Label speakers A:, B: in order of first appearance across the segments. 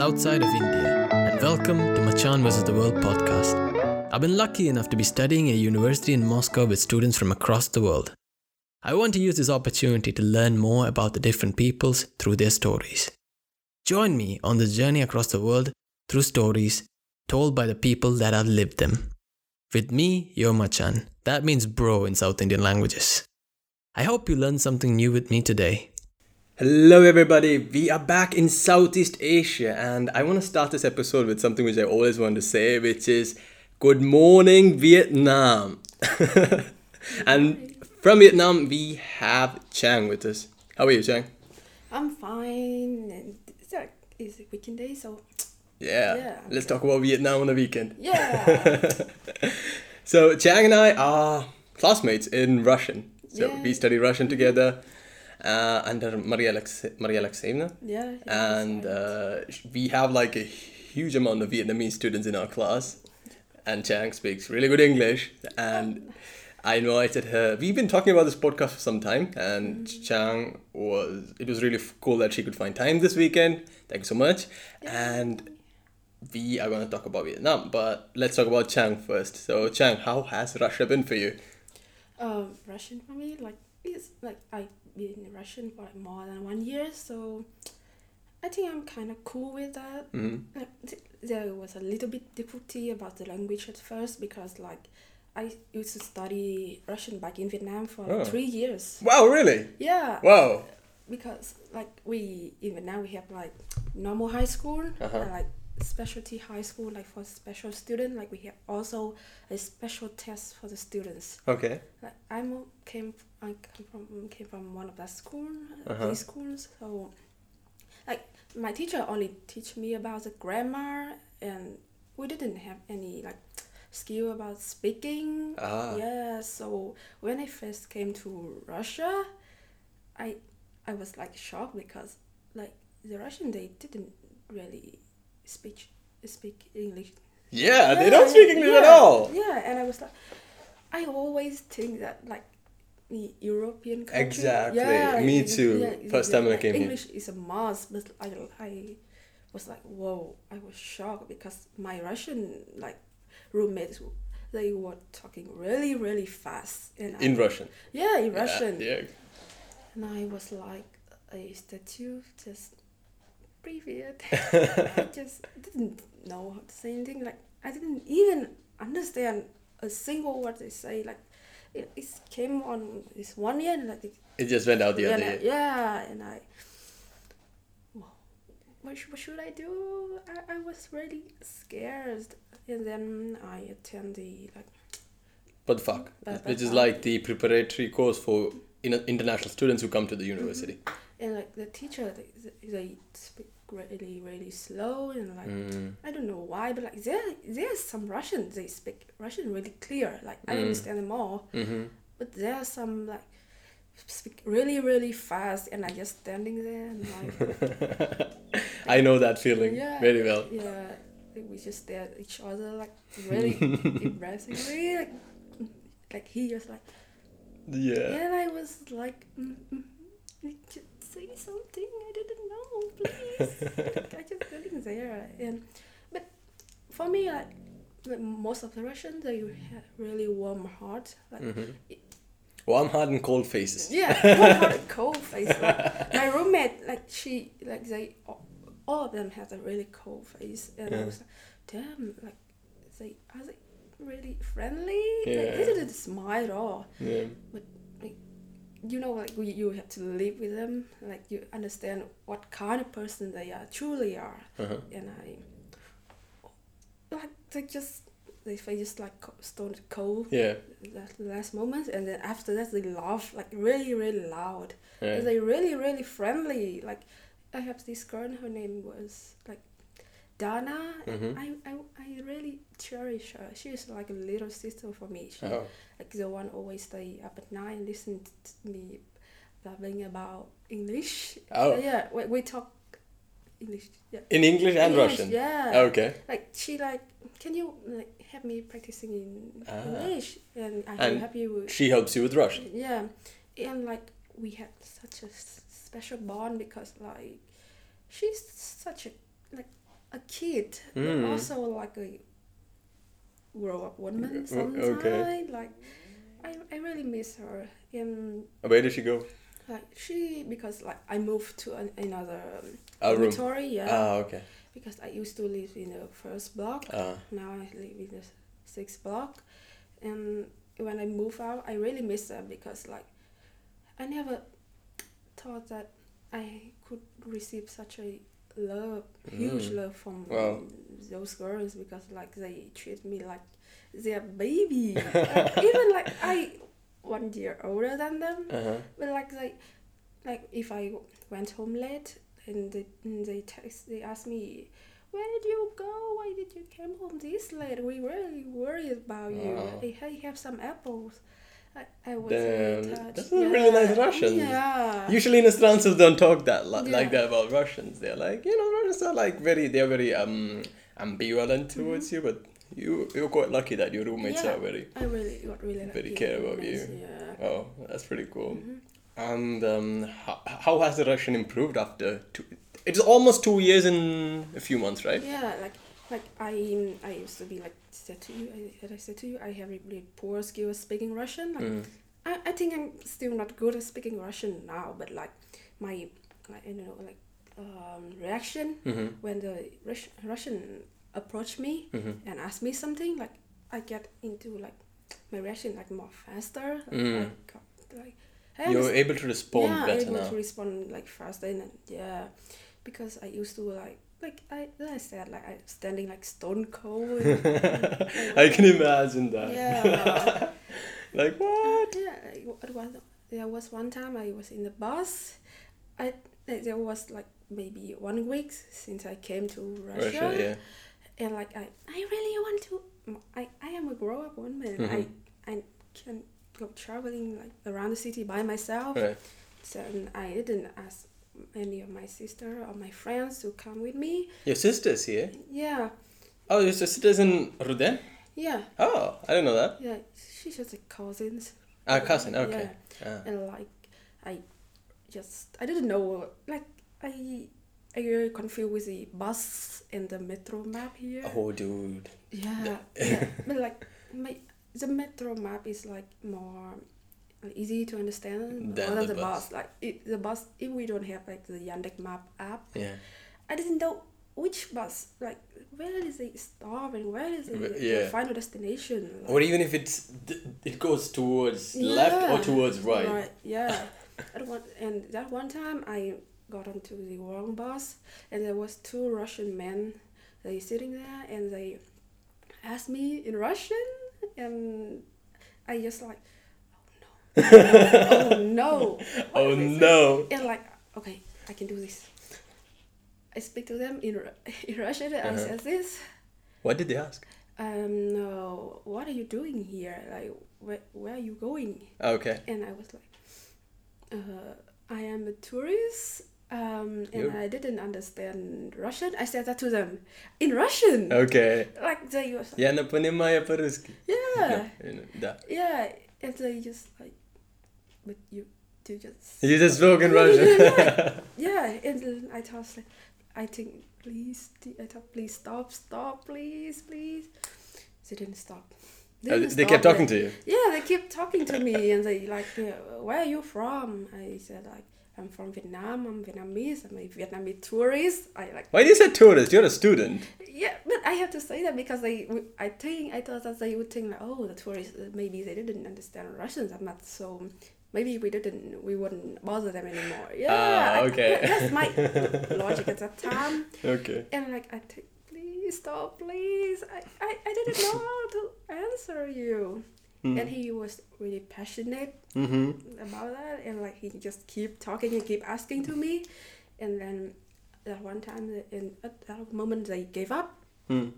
A: south side of India, and welcome to Machan vs. the World podcast. I've been lucky enough to be studying at a university in Moscow with students from across the world. I want to use this opportunity to learn more about the different peoples through their stories. Join me on this journey across the world through stories told by the people that have lived them. With me, you're Machan. That means bro in South Indian languages. I hope you learned something new with me today. Hello, everybody. We are back in Southeast Asia, and I want to start this episode with something which I always want to say, which is Good morning, Vietnam. and from Vietnam, we have Chang with us. How are you, Chang?
B: I'm fine. And it's a, it's a weekend day, so
A: Yeah.
B: Yeah,
A: Let's talk about Vietnam on the weekend.
B: yeah.
A: So Chang and I are classmates in Russian. So
B: Yeah.
A: we study Russian together uh, under Maria, Alex- Maria Alexeyevna.
B: yeah.
A: And uh, we have like a huge amount of Vietnamese students in our class. And Chang speaks really good English. And I invited her. We've been talking about this podcast for some time. And Chang was, it was really f- cool that she could find time this weekend. Thank you so much. Yeah. And we are going to talk about Vietnam. But let's talk about Chang first. So, Chang, how has Russia been for you?
B: Um, Russian for me, like it's like I've been in Russian for like more than one year, so I think I'm kind of cool with that.
A: hmm
B: there was a little bit difficulty about the language at first because like I used to study Russian back in Vietnam for like
A: Oh.
B: three years.
A: Wow, really?
B: Yeah.
A: Wow.
B: because like we in Vietnam we have like normal high school
A: Uh-huh.
B: and like specialty high school like for special student like we have also a special test for the students
A: Okay.
B: like I'm came I come from came from one of that school
A: Uh-huh.
B: these schools so like my teacher only teach me about the grammar and we didn't have any like skill about speaking
A: Ah.
B: yeah so when I first came to Russia I I was like shocked because like the Russian they didn't really speak speak English
A: Yeah, they don't speak English at all.
B: Yeah, and I was like, I always think that like the European country.
A: Exactly,
B: Yeah,
A: me too.
B: yeah,
A: First
B: yeah,
A: time I came here.
B: English is a must, but I I was like, whoa! I was shocked because my Russian like roommates they were talking really really fast and
A: In
B: I,
A: Russian.
B: yeah in
A: Yeah,
B: Russian
A: Yeah.
B: and I was like a statue just Privet. I just didn't know how to say anything. Like I didn't even understand a single word they say. Like it, it came on this one year and like it,
A: it just went out the other year.
B: Yeah, and I. What, what should I do? I, I was really scared, and then I attend the like.
A: Podfak, but,
B: but,
A: which is like the preparatory course for international students who come to the mm-hmm. university.
B: Mm-hmm and like the teacher they, they speak really really slow and like
A: Mm.
B: I don't know why, but like there there's some Russian they speak Russian really clear. Like I
A: Mm.
B: understand them all,
A: hmm
B: but there are some like speak really really fast, and I just standing there and like
A: I know that feeling
B: yeah
A: very well.
B: Yeah, we just stare at each other like really embarrassingly. Like, like he just like
A: Yeah.
B: and I was like. Mm, mm, mm, say something I didn't know, please. like, I just standing there, and but for me, like, like most of the Russians, they have really warm heart. Like,
A: hmm Warm heart and cold faces.
B: yeah, warm heart, cold face. Like, my roommate, like she, like they, all, all of them have a really cold face, and I was like, damn, like, they are they really friendly? Like, they didn't smile at all.
A: Yeah.
B: You know like we, you have to live with them like you understand what kind of person they are truly are
A: Uh-huh.
B: and i like they just they just like stone cold
A: Yeah.
B: that last moment and then after that they laugh like really really loud
A: Yeah.
B: and they really really friendly like i have this girl her name was like dana
A: Mhm.
B: I, I i really cherish her she's like a little sister for me she,
A: Oh.
B: like the one always stay up at night and listen to me babbling about English.
A: Oh.
B: yeah, we, we talk English. Yeah.
A: In English and
B: English,
A: Russian.
B: Yeah.
A: Okay.
B: Like she like, can you like help me practicing in
A: Ah.
B: English and I can help you. With,
A: She helps you with Russian.
B: yeah, and like we had such a special bond because like she's such a like a kid,
A: Mm.
B: but also like a grown up woman sometimes.
A: okay.
B: Like I, I really miss her. And
A: Where did she go?
B: like she because like I moved to an, another um,
A: A room.
B: dormitory, yeah.
A: Ah, okay.
B: because I used to live in the first block.
A: Ah,
B: Now I live in the sixth block, and when I move out, I really miss her because like I never thought that I could receive such a love, huge
A: Mm.
B: love from
A: Wow.
B: those girls because like they treat me like their baby. Like, even like I one year older than them,
A: uh-huh.
B: but like they, like if I went home late and they and they text, they ask me, "Where did you go? Why did you come home this late? We really worried about you.
A: Wow.
B: Hey, hey, have some apples." I, I was
A: Damn, that's a really nice Russian.
B: Yeah.
A: Usually Inostroncos don't talk that li-
B: Yeah.
A: like that about Russians. They're like, you know, Russians are like very, they're very um ambivalent towards you, but you you're quite lucky that your roommates
B: Mm-hmm. Yeah.
A: are very.
B: I really got really
A: Very care about you.
B: Yeah.
A: Oh, that's pretty cool.
B: Mhm.
A: And um, how, how has the Russian improved after two? It's almost two years in a few months, right?
B: Yeah, like like I I used to be like said to you, I, as I said to you, I have really poor skill speaking Russian. Like
A: Mm.
B: I, I think I'm still not good at speaking Russian now, but like my like you know like um, reaction
A: Mm-hmm.
B: when the Rus- Russian approach me
A: Mm-hmm.
B: and ask me something, like I get into like my reaction like more faster. Like,
A: Mm.
B: I like I
A: You're able to respond
B: yeah,
A: better
B: able
A: now.
B: to respond like faster and yeah, because I used to like like I then I said like I'm standing like stone cold.
A: I can imagine that.
B: yeah,
A: like what?
B: yeah. It was there was one time I was in the bus. I there was like maybe one week since I came to Russia,
A: Russia, yeah.
B: and like I I really want to. I I am a grown up woman.
A: Mhm.
B: I I can go traveling like around the city by myself.
A: Right.
B: So I didn't ask any of my sister or my friends to come with me.
A: Your sister's here.
B: Yeah,
A: Oh, your sister's in RUDN.
B: yeah,
A: Oh, I didn't know that.
B: yeah. She's just a cousins.
A: Ah, cousin.
B: Yeah.
A: Okay. Ah.
B: And like, I just I didn't know like I I get confused with the bus and the metro map here.
A: Oh, dude.
B: Yeah, yeah. but like my the metro map is like more easy to understand
A: Than
B: other
A: the
B: the
A: bus.
B: bus. Like it, the bus if we don't have like the Yandex map app,
A: Yeah.
B: I didn't know which bus like where is it stop and where is it
A: Wh-
B: the final destination. Like,
A: Or even if it's it goes towards left or towards right.
B: Right. Yeah. At one, and that one time I got onto the wrong bus and there was two Russian men they sitting there and they asked me in Russian and I just like oh no. What
A: Oh
B: did they say?
A: no.
B: And like okay, I can do this. I speak to them in Ru- in Russian and I
A: Uh-huh.
B: said this.
A: What did they ask?
B: Um no, what are you doing here? Like where where are you going?
A: Okay.
B: and I was like, uh, I am a tourist, um, and
A: Yep.
B: I didn't understand Russian. I said that to them in Russian.
A: Okay.
B: Like they was like,
A: Я не понимаю по-русски.
B: yeah,
A: Да.
B: yeah, and they just like, but you, you just,
A: You just spoke in Russian.
B: yeah, and I thought like, I think please, I thought please stop, stop, please, please. They didn't stop.
A: Oh, they kept talking to you.
B: Yeah, they keep talking to me and they like, where are you from? I said like, I'm from Vietnam. I'm Vietnamese. I'm a Vietnamese tourist. I like,
A: Why do you say tourist? You're a student.
B: yeah, but I have to say that because they, I think I thought that they would think like, oh, the tourists uh, maybe they didn't understand Russian that much, so maybe we didn't, we wouldn't bother them anymore. Yeah,
A: Ah,
B: I-
A: okay.
B: that's my logic at that time.
A: Okay.
B: And like, I think, please stop, please. I, I, I didn't know how to answer you. And he was really passionate
A: Mm-hmm.
B: about that and like he just keep talking and keep asking to me and then that one time in at that moment they gave up
A: Mm.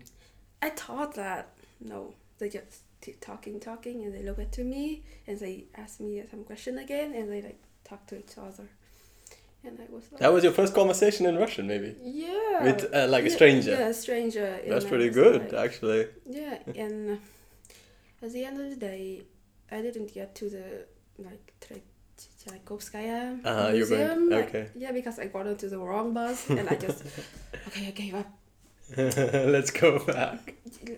B: i thought that no they just keep talking talking and they look at to me and they ask me some question again and they like talk to each other and i was like
A: That was your first conversation in Russian, maybe?
B: yeah
A: With uh, like a stranger.
B: yeah a stranger
A: That's pretty good,
B: like-
A: actually.
B: yeah and at the end of the day i didn't get to the like Tchaikovskaya
A: Uh-huh, you're going-
B: museum like,
A: okay.
B: yeah because i got onto the wrong bus and i just okay i gave up
A: let's go back.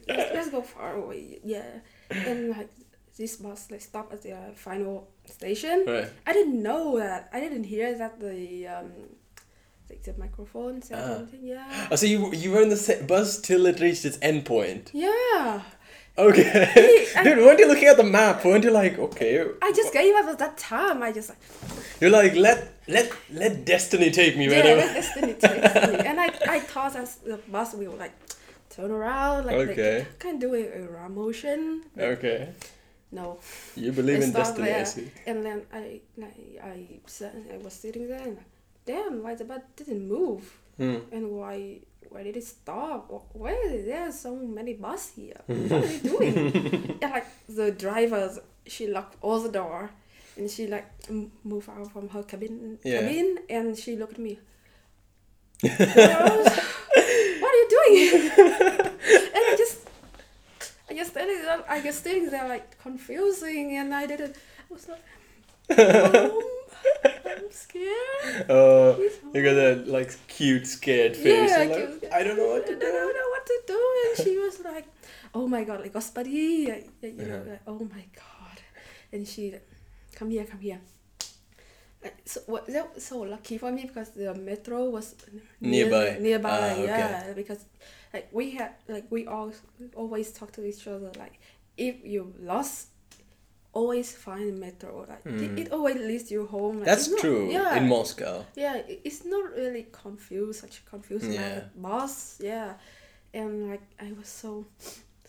B: let's, let's go far away. Yeah, and like this bus like stopped at the final station.
A: Right.
B: I didn't know that. I didn't hear that the um, like the microphone said
A: Ah.
B: anything. Yeah.
A: Oh, so you you were in the bus till it reached its end point.
B: Yeah.
A: Okay.
B: I-
A: Dude, weren't you looking at the map? Weren't you like, okay?
B: I just gave up at that time. I just like
A: You're like, let let let destiny take me
B: yeah,
A: wherever.
B: let destiny takes me. And I I thought as the bus will like turn around like
A: Okay.
B: kind of do a, a round motion.
A: Okay.
B: No.
A: You believe in destiny, I see.
B: And then I like I I was sitting there and damn why the bus didn't move
A: Hmm.
B: and why why did it stop? Why are there so many bus here? What are they doing? and like the drivers, she locked all the door, and she like m- moved out from her cabin
A: Yeah.
B: cabin, and she looked at me. "Girls, what are you doing? and I just, I just standing there, I just standing there like confusing, and I didn't. I was like, I'm scared.
A: Oh, you got that like cute, scared face.
B: Yeah,
A: like,
B: cute,
A: I don't know what to
B: I don't know what to do. And she was like, "Oh my god, like Gospodi, you know,
A: Yeah.
B: like, oh my god." And she, come here, come here. So what, that was so lucky for me because the metro was near-
A: Nearby.
B: Nearby,
A: Ah, okay.
B: yeah. Because like we had, like we all always talk to each other. Like if you lost. Always find metro. Like
A: Mm.
B: it, it always leads you home. Like,
A: That's
B: not-
A: true
B: yeah,
A: in Moscow.
B: yeah, i- it's not really confused, such a confused
A: Yeah.
B: boss. Yeah, and like I was so,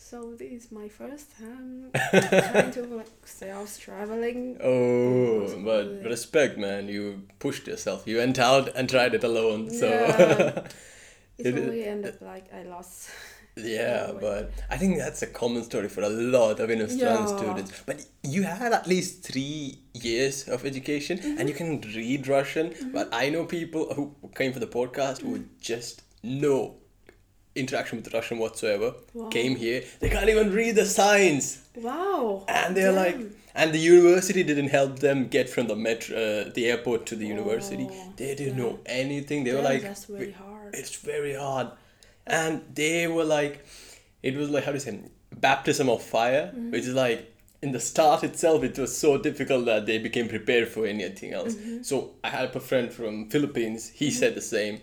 B: so this is my first time trying to like sales traveling.
A: Oh, but respect, man. You pushed yourself. You went out and tried it alone. So
B: Yeah. It only ended like I lost.
A: yeah, but I think that's a common story for a lot of Inustrans
B: Yeah.
A: students. But you had at least three years of education, and you
B: Mm-hmm.
A: can read Russian. But I know people who came for the podcast who
B: Mm.
A: just no interaction with Russian whatsoever.
B: Wow.
A: Came here, they can't even read the signs.
B: Wow.
A: and they're like and the university didn't help them get from the metro uh, the airport to the university
B: Oh,
A: they didn't
B: yeah.
A: know anything they were like
B: that's very hard.
A: it's very hard and they were like it was like how do you say baptism of fire
B: Mm-hmm.
A: which is like in the start itself it was so difficult that they became prepared for anything else
B: Mm-hmm.
A: so i had a friend from philippines he said the same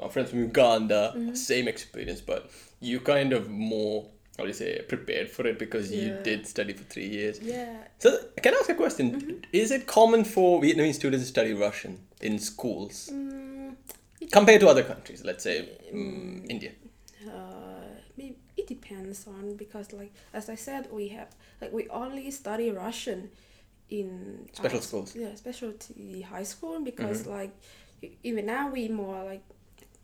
A: my friends from uganda
B: Mm-hmm.
A: same experience but you kind of more how do you say prepared for it because you did study for three years
B: Yeah.
A: so can i ask a question
B: Mm-hmm.
A: is it common for vietnamese students to study russian in schools
B: Mm,
A: compared to other countries let's say mm, india
B: uh, it depends on because like as I said, we have like we only study Russian in
A: Special
B: our-
A: schools.
B: Yeah, specialty high school because
A: Mm-hmm.
B: like even now we more like,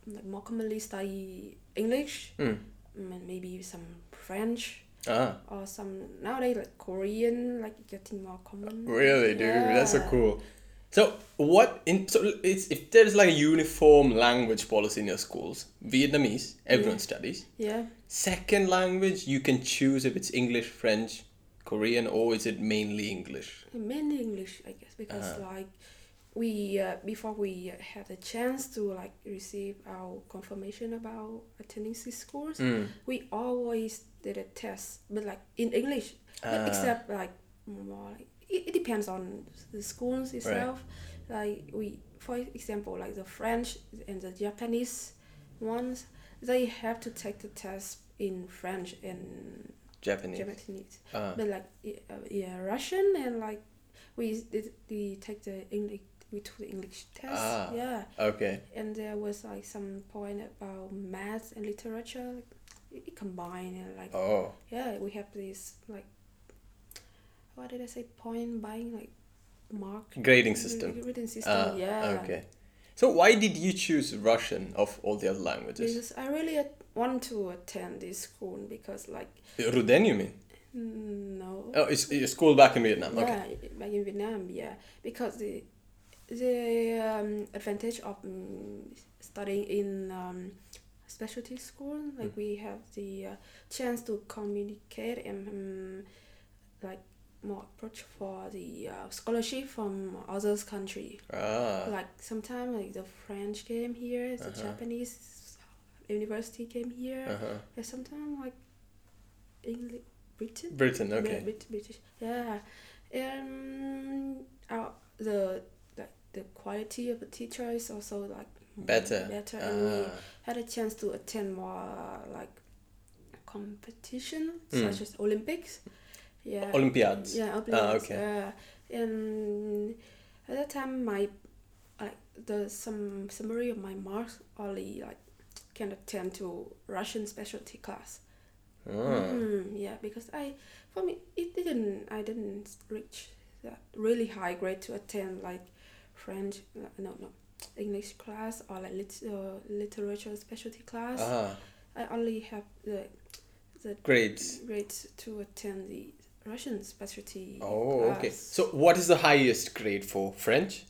B: like more commonly study English,
A: Mm.
B: and maybe some French
A: ah
B: or some nowadays like Korean like getting more common.
A: Really, dude, that's so cool. So what in so it's if there's like a uniform language policy in your schools, Vietnamese, everyone
B: Yeah.
A: studies.
B: Yeah.
A: Second language, you can choose if it's English, French, Korean, or is it mainly English?
B: mainly English, I guess, because
A: Uh-huh.
B: like we uh, before we had the chance to like receive our confirmation about attending these schools,
A: Mm.
B: we always did a test, but like in English,
A: Ah.
B: except like more like it, it depends on the schools itself. Like we, for example, like the French and the Japanese ones, they have to take the test in French and
A: Japanese.
B: Japanese
A: Ah.
B: but like uh, yeah russian and like we did we take the english we took the english test
A: Ah.
B: yeah
A: Okay.
B: and there was like some point about math and literature like, it, it combined and like
A: Oh.
B: yeah we have this like what did i say point buying like mark
A: Grading system.
B: grading system
A: Ah.
B: yeah
A: Okay. So why did you choose Russian of all the other languages?
B: because i really want to attend this school because like
A: RUDN, you mean?
B: mm, no
A: Oh, it's your school back in Vietnam. Okay.
B: Yeah, back in Vietnam, yeah, because the the um, advantage of um, studying in um, specialty school, like we have the uh, chance to communicate and um, like more approach for the uh, scholarship from others country.
A: Ah.
B: Like sometimes like the French came here, the
A: Uh-huh.
B: Japanese, university came here.
A: Uh-huh.
B: Yeah, sometimes like English, Britain.
A: Britain,
B: Yeah,
A: okay.
B: Brit- British. Yeah. Um, our, the the quality of the teacher is also like
A: Better.
B: Better, and we
A: Ah.
B: had a chance to attend more like competition
A: Mm.
B: such as Olympics. Yeah.
A: Olympiads.
B: Yeah,
A: olympiads,
B: Ah,
A: okay.
B: Yeah. And at that time, my like the some summary of my marks only like can attend to Russian specialty class.
A: Ah.
B: Mm, yeah, because I for me it didn't I didn't reach that really high grade to attend like French no no English class or like lit, uh, literature specialty class.
A: Ah.
B: I only have the the
A: Grades.
B: grades to attend the Russian specialty.
A: Oh, okay. So, what is the highest grade for French?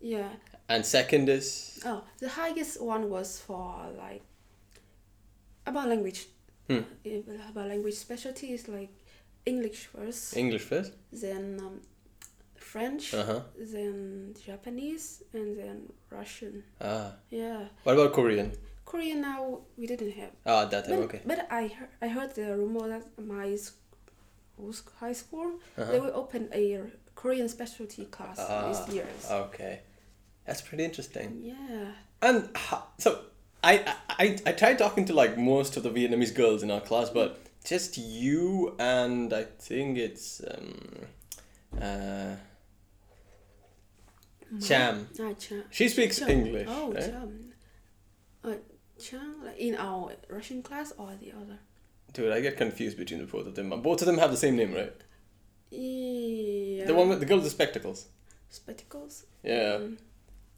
B: Yeah.
A: And second is.
B: Oh, the highest one was for like about language.
A: Hmm.
B: About language specialty is like English first,
A: English first?
B: then um, French,
A: Uh huh.
B: then Japanese, and then Russian.
A: Ah.
B: Yeah,
A: What about Korean?
B: Korean now we didn't have.
A: Ah, that time,
B: But,
A: okay.
B: but I heard, I heard the rumor that my school, high school they
A: Uh-huh.
B: will open a Korean specialty class
A: Ah,
B: this year.
A: Okay. That's pretty interesting.
B: Yeah.
A: And so I, I I tried talking to like most of the Vietnamese girls in our class, but just you and I think it's um, uh, Cham.
B: Ah, Cham.
A: She speaks
B: Cham.
A: English,
B: Oh,
A: right?
B: Cham. Uh, Cham, like in our Russian class or the other?
A: Dude, I get confused between the both of them. Both of them have the same name, right?
B: Yeah.
A: The one with the girl with the spectacles.
B: spectacles.
A: Yeah.
B: Mm.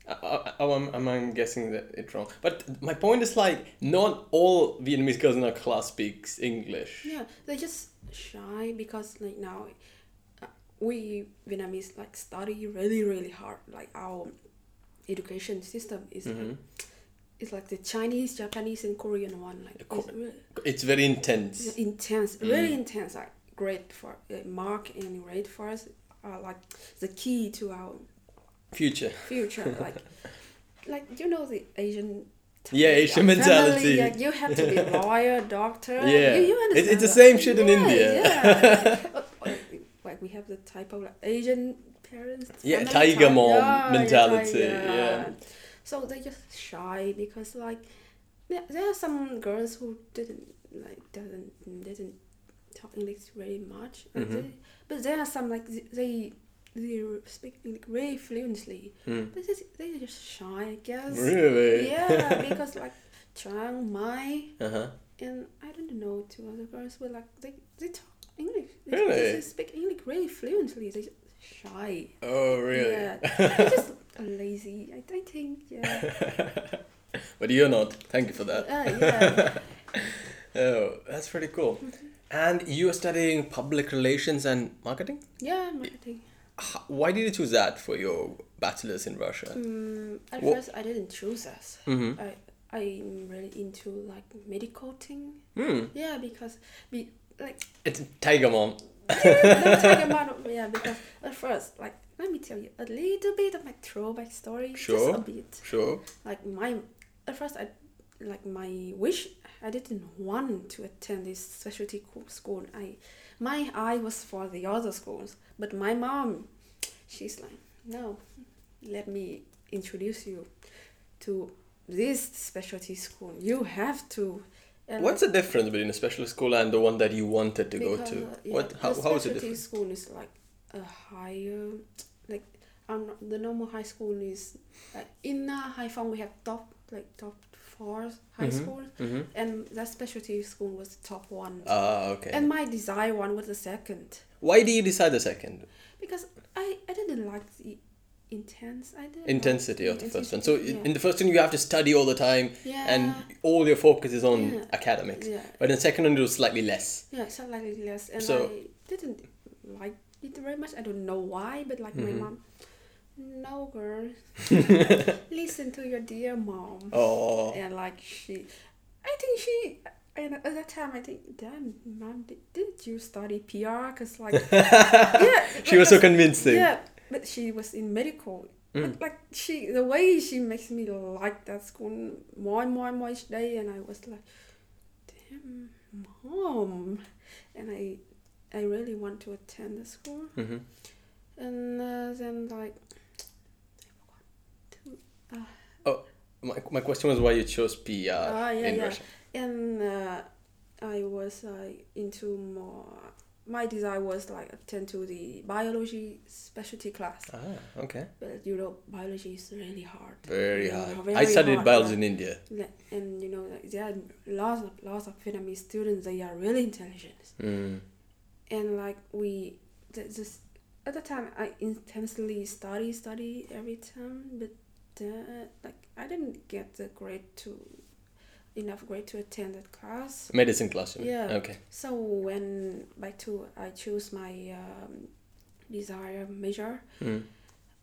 A: I, I, I'm, I'm, I'm guessing that it wrong. But my point is like, not all Vietnamese girls in our class speaks English.
B: Yeah, they're just shy because like now, we Vietnamese like study really really hard. Like our education system is
A: Mhm.
B: like, it's like the Chinese, Japanese, and Korean one. Like it's really
A: It's very intense.
B: it's intense,
A: Mm.
B: really intense. Like great for uh, mark and grade for us are like the key to our
A: Future.
B: future. like like you know the Asian.
A: Yeah, Asian
B: like,
A: mentality.
B: family, like, you have to be a lawyer, doctor.
A: Yeah.
B: you, you understand
A: it's the same shit in
B: Yeah,
A: India.
B: Yeah. We have the type of like, Asian parents.
A: Yeah, tiger mom
B: Yeah,
A: mentality,
B: tiger.
A: yeah.
B: So they're just shy because like there, are some girls who didn't like doesn't didn't talk English very much.
A: Mhm.
B: they- but there are some like they they speak English very fluently.
A: Hmm.
B: But they they're just shy, I guess.
A: Really?
B: Yeah, because like Chang, Mai,
A: Uh huh.
B: and I don't know two other girls, were like they they talk English. They,
A: Really?
B: They speak English really fluently. They shy.
A: Oh, really?
B: Yeah, they're just lazy. I, I think. Yeah.
A: but you're not. Thank you for that.
B: Uh, yeah.
A: Oh, that's pretty cool. And you are studying public relations and marketing?
B: Yeah, marketing.
A: Why did you choose that for your bachelor's in Russia?
B: Mm, at
A: Wha-
B: first, I didn't choose that.
A: Mm-hmm.
B: I I'm really into like medical thing.
A: Hmm.
B: Yeah, because be like
A: It's Tiger Mom.
B: no tiger mom. Yeah, because at first, like let me tell you a little bit of my throwback story.
A: Sure.
B: Just a bit.
A: Sure.
B: like my at first I like my wish I didn't want to attend this specialty school. I my eye was for the other schools, but my mom, she's like, no, let me introduce you to this specialty school. You have to. And
A: What's the difference between a special school and the one that you wanted to go to?
B: uh, yeah,
A: what? How,
B: the
A: how is it different?
B: school is like a higher, like um, the normal high school is like in uh, Haiphong we have top like top four high
A: Mhm.
B: school,
A: Mm-hmm.
B: and that specialty school was the top one.
A: Ah, okay.
B: And my desired one was the second
A: Why do you decide the second?
B: because I I didn't like the intense. I didn't
A: Intensity of the first one. So
B: intensity,
A: in the first one you have to study all the time
B: yeah.
A: and all your focus is on
B: Yeah.
A: academics.
B: yeah.
A: But in the second one it was slightly less.
B: Yeah, slightly less, and
A: So-
B: I didn't like it very much. I don't know why, but like
A: Mhm.
B: my mom, no girl, listen to your dear mom,
A: Oh.
B: and like she, I think she, and at that time I think, damn mom, did, did you study PR? Cause like, yeah,
A: She was so convincing.
B: Yeah, but she was in medical
A: Mm.
B: Like, like she, the way she makes me like that school more and more and more each day, and I was like, damn, mom, and I, I really want to attend the school,
A: hmm
B: and uh, then like, I forgot to, uh,
A: My, my question was why you chose PR
B: Ah, yeah,
A: in
B: yeah.
A: Russia.
B: and uh, I was uh, into more. My desire was like attend to the biology specialty class,
A: Ah, okay.
B: but you know biology is really hard.
A: Very
B: Yeah,
A: hard.
B: very
A: I studied
B: hard,
A: biology in India.
B: And you know like, there are lots of lots of Vietnamese students. They are really intelligent,
A: Mm.
B: and like we just at the time I intensely study study every time, but uh, like I didn't get the grade to enough grade to attend that class.
A: Medicine class.
B: Yeah.
A: Okay.
B: So when by two I choose my um, desire major.
A: Mm.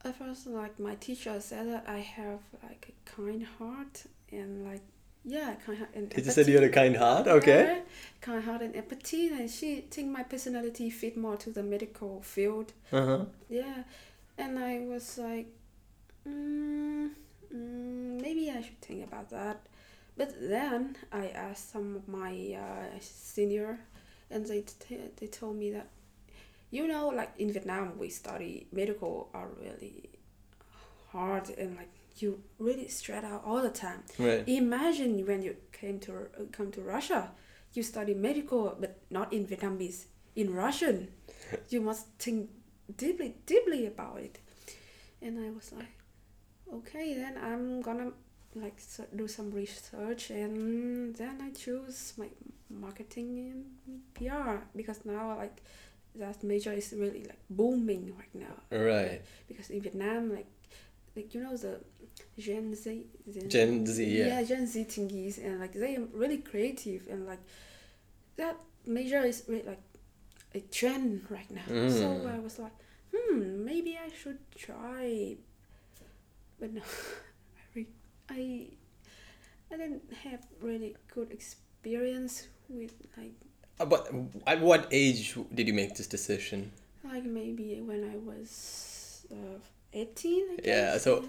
B: At first, like my teacher said that I have like a kind heart and like yeah, kind heart and
A: Teacher said you had a kind heart. Okay.
B: Yeah, kind heart and empathy, and she think my personality fit more to the medical field.
A: Uh huh.
B: Yeah, and I was like, mm, mm, maybe I should think about that. But then I asked some of my uh, senior, and they t- they told me that, you know, like in Vietnam we study medical are really hard and like you really stressed out all the time.
A: Right.
B: Imagine when you came to uh, come to Russia, you study medical, but not in Vietnamese, in Russian. you must think deeply, deeply about it. And I was like, okay, then I'm gonna like so- do some research, and then I choose my marketing and PR because now like that major is really like booming right now.
A: Right.
B: Because in Vietnam, like like you know the Gen Z,
A: Gen Z, yeah.
B: Gen Z thingies, and like they are really creative, and like that major is really like a trend right now. So
A: Mm.
B: I was like, hmm, maybe I should try, but no, I I didn't have really good experience with like
A: Uh, But at what age did you make this decision?
B: like maybe when I was uh, eighteen. I
A: Yeah, so-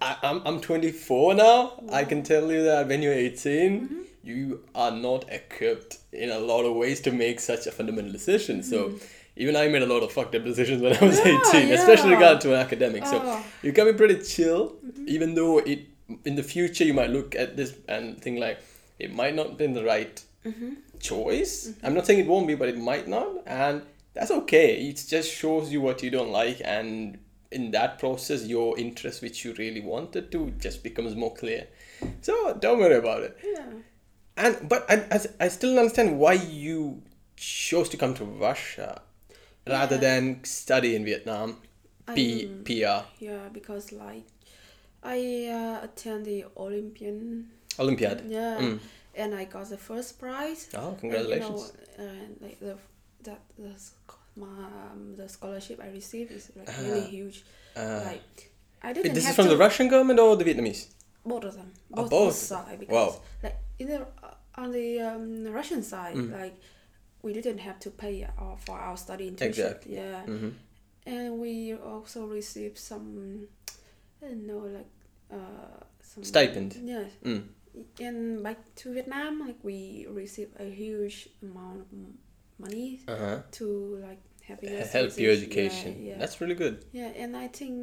A: I, I'm, I'm 24 now. I can tell you that when you're 18,
B: Mm-hmm.
A: you are not equipped in a lot of ways to make such a fundamental decision. So even I made a lot of fucked up decisions when I was
B: Mm-hmm. Yeah,
A: 18, especially
B: yeah.
A: regard to academics. So
B: Oh. Mm-hmm.
A: you can be pretty chill, even though it in the future you might look at this and think like it might not been the right
B: Mm-hmm.
A: choice. I'm not saying it won't be, but it might not, and that's okay. It just shows you what you don't like, and in that process, your interest, which you really wanted to, just becomes more clear. So don't worry about it.
B: yeah.
A: And but I, I, I still don't understand why you chose to come to Russia rather
B: Yeah.
A: than study in Vietnam. P
B: I'm-
A: PR
B: Yeah, because like I uh, attend the Olympian.
A: Olympiad.
B: Yeah,
A: Mm.
B: and I got the first prize.
A: Oh,
B: And,
A: congratulations!
B: you know, and like the that the my, um, the scholarship I received is like really huge.
A: Uh,
B: like I didn't
A: this is from
B: to,
A: the Russian government or the Vietnamese?
B: both of them.
A: Oh,
B: Both,
A: both.
B: sides because
A: Wow.
B: like in the uh, on the um, Russian side,
A: Mm.
B: like we didn't have to pay our, for our study tuition.
A: Exactly.
B: Yeah.
A: hmm
B: and we also received some I don't know like uh some
A: Stipend.
B: yeah
A: Mm.
B: and back to Vietnam like we received a huge amount of money
A: Uh huh.
B: to like help us
A: Help
B: with
A: your education.
B: yeah, yeah.
A: That's really good.
B: yeah and I think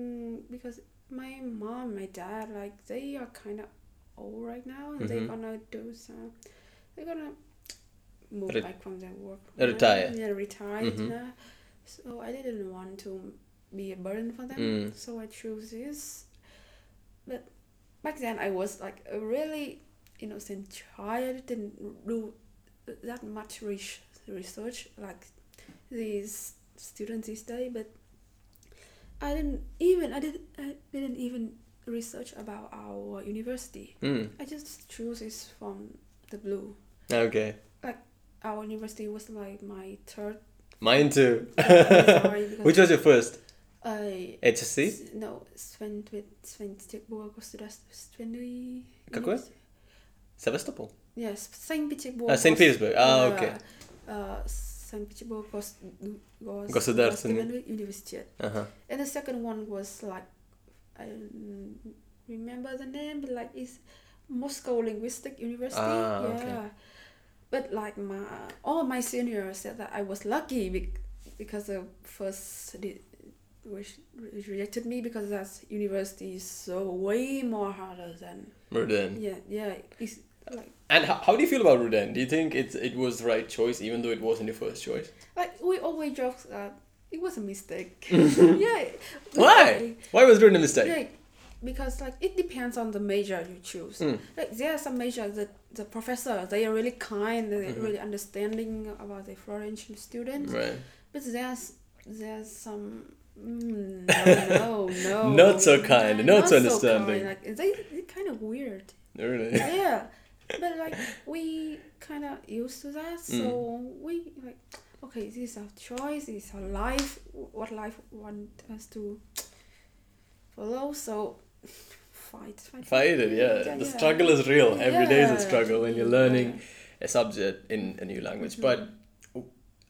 B: because my mom my dad like they are kind of old right now and they're
A: Mhm.
B: gonna do some they're gonna move
A: Re-
B: back from their work
A: retire.
B: yeah retire
A: Mhm.
B: yeah. so I didn't want to be a burden for them
A: Mm.
B: so I chose this but back then I was like a really innocent child I didn't do that much res- research like these students these days but I didn't even I didn't I didn't even research about our university
A: Mm.
B: I just choose this from the blue
A: Okay
B: our university was like my third.
A: Mine too.
B: Oh, sorry,
A: Which was your first?
B: Uh,
A: HSE?
B: No, Санкт-Петербург,
A: государство,
B: Какое?
A: Севастополь?
B: Yes, Санкт-Петербург. А, Санкт-Петербург, а, окей.
A: Санкт-Петербург
B: University. университет.
A: Ага.
B: And the second one was like, I don't remember the name, but like it's Moscow Linguistic University.
A: Ah,
B: yeah.
A: Okay.
B: But like my all my seniors said that I was lucky bec- because the first which rejected me because that university is so way more harder than
A: RUDN.
B: yeah yeah it's like
A: And how, how do you feel about RUDN? Do you think it's it was the right choice, even though it wasn't your first choice?
B: like we always joke that it was a mistake. yeah.
A: Why? Why was RUDN a mistake?
B: Because like it depends on the major you choose.
A: Mm.
B: Like there are some majors that the professor they are really kind, they're
A: Mhm.
B: really understanding about the foreign students.
A: Right.
B: But there's there's some mm, no no no
A: Not so kind,
B: Yeah,
A: not so
B: kind.
A: understanding.
B: Like they they kind of weird.
A: Really?
B: yeah, but like we kind of used to that,
A: Mm.
B: so we like okay, this is our choice, this is our life, what life want us to follow. So fight, fight,
A: Fight it, yeah. The struggle is real. Every day is a struggle when you're learning a subject in a new language. But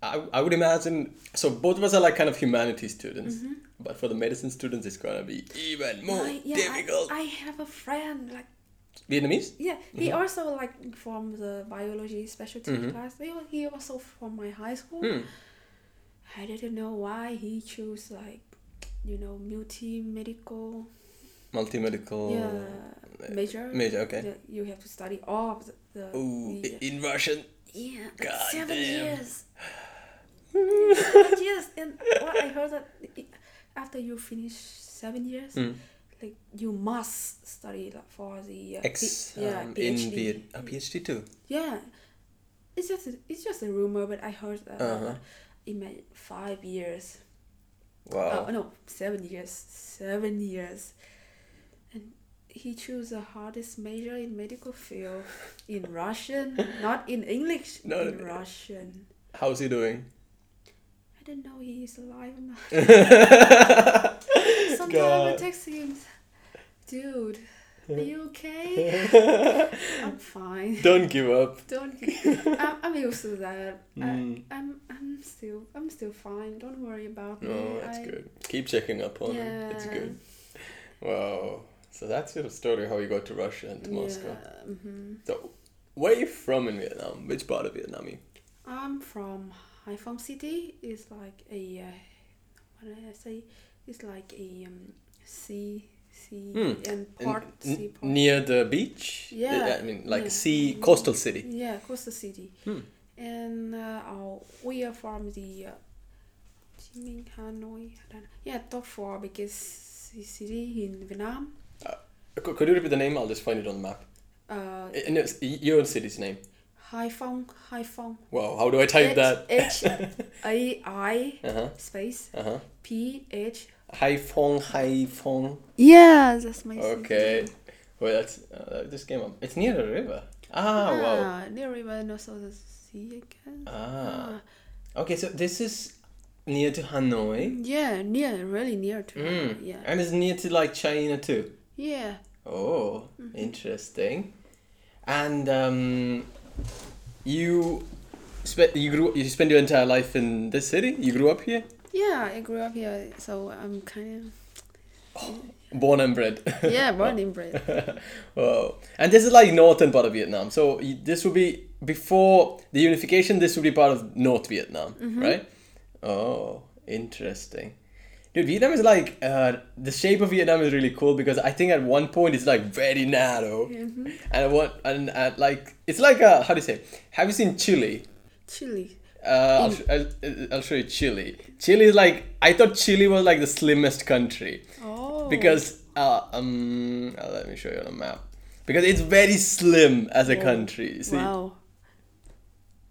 A: I, I would imagine so both of us are like kind of humanities students.
B: Mhm.
A: But for the medicine students, it's gonna be even more
B: I, yeah,
A: difficult.
B: I, I have a friend like
A: Vietnamese?
B: yeah, he
A: Mhm.
B: also like from the biology specialty
A: Mhm.
B: class. He, al- he also from my high school.
A: Hmm.
B: I didn't know why he chose like you know multi medical
A: Multi medical
B: yeah major.
A: major. Okay.
B: you have to study all of the, the
A: Ooh,
B: the-
A: in Russian.
B: yeah
A: God
B: seven
A: damn.
B: years seven years and what I heard that after you finish seven years
A: Mm.
B: like you must study like, for the uh,
A: Ex
B: P- yeah
A: um, in
B: PhD.
A: Viet a PhD too.
B: yeah it's just a, it's just a rumor but I heard that
A: Uh-huh.
B: in my five years
A: Wow.
B: Oh no, seven years. Seven years. He chose the hardest major in medical field in Russian, not in English.
A: Not
B: in
A: in-
B: Russian.
A: How's he doing?
B: I don't know he is alive or not. Sometimes I text him, dude, are you okay? I'm fine.
A: Don't give up.
B: Don't. Give, I'm, I'm used to that.
A: Mm.
B: I, I'm I'm still I'm still fine. Don't worry about me.
A: No, that's
B: I,
A: good. Keep checking up on him. It's good. Wow. So that's your story how you got to Russia and to Moscow.
B: Yeah, hmm
A: So where are you from in Vietnam? Which part of Vietnam?
B: I'm from Haiphong City. It's like a uh, what did I say? It's like a um, sea, sea
A: Hmm.
B: and port,
A: n-
B: sea port.
A: near the beach?
B: Yeah,
A: I mean, like
B: yeah.
A: sea, coastal city.
B: Yeah, coastal city.
A: Hmm.
B: And uh, our, we are from the uh, Hanoi. I don't know. Yeah, top four biggest ci- city in Vietnam.
A: Could, could you repeat the name? I'll just find it on the map.
B: Uh,
A: I- no, it's your city's name.
B: Haiphong, Haiphong.
A: Wow, how do I type
B: H-
A: that?
B: H A I
A: Uh huh.
B: space
A: Uh huh.
B: P H.
A: Hai Phong, Hai Phong.
B: Yeah, that's my city.
A: Okay. Well, that's uh, that just came up. It's near the river. Ah, wow.
B: Ah, near river and also the sea again.
A: Ah. Okay, so this is near to Hanoi.
B: Yeah, near, really near to.
A: Mm.
B: Yeah.
A: And it's near to like China too.
B: Yeah.
A: Oh,
B: Mm-hmm.
A: interesting. And um, you spent you grew you spent your entire life in this city. You grew up here,
B: Yeah, I grew up here, so I'm kind of.
A: born and bred.
B: yeah, born and bred.
A: wow. And this is like northern part of Vietnam. So this would be before the unification. This would be part of North Vietnam,
B: Mm-hmm.
A: right? Oh, interesting. Dude, Vietnam is like uh, the shape of Vietnam is really cool because I think at one point it's like very narrow,
B: hmm
A: and at one and at like it's like a how do you say? Have you seen Chile?
B: Chile.
A: Uh, I'll, I'll, I'll show you Chile. Chile is like I thought Chile was like the slimmest country
B: Oh.
A: because uh, um uh, let me show you on a map because it's very slim as a country. See,
B: Wow.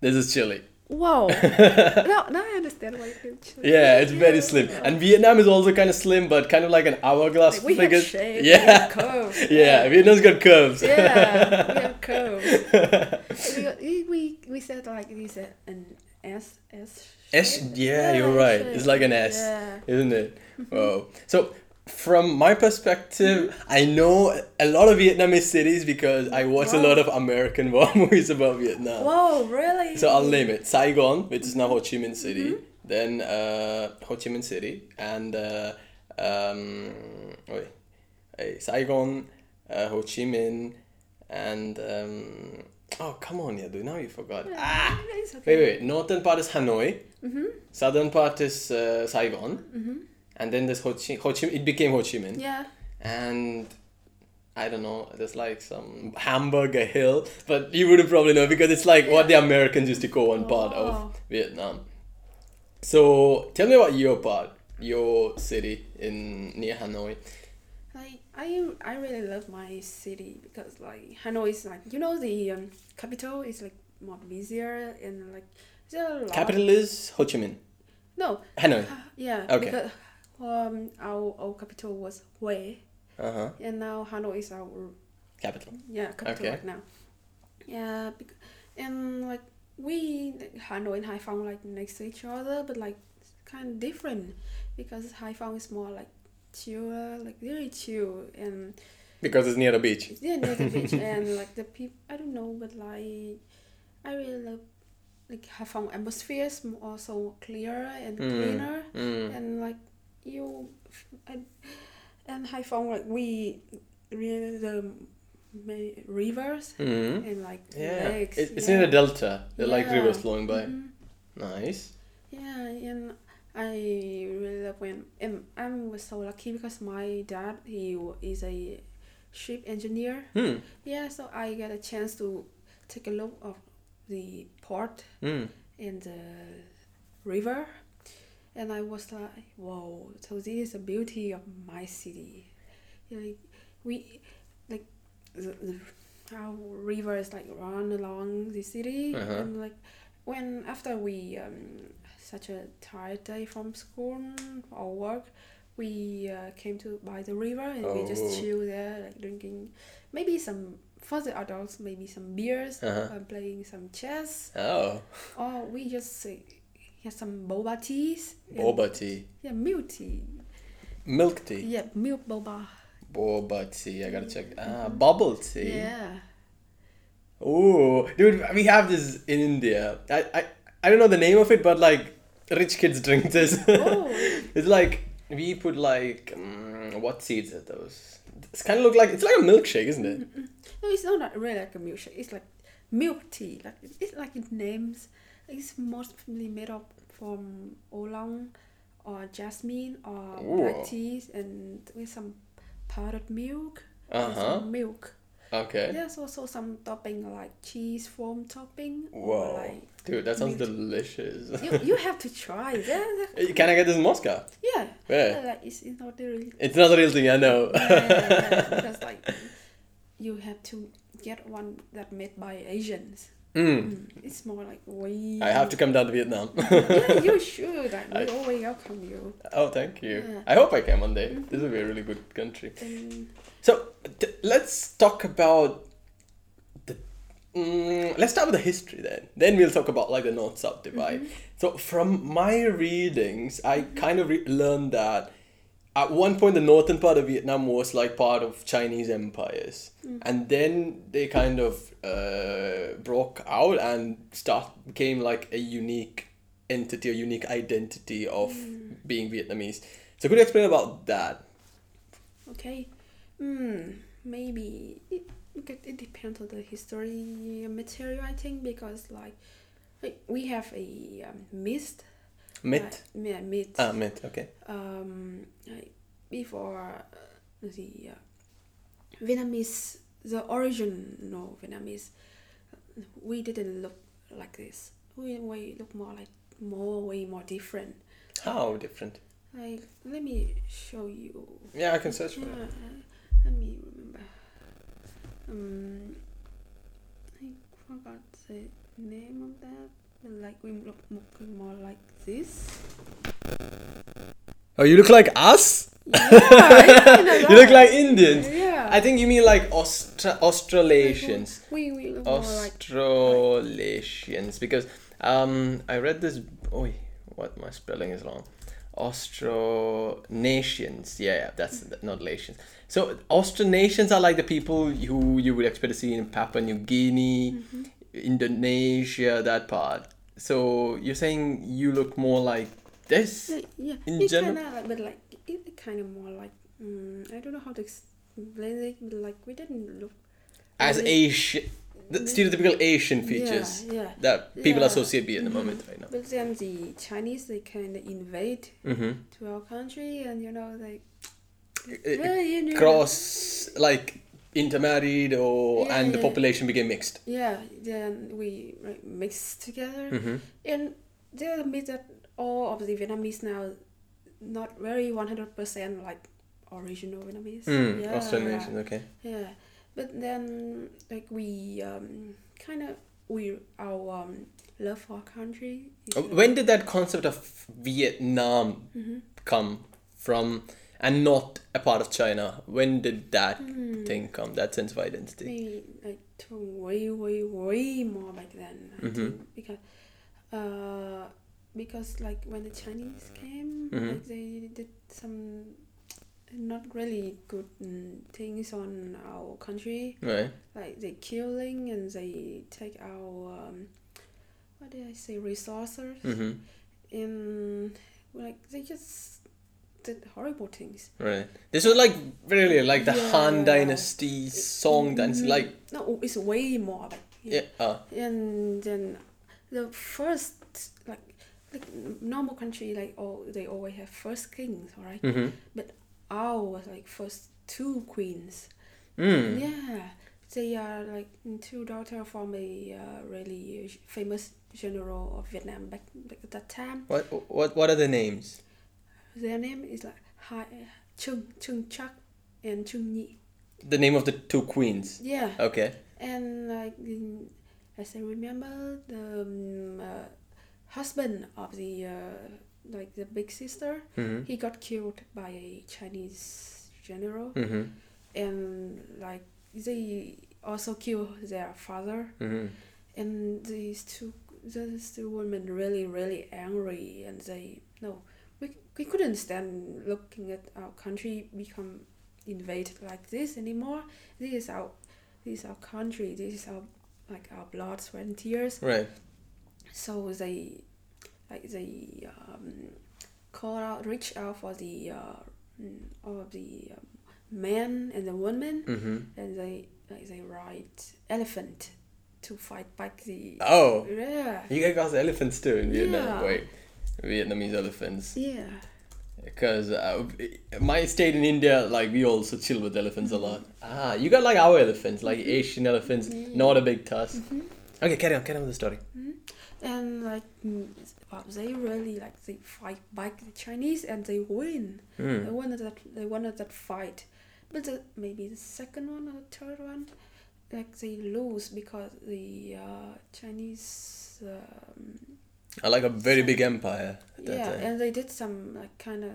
A: this is Chile.
B: Wow. now, now I understand why you.
A: Yeah, it's very slim, and Vietnam is also kind of slim, but kind of like an hourglass
B: Like, we
A: figure.
B: have shape. We
A: yeah,
B: have curves.
A: yeah, Vietnam's got curves.
B: Yeah, we have curves. we, we, we, we said like this uh, an S S.
A: S,
B: shape.
A: yeah, you're right. It's like an S.
B: Yeah.
A: isn't it? Wow. So, from my perspective, I know a lot of Vietnamese cities because I watch a lot of American war movies about Vietnam.
B: Whoa, really?
A: So I'll name it Saigon, which is now Ho Chi Minh City.
B: Mm-hmm.
A: Then uh, Ho Chi Minh City and uh, um, wait, uh, Saigon, uh, Ho Chi Minh, and um, oh come on, Yadu, now you forgot. Ah,
B: It's okay.
A: wait, wait. Northern part is Hanoi.
B: Mm-hmm.
A: Southern part is uh, Saigon,
B: Mm-hmm.
A: And then there's Ho Chi, Ho Chi. It became Ho Chi Minh,
B: Yeah.
A: and I don't know. There's like some hamburger hill, but you would have probably know because it's like what the Americans used to call one part
B: Oh.
A: of Vietnam. So tell me about your part, your city in near Hanoi.
B: Like I I really love my city because like Hanoi is like you know the um, capital is like more busier and like there are a lot.
A: Capital is Ho Chi Minh.
B: No.
A: Hanoi.
B: Yeah.
A: Okay.
B: Because um our our capital was Hue
A: Uh huh.
B: and now Hanoi is our
A: Capital.
B: yeah capital
A: Okay.
B: right now. Yeah. And like we Hanoi and Haiphong like next to each other, but like kind of different because Haiphong is more like chill, like very chill and
A: Because it's near the beach.
B: yeah near the beach and like the people I don't know but like I really love like Haiphong atmosphere is also clearer and
A: Mm.
B: cleaner
A: Mm.
B: and like you and, and Haiphong like we really the ma- rivers
A: Mm.
B: and like
A: Yeah.
B: lakes
A: It, it's
B: yeah.
A: near the delta. There are like rivers flowing by.
B: Mhm.
A: Nice.
B: Yeah, and I really love when and I'm so lucky because my dad he is a ship engineer.
A: Hmm.
B: Yeah, so I get a chance to take a look of the port
A: Mm.
B: and the river, and I was like, "Whoa!" So this is the beauty of my city. Like we like the, the our rivers like run along the city,
A: Uh-huh.
B: and like when after we um such a tired day from school or work. We uh, came to by the river and we just
A: Oh.
B: chill there, like drinking maybe some for the adults, maybe some beers,
A: Uh-huh.
B: and playing some chess,
A: Oh.
B: or we just uh, have some boba teas. and-
A: Boba tea.
B: Yeah, milk tea.
A: Milk tea.
B: Yeah, milk boba.
A: Boba tea. I gotta check. Ah, bubble tea.
B: Yeah.
A: Oh, dude, we have this in India. I, I, I don't know the name of it, but like rich kids drink this.
B: Oh.
A: it's like we put like um, what seeds are those? It's kind of look like it's like a milkshake, isn't it?
B: No, it's not really like a milkshake. It's like milk tea. Like it's like it names. It's mostly made up from oolong or jasmine or
A: Ooh.
B: black teas and with some powdered milk
A: Uh-huh.
B: some milk.
A: Okay.
B: There's also some topping like cheese foam topping
A: Whoa,
B: like
A: dude, that sounds
B: milk.
A: delicious.
B: you, you have to try that.
A: Can I get this in Moscow?
B: Yeah.
A: Where?
B: Like it's, it's not really
A: It's not the real thing, I know.
B: yeah, yeah, because like you have to get one that made by Asians.
A: Mm.
B: Mm, It's more like we.
A: I have to come down to Vietnam.
B: yeah, you should. Like, we
A: I-
B: always welcome you.
A: oh, thank you.
B: Yeah.
A: I hope I can one day. This would be a really good country.
B: And
A: So t- let's talk about the. Mm, let's start with the history then. Then we'll talk about like the north south divide. So from my readings, I kind of re- learned that at one point the northern part of Vietnam was like part of Chinese empires, and then they kind of uh, broke out and start became like a unique entity, a unique identity of being Vietnamese. So could you explain about that?
B: okay, mm, maybe it, it depends on the history material. I think because like, like we have a um, mist.
A: Myth.
B: Uh, yeah, myth.
A: Ah, myth. Okay.
B: um, before uh, the uh, Vietnamese, the original Vietnamese, we didn't look like this. We, we look more like more way more different.
A: How different?
B: Like let me show you.
A: Yeah, I can search for
B: Yeah,
A: it.
B: uh, let me remember. Um, I forgot the name of that. But like we look look more like this.
A: Oh, you look like us?
B: Yeah,
A: You look like Indians.
B: Yeah.
A: I think you mean like Austra- Australasians.
B: We we look
A: Australasians. Because um, I read this. Oh, what my spelling is wrong. Austronesians. Yeah, yeah, that's not Latians. So Austronesians are like the people who you would expect to see in Papua New Guinea,
B: Mm-hmm.
A: Indonesia, that part. So you're saying you look more like this?
B: yeah, yeah.
A: in
B: it's
A: general-
B: kind of like, but like it kind of more like mm, I don't know how to ex- basic, but like we didn't look
A: As Asian, the stereotypical Asian features
B: Yeah, yeah.
A: that people
B: Yeah.
A: associate with at the moment right now.
B: But then the Chinese they kind of invade
A: Mm-hmm.
B: to our country, and you know they
A: Uh,
B: really
A: Cross like intermarried or
B: Yeah,
A: and the population became mixed.
B: Yeah, then we like, mixed together,
A: Mm-hmm.
B: and they admit that all of the Vietnamese now not very one hundred percent like original Vietnamese.
A: Mm,
B: yeah,
A: Australian, okay.
B: Yeah, but then like we um, kind of we our um, love for our country.
A: uh, When did that concept of Vietnam
B: Mhm.
A: come from and not a part of China? When did that
B: Hmm.
A: thing come, that sense of identity?
B: Maybe like way, way, way more back then. I
A: Mhm.
B: think because, uh, because like when the Chinese came,
A: Mhm.
B: like they did some not really good mm, things on our country.
A: Right.
B: Like they killing and they take our um, what did I say resources
A: Mm-hmm.
B: and like they just did horrible things.
A: Right. This was like really like the Han
B: Yeah.
A: Dynasty, Song Dynasty,
B: Mhm.
A: like
B: no, it's way more back.
A: yeah. Uh,
B: and then the first like like normal country like oh they always have first kings right
A: mm-hmm.
B: Our was like first two queens
A: Mm.
B: yeah they are like two daughter from a uh, really famous general of vietnam back, back at that time
A: What what what are the names?
B: their name is like Hai, chung chung chak and chung nhi
A: The name of the two queens.
B: yeah
A: Okay.
B: and like as I remember, the um, uh, husband of the uh, like the big sister,
A: Mm-hmm.
B: he got killed by a Chinese general,
A: Mm-hmm.
B: and like they also killed their father,
A: Mm-hmm.
B: and these two these two women really really angry, and they no, we we couldn't stand looking at our country become invaded like this anymore. This is our this is our country. This is our like our blood, sweat, and tears.
A: Right.
B: So they like they um, call out, reach out for the uh, mm, all of the um, men and the women,
A: Mm-hmm.
B: and they like they ride elephant to fight back the
A: Oh,
B: yeah
A: you guys got elephants too in Vietnam.
B: Yeah.
A: Wait, Vietnamese elephants.
B: yeah
A: Because uh, my state in India, like we also chill with elephants a lot. Ah, you got like our elephants, like Asian elephants, not a big tusk. Okay, carry on, carry on with the story.
B: And like mm, wow, they really like they fight back the Chinese and they win. They
A: Mm.
B: won that they won that fight, but the, maybe the second one or the third one, like they lose because the uh, Chinese. Um,
A: I like a very big empire that
B: yeah,
A: time.
B: and they did some like kind of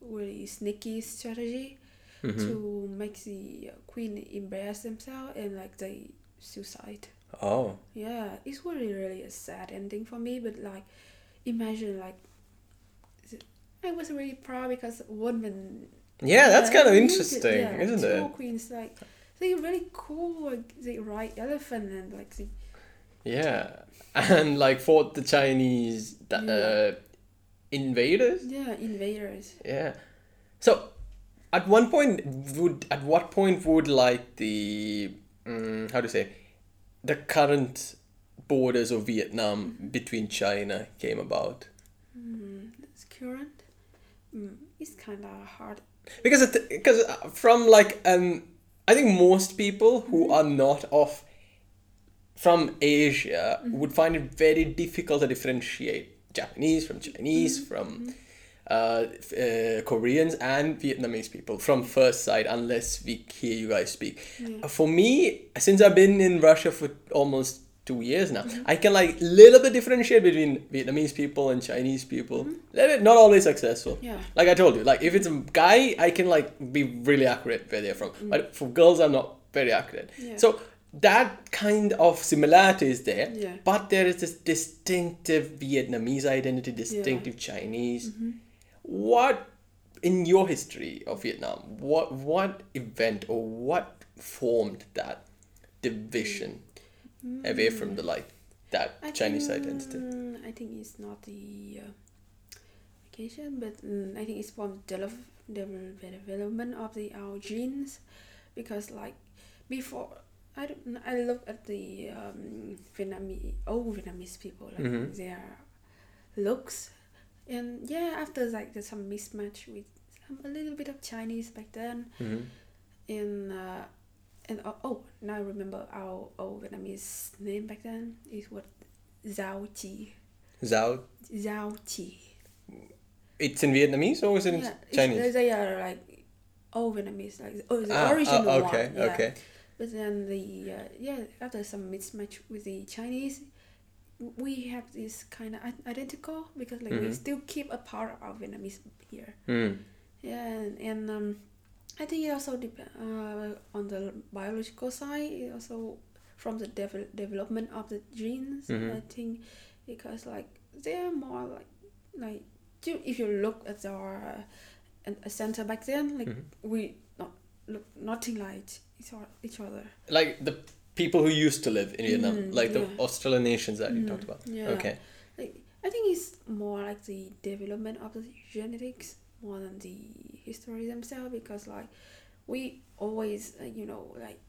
B: really sneaky strategy
A: Mhm.
B: to make the queen embarrass themselves and like they suicide.
A: Oh,
B: Yeah, it's really really a sad ending for me. But like, imagine like, I was really proud because women.
A: yeah, that's kind of interesting,
B: yeah,
A: isn't
B: two
A: it?
B: queens like, they really cool. Like they ride elephant and like they.
A: Yeah, and like fought the Chinese
B: Yeah.
A: uh, invaders.
B: Yeah, invaders.
A: Yeah. So, at one point, would at what point would like the um, how to say, the current borders of Vietnam between China came about?
B: Mm, it's current. Mm, it's kind of hard.
A: Because it, because uh, from like um, I think most people who are not of from Asia would find it very difficult to differentiate Japanese from Chinese from uh, uh, Koreans and Vietnamese people from first sight unless we hear you guys speak.
B: Yeah.
A: Uh, For me, since I've been in Russia for almost two years now, I can like a little bit differentiate between Vietnamese people and Chinese people. Bit, not always successful.
B: Yeah.
A: Like I told you, like if it's a guy, I can like be really accurate where they're from. But for girls, I'm not very accurate.
B: Yeah.
A: So that kind of similarity is there.
B: Yeah.
A: But there is this distinctive Vietnamese identity, distinctive Chinese.
B: Mm-hmm.
A: What in your history of Vietnam? What what event or what formed that division away from the like that
B: I
A: Chinese
B: think,
A: identity?
B: I think it's not the uh, vacation, but mm, I think it's from the develop, development of the our genes. because like before I don't I look at the um, Vietnamese old Vietnamese people like
A: Mhm.
B: their looks and yeah after like there's some mismatch with some, a little bit of Chinese back then
A: Mhm.
B: in uh, and oh, oh now I remember our old Vietnamese name back then is what Giao Chi
A: Zhao.
B: Giao Chi
A: It's in Vietnamese or is it in
B: yeah, it's-
A: Chinese?
B: they are like old Vietnamese like oh, the
A: Ah,
B: original
A: ah, okay,
B: one yeah.
A: okay.
B: But then the uh, yeah after some mismatch with the Chinese, we have this kind of identical because like we
A: Mhm.
B: still keep a part of our Vietnamese here.
A: Mm.
B: Yeah, and, and um, I think it also depends uh, on the biological side. It also from the devel- development of the genes.
A: Mhm.
B: I think because like they're more like like if you look at our uh, a center back then, like
A: Mhm.
B: we not look nothing like each each other.
A: Like the people who used to live in Vietnam,
B: Mhm,
A: like the
B: yeah.
A: Australasians that you
B: Mm,
A: talked about.
B: Yeah.
A: Okay.
B: Like, I think it's more like the development of the genetics more than the history themselves because like we always uh, you know like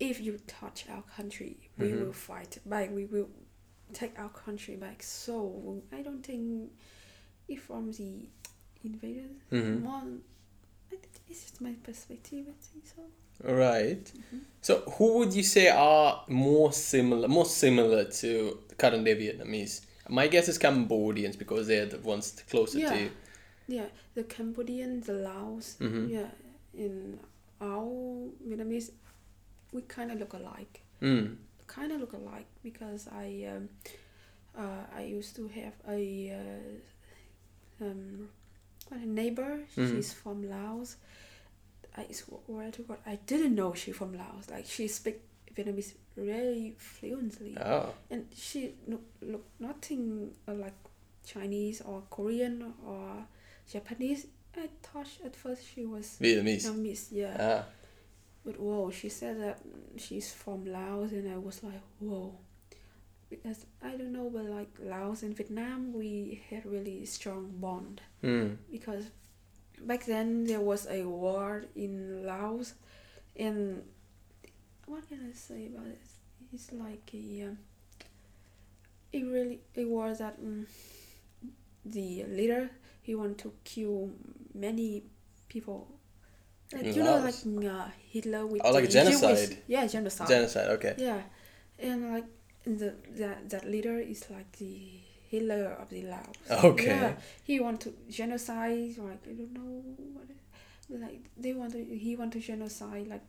B: if you touch our country we
A: Mhm.
B: will fight back we will take our country back so I don't think if from the invaders
A: Mhm.
B: more I think it's just my perspective I think so
A: Right.
B: Mm-hmm.
A: So who would you say are more similar, more similar to the current day Vietnamese? My guess is Cambodians because they're the ones closer to
B: Yeah.
A: you.
B: Yeah, the Cambodian, the Laos,
A: Mhm.
B: yeah, in our Vietnamese, we kind of look alike.
A: Mm.
B: Kind of look alike because I, um, uh, I used to have a, uh, um, a neighbor.
A: Mhm.
B: She's from Laos. I swear to God, I didn't know she from Laos. Like she speak Vietnamese really fluently
A: Oh.
B: and she look, look nothing uh, like Chinese or Korean or Japanese. I thought at first she was
A: Vietnamese.
B: Vietnamese, yeah.
A: Ah.
B: But whoa, she said that she's from Laos, and I was like, whoa. Because I don't know, but like Laos and Vietnam, we had really strong bond
A: Mm.
B: because back then there was a war in Laos, and what can I say about it? It's like a um, it really it was that um, the leader he wanted to kill many people. Like
A: In
B: you know, like uh, Hitler with
A: Oh, like genocide.
B: Jewish- yeah, genocide.
A: Genocide. Okay.
B: Yeah, and like the that that leader is like the Hitler of the Laos.
A: Okay.
B: Yeah, he want to genocide. Like I don't know what. Like they want to. He want to genocide. Like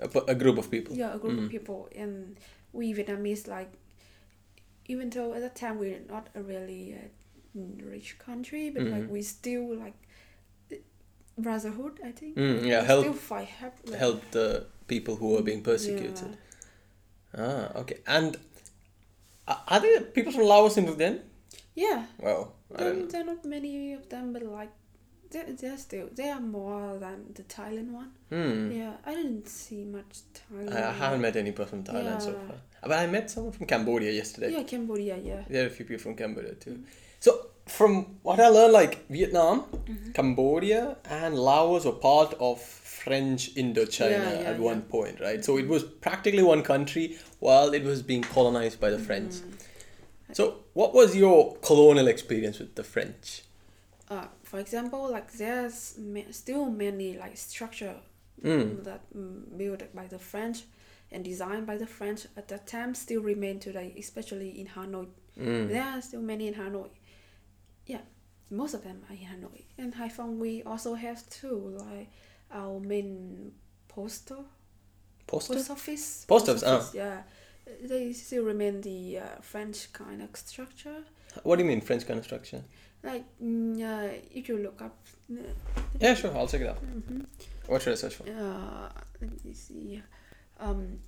A: A, a group of people.
B: yeah, a group
A: Mm.
B: of people, and we Vietnamese like. Even though at that time we're not a really uh, rich country, but like
A: Mhm.
B: we still like brotherhood. I think.
A: Mm, yeah,
B: We
A: help-
B: Still fight. Help, like,
A: Help the people who are being persecuted.
B: Yeah.
A: Ah. Okay. And are are there people from Laos in then?
B: Yeah.
A: Well, I
B: There, there are not many of them, but like, they're, they're still, they are more than the Thailand one.
A: Hmm.
B: Yeah, I didn't see much Thailand.
A: I, I haven't met any person from Thailand so far. But I met someone from Cambodia yesterday.
B: Yeah, Cambodia, yeah.
A: There are a few people from Cambodia too. So from what I learned, like Vietnam,
B: Mm-hmm.
A: Cambodia, and Laos were part of French Indochina
B: Yeah, yeah,
A: at
B: yeah.
A: one point, right? So it was practically one country while it was being colonized by the French. So what was your colonial experience with the French?
B: Uh, for example, like there's ma- still many like structure
A: Mm.
B: that built by the French and designed by the French at that time still remain today, especially in Hanoi.
A: Mm.
B: There are still many in Hanoi. Yeah, most of them are in Hanoi. And Haiphong we also have two, like our main postal post office.
A: Post office, ah.
B: Yeah, they still remain the uh, French kind of structure.
A: What do you mean French construction?
B: Like mm, uh, if you look up. Uh,
A: Yeah, sure. I'll check it out.
B: mhm.
A: What should I search for?
B: Uh, let me see. Um,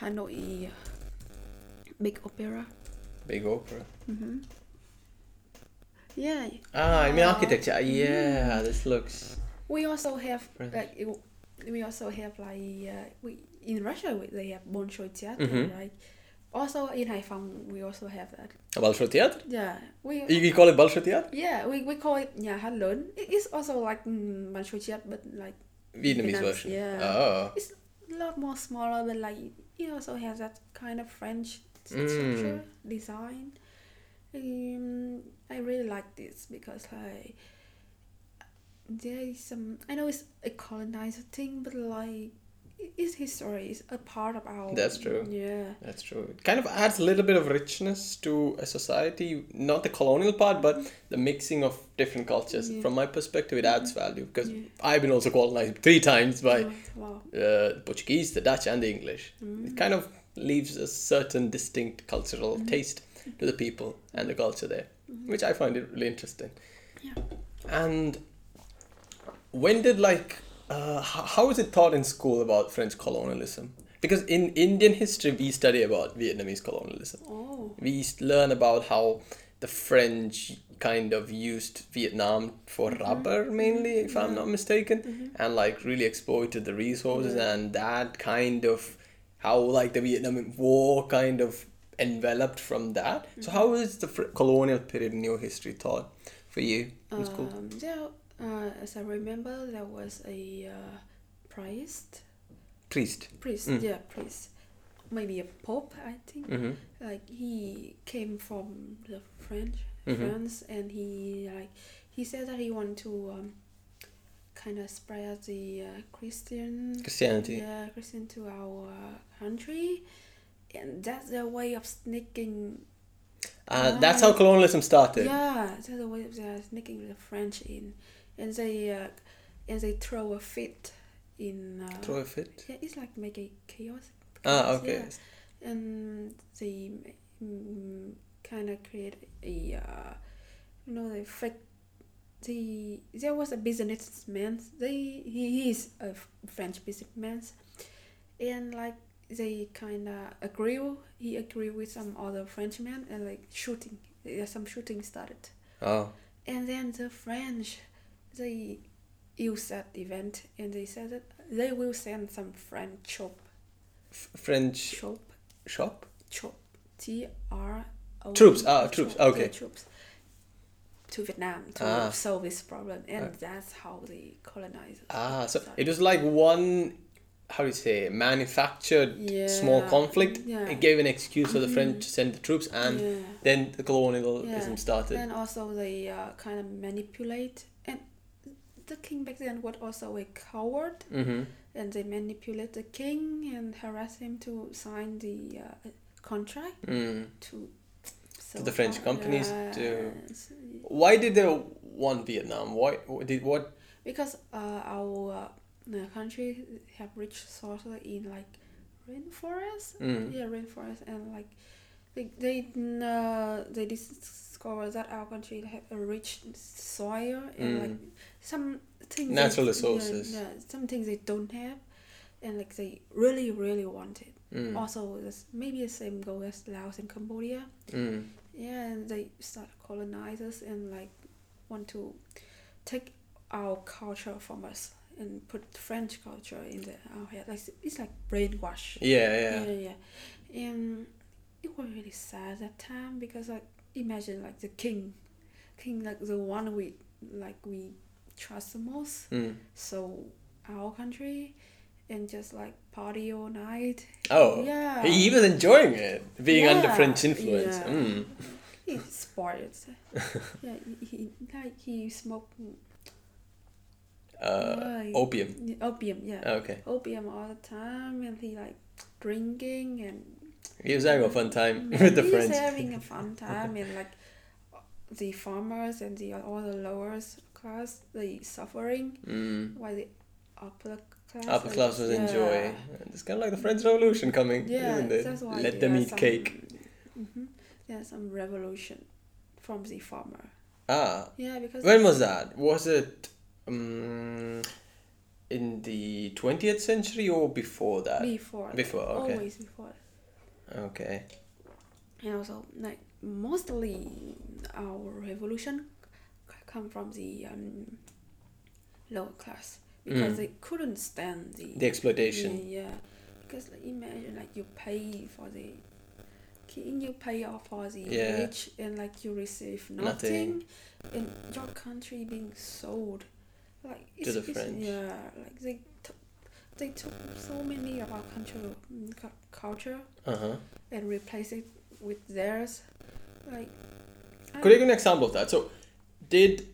B: Hanoi Big Opera.
A: Big opera.
B: Mm-hmm. Yeah,
A: Ah, I mean
B: Ah.
A: architecture. Yeah, this looks.
B: we also have
A: French.
B: like it- we also have like uh, we in Russia we, they have Bolshoi Theater,
A: Mhm.
B: right? Also in Haiphong we also have that.
A: Bolshoi Theater?
B: Yeah, we
A: You, you call it Bolshoi Theater?
B: yeah we, we call it nhà hát lớn. It is also like mm, Bolshoi Theater, but like
A: Vietnamese version.
B: yeah.
A: Oh.
B: It's a lot more smaller, but like it also has that kind of French
A: Mm.
B: design. Um, I really like this because like there is some. I know it's a colonizer thing, but like i- its history is a part of our.
A: That's true.
B: Yeah.
A: That's true. It kind of adds a little bit of richness to a society, not the colonial part, but the mixing of different cultures.
B: Yeah.
A: From my perspective, it adds value because
B: Yeah.
A: I've been also colonized three times by
B: Oh, wow.
A: uh, the Portuguese, the Dutch, and the English.
B: Mm.
A: It kind of leaves a certain distinct cultural
B: Mm-hmm.
A: taste to the people and the culture there, which I find it really interesting.
B: Yeah.
A: And when did like uh, how, is it taught in school about French colonialism? Because in Indian history we study about Vietnamese colonialism.
B: Oh.
A: We learn about how the French kind of used Vietnam for
B: Mm-hmm.
A: rubber mainly, if I'm not mistaken, and like really exploited the resources
B: Yeah.
A: and that kind of how like the Vietnam War kind of enveloped from that.
B: Mm-hmm.
A: So how is the fr- colonial period in your history taught for you in school?
B: Um, there, uh, as I remember, there was a uh, priest.
A: Priest.
B: Priest,
A: Mm.
B: yeah, priest. Maybe a pope, I think.
A: Mm-hmm.
B: Like he came from the French,
A: Mhm.
B: France, and he like he said that he wanted to um, kind of spread the uh, Christian
A: Christianity.
B: yeah, Christian to our uh, country, and that's their way of sneaking.
A: Uh, that's how colonialism started.
B: Yeah, that's the way of uh, sneaking the French in, and they uh, and they throw a fit in. Uh,
A: Throw a fit.
B: Yeah, it's like make a chaos.
A: Ah, okay.
B: yeah. And they mm, kind of create a, uh, you know, the fake. The there was a businessman. They he, is a French businessman, and like they kind of agree. He agree with some other Frenchman and like shooting. Yeah, some shooting started,
A: Oh.
B: and then the French, they use that event and they said that they will send some French chop
A: F- French
B: chop
A: shop?
B: chop T R O
A: Troops, ah, troops, okay.
B: troops to Vietnam to
A: Ah.
B: solve this problem and
A: Ah.
B: that's how they colonize
A: Ah, so it was like one, how do you say, manufactured small conflict.
B: yeah.
A: It gave an excuse for the French
B: Mhm.
A: to send the troops, and
B: yeah.
A: then the colonialism
B: Yeah.
A: started.
B: and also they uh, kind of manipulate the king back then was also a coward
A: mm-hmm.
B: and they manipulate the king and harass him to sign the uh, contract
A: Mm.
B: to so
A: the French
B: uh,
A: companies to- Why did they want Vietnam? Why did what?
B: because uh, our uh, country have rich sources in like rainforest
A: Mm.
B: yeah rainforest and like they they uh, they discover that our country have a rich soil and
A: Mm.
B: like some things
A: Natural
B: they,
A: resources.
B: yeah, yeah some things they don't have and like they really really want it
A: Mm.
B: also this maybe the same go as Laos and Cambodia
A: Mm.
B: yeah and they start colonizers and like want to take our culture from us and put French culture in the our head like it's like brainwash
A: Yeah, yeah.
B: yeah yeah and it was really sad that time because like imagine like the king king like the one we like we trust the most
A: Mm.
B: so our country and just like party all night
A: Oh,
B: yeah
A: he, was enjoying it, being under French influence.
B: yeah.
A: Mm.
B: He spoiled. yeah, he, he like he smoked
A: Uh, opium.
B: Opium, yeah.
A: Okay.
B: Opium all the time, and he like drinking and.
A: He was having a fun time with the French.
B: He was having a fun time, and like the farmers and the all the lower class, they suffering,
A: Mm.
B: while the upper class.
A: Upper class was
B: yeah.
A: enjoying. It's kind of like the French Revolution coming,
B: Yeah,
A: isn't it?
B: that's why
A: Let them eat
B: some-
A: cake.
B: Mhm. There's some revolution from the farmer.
A: Ah,
B: Yeah, because
A: when was that? Was it um, in the twentieth century or before that?
B: before
A: Before, okay.
B: always before
A: Okay.
B: and also like mostly our revolution come from the um, lower class because
A: Mm.
B: they couldn't stand the
A: The exploitation.
B: yeah, yeah. because like, imagine like you pay for the king you pay off for the
A: Yeah.
B: rich and like you receive
A: Nothing.
B: nothing, and your country being sold like
A: To the
B: it's- it's-
A: French.
B: Yeah, like they they took so many of our culture mm, culture
A: Uh huh.
B: and replaced it with theirs. Like, I
A: Could you give an example of that? So, did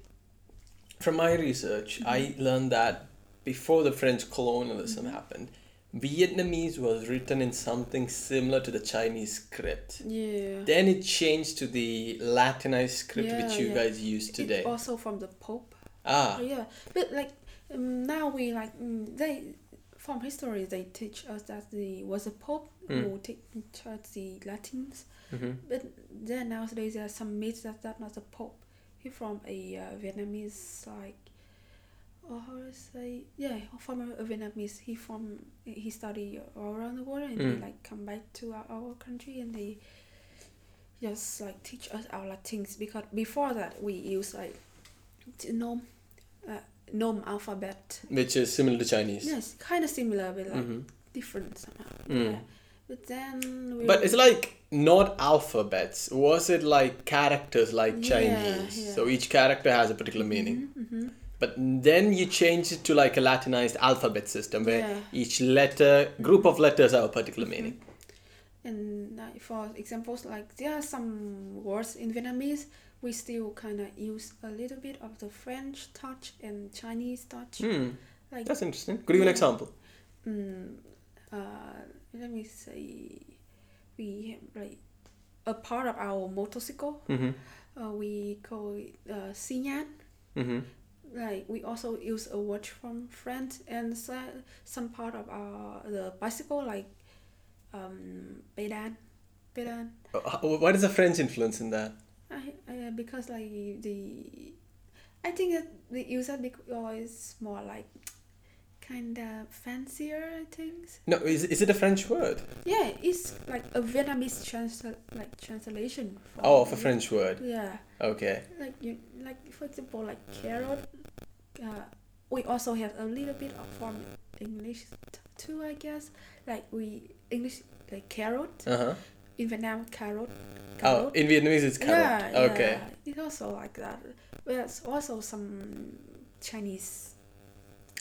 A: from my research, I
B: Mm-hmm.
A: learned that before the French colonialism happened, Vietnamese was written in something similar to the Chinese script.
B: Yeah.
A: Then it changed to the Latinized script which you
B: yeah.
A: guys use
B: It
A: today.
B: also from the Pope.
A: Ah,
B: Yeah, but like um, now we like mm, they from history they teach us that the was a Pope
A: Mm.
B: who te- taught the Latins.
A: hmm
B: But then nowadays there are some myths that that not a Pope. He from a uh, Vietnamese like, or how to say yeah from a, Vietnamese. He from he study all around the world and he
A: Mm.
B: like come back to our, our country and they just like teach us our Latins because before that we use like t- know. uh, nom alphabet.
A: which is similar to Chinese.
B: Yes, kind of similar but like
A: hmm
B: different somehow.
A: Mm.
B: Yeah. But then we
A: But it's like not alphabets. Was it like characters like
B: Yeah,
A: Chinese?
B: yeah.
A: So each character has a particular meaning.
B: hmm
A: But then you change it to like a Latinized alphabet system where each letter, group of letters have a particular meaning.
B: And for examples, like there are some words in Vietnamese we still kind of use a little bit of the French touch and Chinese touch.
A: Hmm,
B: Like,
A: that's interesting. Could you give an example?
B: mm, uh, let me say, we have like a part of our motorcycle.
A: Mm-hmm.
B: Uh, we call it uh, xi nhan.
A: Mm-hmm.
B: Like we also use a word from French and so- some part of our the bicycle like um, pedal, pedal.
A: Uh, what is the French influence in that?
B: I, I because like the I think that they use that because it's more like kind of fancier. things.
A: No, is, is it a French word?
B: Yeah, it's like a Vietnamese trans like translation.
A: Oh, of a French word.
B: Yeah,
A: Okay.
B: like you like for example like carrot. Uh, we also have a little bit of from English too, I guess. Like we English like carrot
A: Uh huh.
B: In Vietnam carrot.
A: Oh, in Vietnamese it's carrot.
B: Yeah,
A: okay.
B: yeah. It's also like that. There's also some Chinese.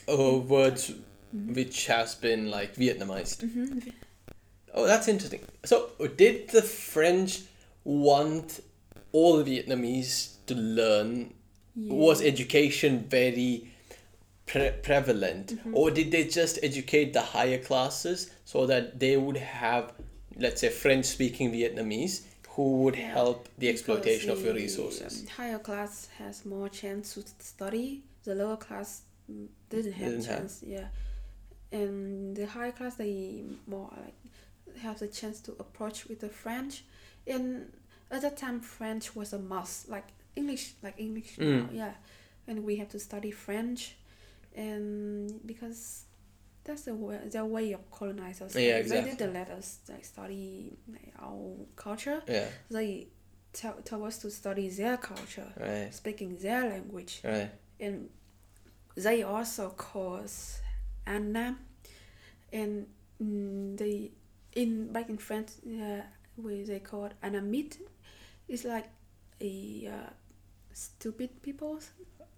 A: Oh, words
B: Mhm.
A: which has been like Vietnamized.
B: hmm
A: Oh, that's interesting. So, did the French want all Vietnamese to learn? Was education very pre- prevalent,
B: Mhm.
A: or did they just educate the higher classes so that they would have, let's say, French-speaking Vietnamese who would
B: Yeah,
A: help the exploitation of your resources?
B: higher class has more chance to study. The lower class didn't have
A: Didn't have.
B: chance. Yeah, and the higher class they more like have the chance to approach with the French. And at that time, French was a must, like English, like English now.
A: Mm.
B: Yeah, and we have to study French, and because that's the way, their way of colonize us.
A: Yeah,
B: They didn't let us like study like, our culture
A: Yeah,
B: they tell, tell us to study their culture,
A: right,
B: speaking their language,
A: right.
B: and they also cause us Annam, and mm, they in back in France, uh, where they call it Annamite, it's like a uh, stupid people.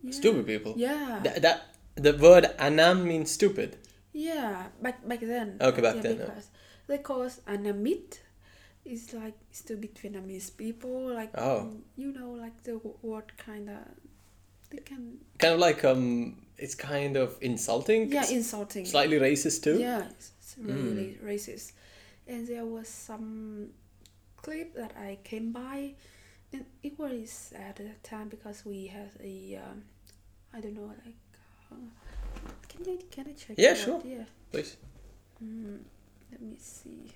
B: Yeah.
A: Stupid people.
B: Yeah.
A: That, that the word Annam means stupid.
B: Yeah, back back then.
A: Okay, back
B: yeah,
A: then.
B: Because call us Annamite. It's like stupid Vietnamese people. Like
A: Oh.
B: mm, you know, like the word kind of. They can.
A: Kind of like um, it's kind of insulting.
B: Yeah, insulting.
A: slightly racist too.
B: Yeah, it's, it's really racist. And there was some clip that I came by, and it was sad at that time because we had a, um, I don't know, like. Uh, can you can I check?
A: Yeah,
B: it out?
A: sure.
B: Yeah.
A: Please.
B: Mm, let me see.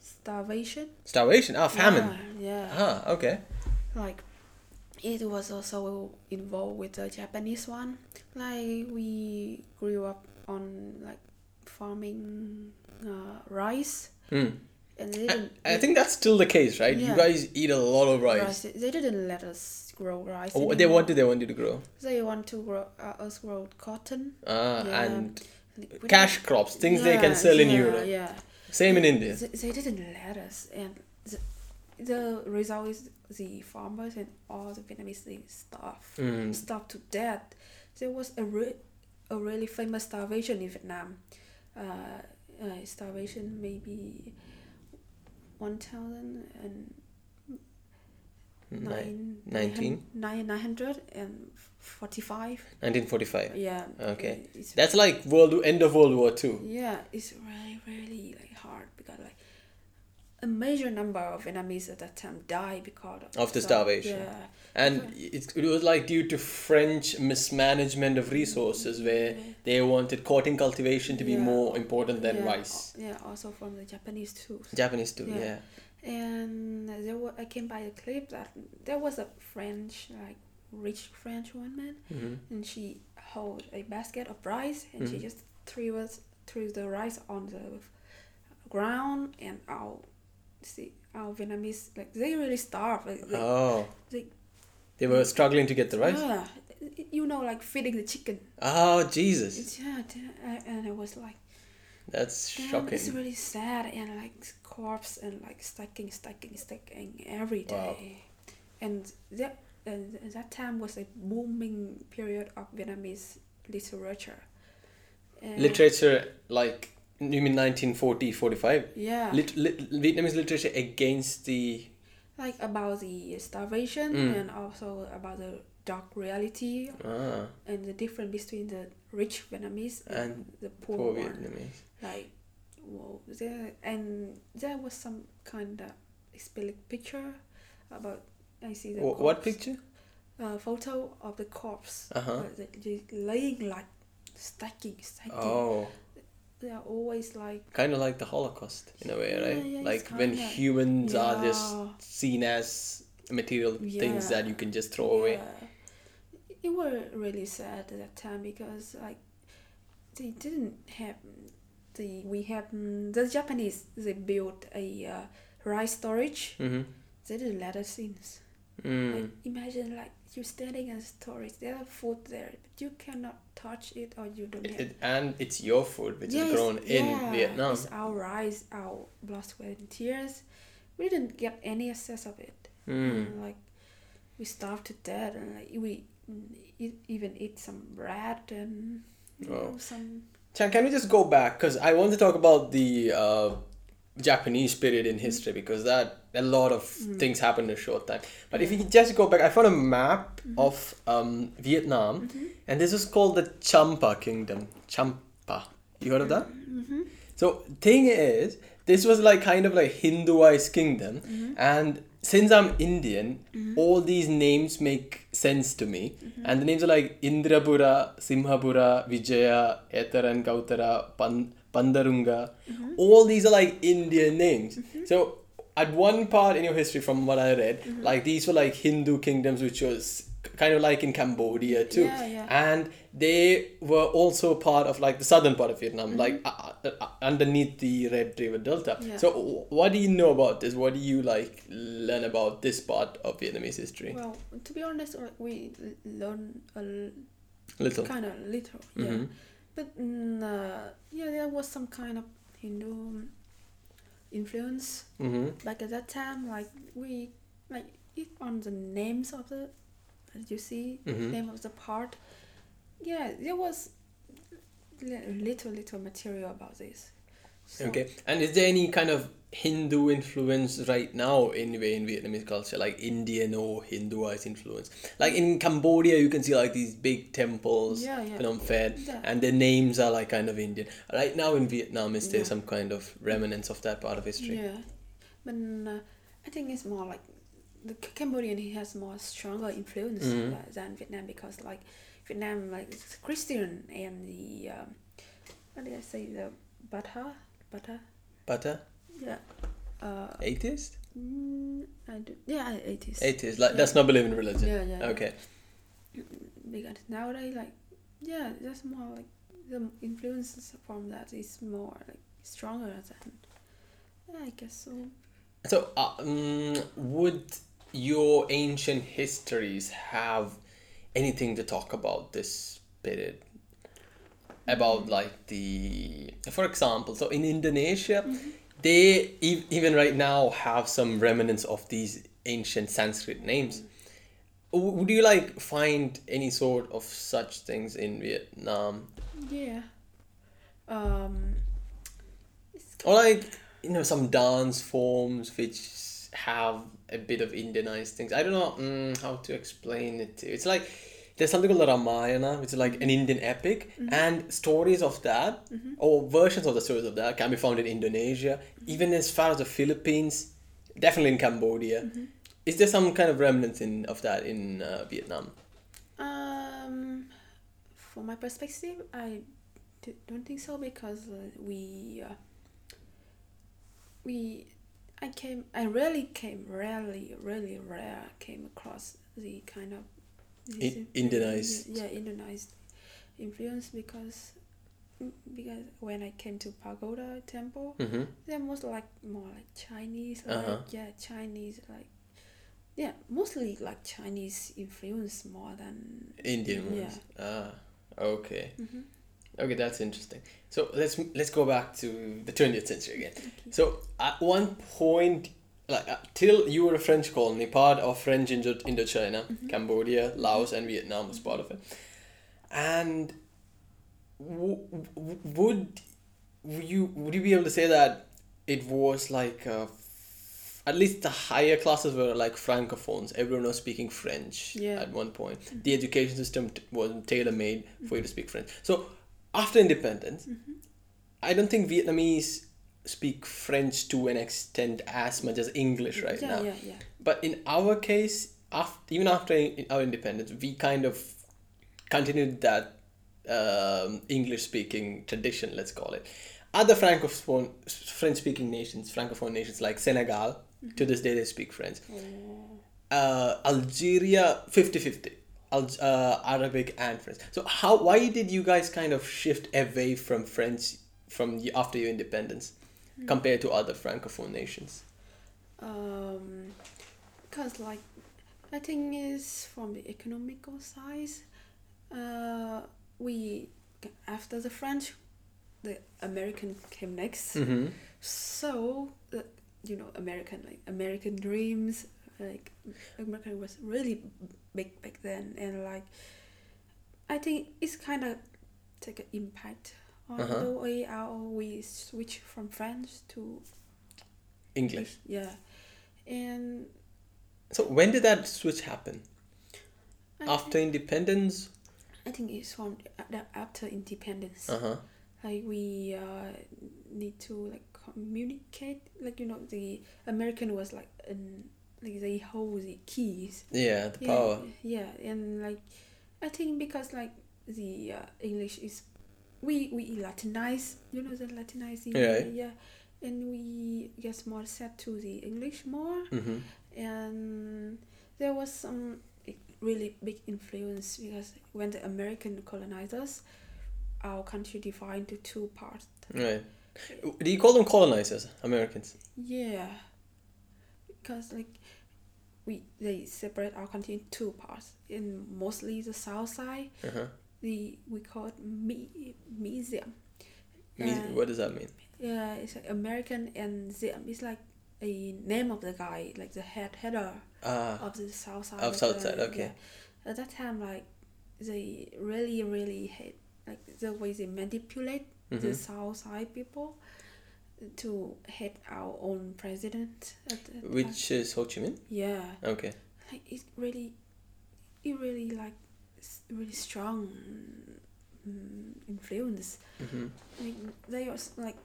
B: Starvation.
A: Starvation. Ah, famine.
B: Yeah, yeah.
A: Ah, okay.
B: Like, it was also involved with the Japanese one. Like we grew up on like farming uh, rice,
A: Hmm.
B: And they
A: I,
B: didn't.
A: I think that's still the case, right? You guys eat a lot of rice.
B: rice. They didn't let us grow rice.
A: Oh, they do they want you to grow?
B: They want to grow uh, us grow cotton.
A: Ah,
B: Yeah.
A: and
B: We
A: cash crops, things they can
B: Yeah,
A: sell in Europe.
B: Yeah.
A: Same in India.
B: They, they didn't let us, and the, the result is the farmers and all the Vietnamese they starve
A: Mm.
B: to death. There was a re- a really famous starvation in Vietnam. Uh, uh, starvation maybe one thousand and
A: Ni-
B: nine
A: 19?
B: nine nine hundred and forty five.
A: 1945.
B: Yeah.
A: Okay.
B: It's,
A: That's like world end of World War Two.
B: yeah, it's really really like hard because like a major number of Vietnamese at that time died because
A: Of the starvation.
B: Yeah.
A: And it, it was like due to French mismanagement of resources where they wanted cotton cultivation to be
B: Yeah.
A: more important than
B: yeah,
A: rice.
B: Yeah, also from the Japanese too.
A: Japanese too,
B: Yeah.
A: yeah.
B: And there were, I came by a clip that there was a French, like rich French woman,
A: hmm
B: and she held a basket of rice, and she
A: Mhm.
B: just threw us threw the rice on the ground, and our see our Vietnamese like they really starve Like, they,
A: Oh.
B: they-
A: They were struggling to get the rice?
B: Yeah, you know, like feeding the chicken.
A: Oh, Jesus.
B: It's, yeah, uh, and it was like.
A: That's
B: Damn,
A: shocking.
B: It's really sad and like corpse and like stacking, stacking, stacking every day.
A: Wow.
B: And that and that time was a booming period of Vietnamese literature. And
A: Literature, like, you mean 1940, 45?
B: Yeah,
A: Lit- lit- Vietnamese literature against the.
B: Like about the starvation
A: Mm.
B: and also about the dark reality
A: Ah,
B: and the difference between the rich Vietnamese and,
A: And
B: the poor,
A: poor. Vietnamese.
B: like whoa there and there was some kind of explain picture about I see the
A: Wh- what picture?
B: A photo of the corpse
A: Uh-huh.
B: uh, they- they laying like stacking stacking
A: Oh,
B: they are always like
A: kind of like the Holocaust in a way, right?
B: yeah, it's
A: like when humans are just seen as material things that you can just throw away.
B: yeah. it were really sad at that time because like they didn't have the we have mm, the Japanese they built a uh, rice storage
A: Mm-hmm.
B: they didn't let us in
A: Mm.
B: Like imagine like you standing in storage, there are food there, but you cannot touch it or you don't
A: It, it, and it's your food, which
B: Yes,
A: is grown in
B: yeah,
A: Vietnam.
B: It's our rice, our blood, sweat, and tears. We didn't get any access of it.
A: Mm.
B: Like we starved to death, and like we eat, even eat some bread and you
A: Wow.
B: know, some.
A: Chan, can we just go back? Because I want to talk about the uh, Japanese period in history mm. because that a lot of mm. things happened in a short time. But if you just go back, I found a map mm-hmm. of um, Vietnam, mm-hmm. and this is called the Champa Kingdom. Champa, you heard of that? Mm-hmm. So thing is, this was like kind of like Hinduized kingdom, and since I'm Indian, all these names make sense to me, and the names are like Indrapura, Simhapura, Vijaya, Etaran, Gautara, Pan- Panduranga. All these are like Indian names. So at one part in your history, from what I read, like these were like Hindu kingdoms, which was kind of like in Cambodia too
B: Yeah, yeah.
A: and they were also part of like the southern part of Vietnam, like uh, uh, uh, underneath the Red River Delta.
B: Yeah.
A: So, what do you know about this? What do you like learn about this part of Vietnamese history?
B: Well, to be honest, we learn a l-
A: Little.
B: kind of little, yeah. But uh, yeah, there was some kind of Hindu influence
A: Mm-hmm.
B: back at that time. Like we like it on the names of the, as you see,
A: Mhm.
B: name of the part. Yeah, there was little little material about this. So,
A: Okay. And is there any kind of Hindu influence right now anyway in Vietnamese culture, like Indian or Hinduized influence? Like in Cambodia, you can see like these big temples,
B: Yeah, yeah.
A: Phnom Penh,
B: Yeah.
A: and their names are like kind of Indian. Right now in Vietnam, is there
B: Yeah.
A: some kind of remnants of that part of history?
B: Yeah, but uh, I think it's more like the Cambodian he has more stronger influence
A: Mhm.
B: uh, than Vietnam because like Vietnam like it's Christian and the um, what did I say the Buddha Buddha
A: Butter?
B: yeah uh
A: Atheist?
B: mm, I do, yeah atheist
A: Atheist. Like does not believe in religion.
B: yeah yeah yeah.
A: Okay.
B: because nowadays like yeah that's more like the influences from that is more like stronger than yeah, I guess so
A: So, uh, um, would your ancient histories have anything to talk about this period? About like the, for example, so in Indonesia, they e- even right now have some remnants of these ancient Sanskrit names. W- Would you like find any sort of such things in Vietnam,
B: Yeah. Um.
A: Or like you know some dance forms which have a bit of Indianized things? I don't know mm, how to explain it. To you. It's like there's something called the Ramayana, which is like an Indian epic, and stories of that or versions of the stories of that can be found in Indonesia, even as far as the Philippines, definitely in Cambodia. Is there some kind of remnants in of that in uh, Vietnam?
B: Um, from my perspective, I d- don't think so because uh, we uh, we I came I rarely came rarely really rare came across the kind of
A: In-
B: in-
A: Indianized.
B: yeah Indianized influence because because when I came to Pagoda Temple
A: Mm-hmm.
B: they're most like more like Chinese,
A: Uh-huh.
B: like yeah, Chinese like yeah, mostly like Chinese influence more than
A: Indian
B: Yeah.
A: ones. Ah, okay.
B: Mhm.
A: Okay, that's interesting. So let's let's go back to the twentieth century again. So at one point, like uh, till you were a French colony, part of French Indo Indochina, Cambodia, Laos, and Vietnam was part of it. And w- w- would you would you be able to say that it was like uh, f- at least the higher classes were like francophones. Everyone was speaking French
B: Yeah.
A: at one point. The education system t- was tailor made for you to speak French. So after independence, I don't think Vietnamese speak French to an extent as much as English right
B: yeah,
A: now.
B: yeah, yeah.
A: But in our case, after, even after our independence, we kind of continued that um, English speaking tradition, let's call it. Other francophone French speaking nations, francophone nations like Senegal, to this day they speak French. Uh, Algeria, 50 50. Uh, Arabic and French. So how why did you guys kind of shift away from French from after your independence compared to other francophone nations?
B: Um, because like I think is from the economical side, uh, we after the French, the American came next.
A: Mm-hmm.
B: So uh, you know American like American dreams like American was really big back then and like I think it's kind of take an impact
A: Uh-huh.
B: the way how we switch from French to
A: English.
B: yeah and
A: So when did that switch happen?
B: I
A: After independence?
B: I think it's from after independence.
A: Uh huh.
B: Like we uh, need to like communicate. Like you know, the American was like an like they hold the keys.
A: Yeah, the
B: Yeah,
A: power.
B: Yeah, and like I think because like the uh, English is we we Latinize. You know the Latinizing.
A: Yeah.
B: Yeah, and we get more set to the English more
A: Mm-hmm.
B: and there was some really big influence because when the American colonized us, our country divided into two parts.
A: Right. Do you call them colonizers, Americans?
B: Yeah, because like we they separate our country in two parts. In mostly the south side,
A: Uh huh.
B: The we call it me museum.
A: Me- what does that mean?
B: Yeah, it's like American and Ziam. It's like a name of the guy, like the head header.
A: Ah,
B: of the south side.
A: Of south side, okay.
B: yeah. At that time, like they really, really hate like the way they manipulate the
A: Mhm.
B: south side people to hate our own president. At that time.
A: which is Ho Chi Minh?
B: yeah,
A: Okay.
B: like it's really, it really like really strong mm, influence.
A: Mm-hmm.
B: Like they are like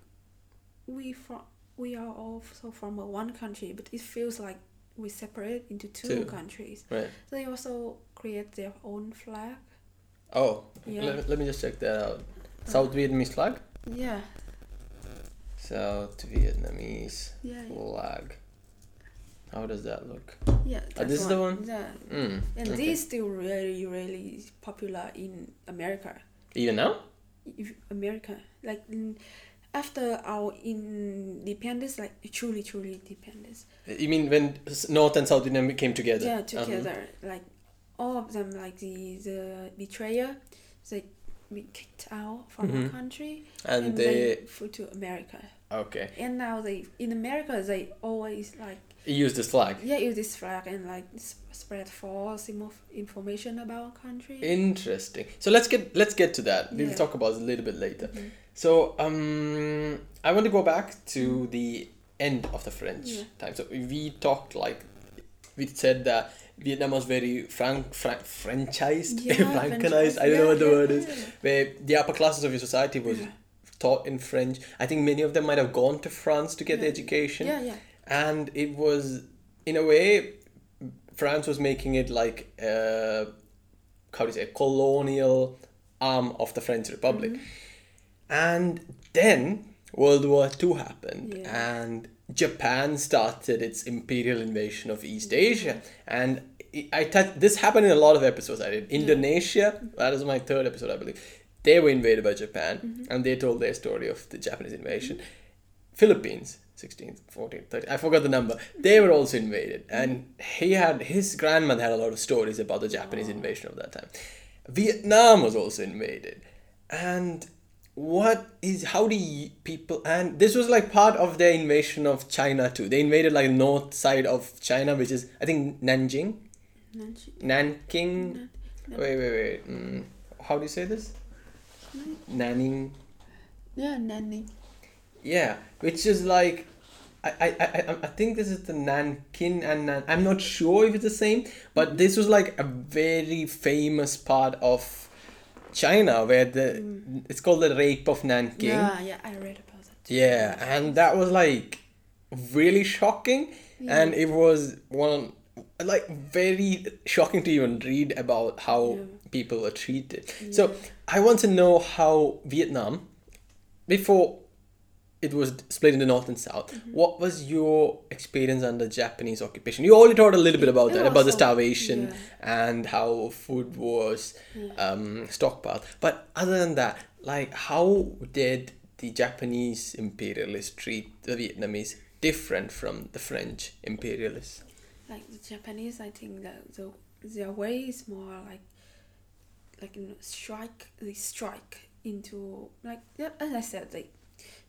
B: we from we are also from a one country, but it feels like we separate into two,
A: Two.
B: countries.
A: Right.
B: They also create their own flag.
A: Oh,
B: Yeah.
A: let, let me just check that out. South Vietnamese flag?
B: Yeah,
A: South Vietnamese
B: yeah,
A: flag. How does that look?
B: Yeah.
A: Oh, this is the one?
B: Yeah,
A: Mm.
B: and
A: okay.
B: this is still really, really popular in America.
A: Even now?
B: If America, like after our independence, like truly, truly independence.
A: You mean when North and South Vietnam came together?
B: Yeah,
A: Uh-huh.
B: together. Like all of them, like the the betrayer, they kicked out from
A: Mhm.
B: our country
A: And they
B: flew to America.
A: Okay.
B: And now they in America they always like
A: use this flag.
B: yeah use this flag and like spread false information about our country.
A: Interesting. So let's get let's get to that. We'll
B: Yeah.
A: talk about it a little bit later.
B: Mhm.
A: So um, I want to go back to the end of the French
B: Yeah.
A: time. So we talked like we said that Vietnam was very frank, frank franchised,
B: Yeah,
A: francanized. I don't
B: franchised.
A: know what the
B: Yeah,
A: word
B: yeah,
A: is.
B: yeah.
A: Where the upper classes of your society was
B: Yeah.
A: Taught in French. I think many of them might have gone to France to get the education
B: Yeah, yeah.
A: and it was in a way france was making it like uh, how do you say a colonial arm of the french republic
B: Mm-hmm.
A: and then world war ii happened
B: Yeah.
A: and japan started its imperial invasion of east asia and I touched this happened in a lot of episodes I did. Indonesia, that is my third episode, I believe. They were invaded by Japan
B: Mm-hmm.
A: and they told their story of the Japanese invasion. Philippines, 16th, 14th, 13th, I forgot the number. They were also invaded. And he had, his grandmother had a lot of stories about the Japanese invasion of that time. Vietnam was also invaded. And what is, how do you, people, and this was like part of their invasion of China too. They invaded like north side of China, which is, I think, Nanjing.
B: Nanjing,
A: Nanking.
B: Nan-
A: Wait, wait, wait. Mm, how do you say this? Nanning.
B: Yeah, nanny.
A: Yeah, which is like, I, I, I, I think this is the Nankin and Nan. I'm not sure if it's the same, but this was like a very famous part of China where the mm. it's called the rape of Nanking.
B: Yeah, yeah, I read about that.
A: Yeah, and that was like really shocking, and it was one like very shocking to even read about how
B: Yeah.
A: people were treated. So I want to know how Vietnam, before it was split into north and south,
B: Mm-hmm.
A: what was your experience under Japanese occupation? You already talked a little bit about
B: It
A: that, about the starvation
B: yeah.
A: and how food was
B: Yeah.
A: um, stockpiled. But other than that, like how did the Japanese imperialists treat the Vietnamese different from the French imperialists?
B: Like the Japanese, I think that the their way is more like like you know, strike they strike into like yeah, as I said they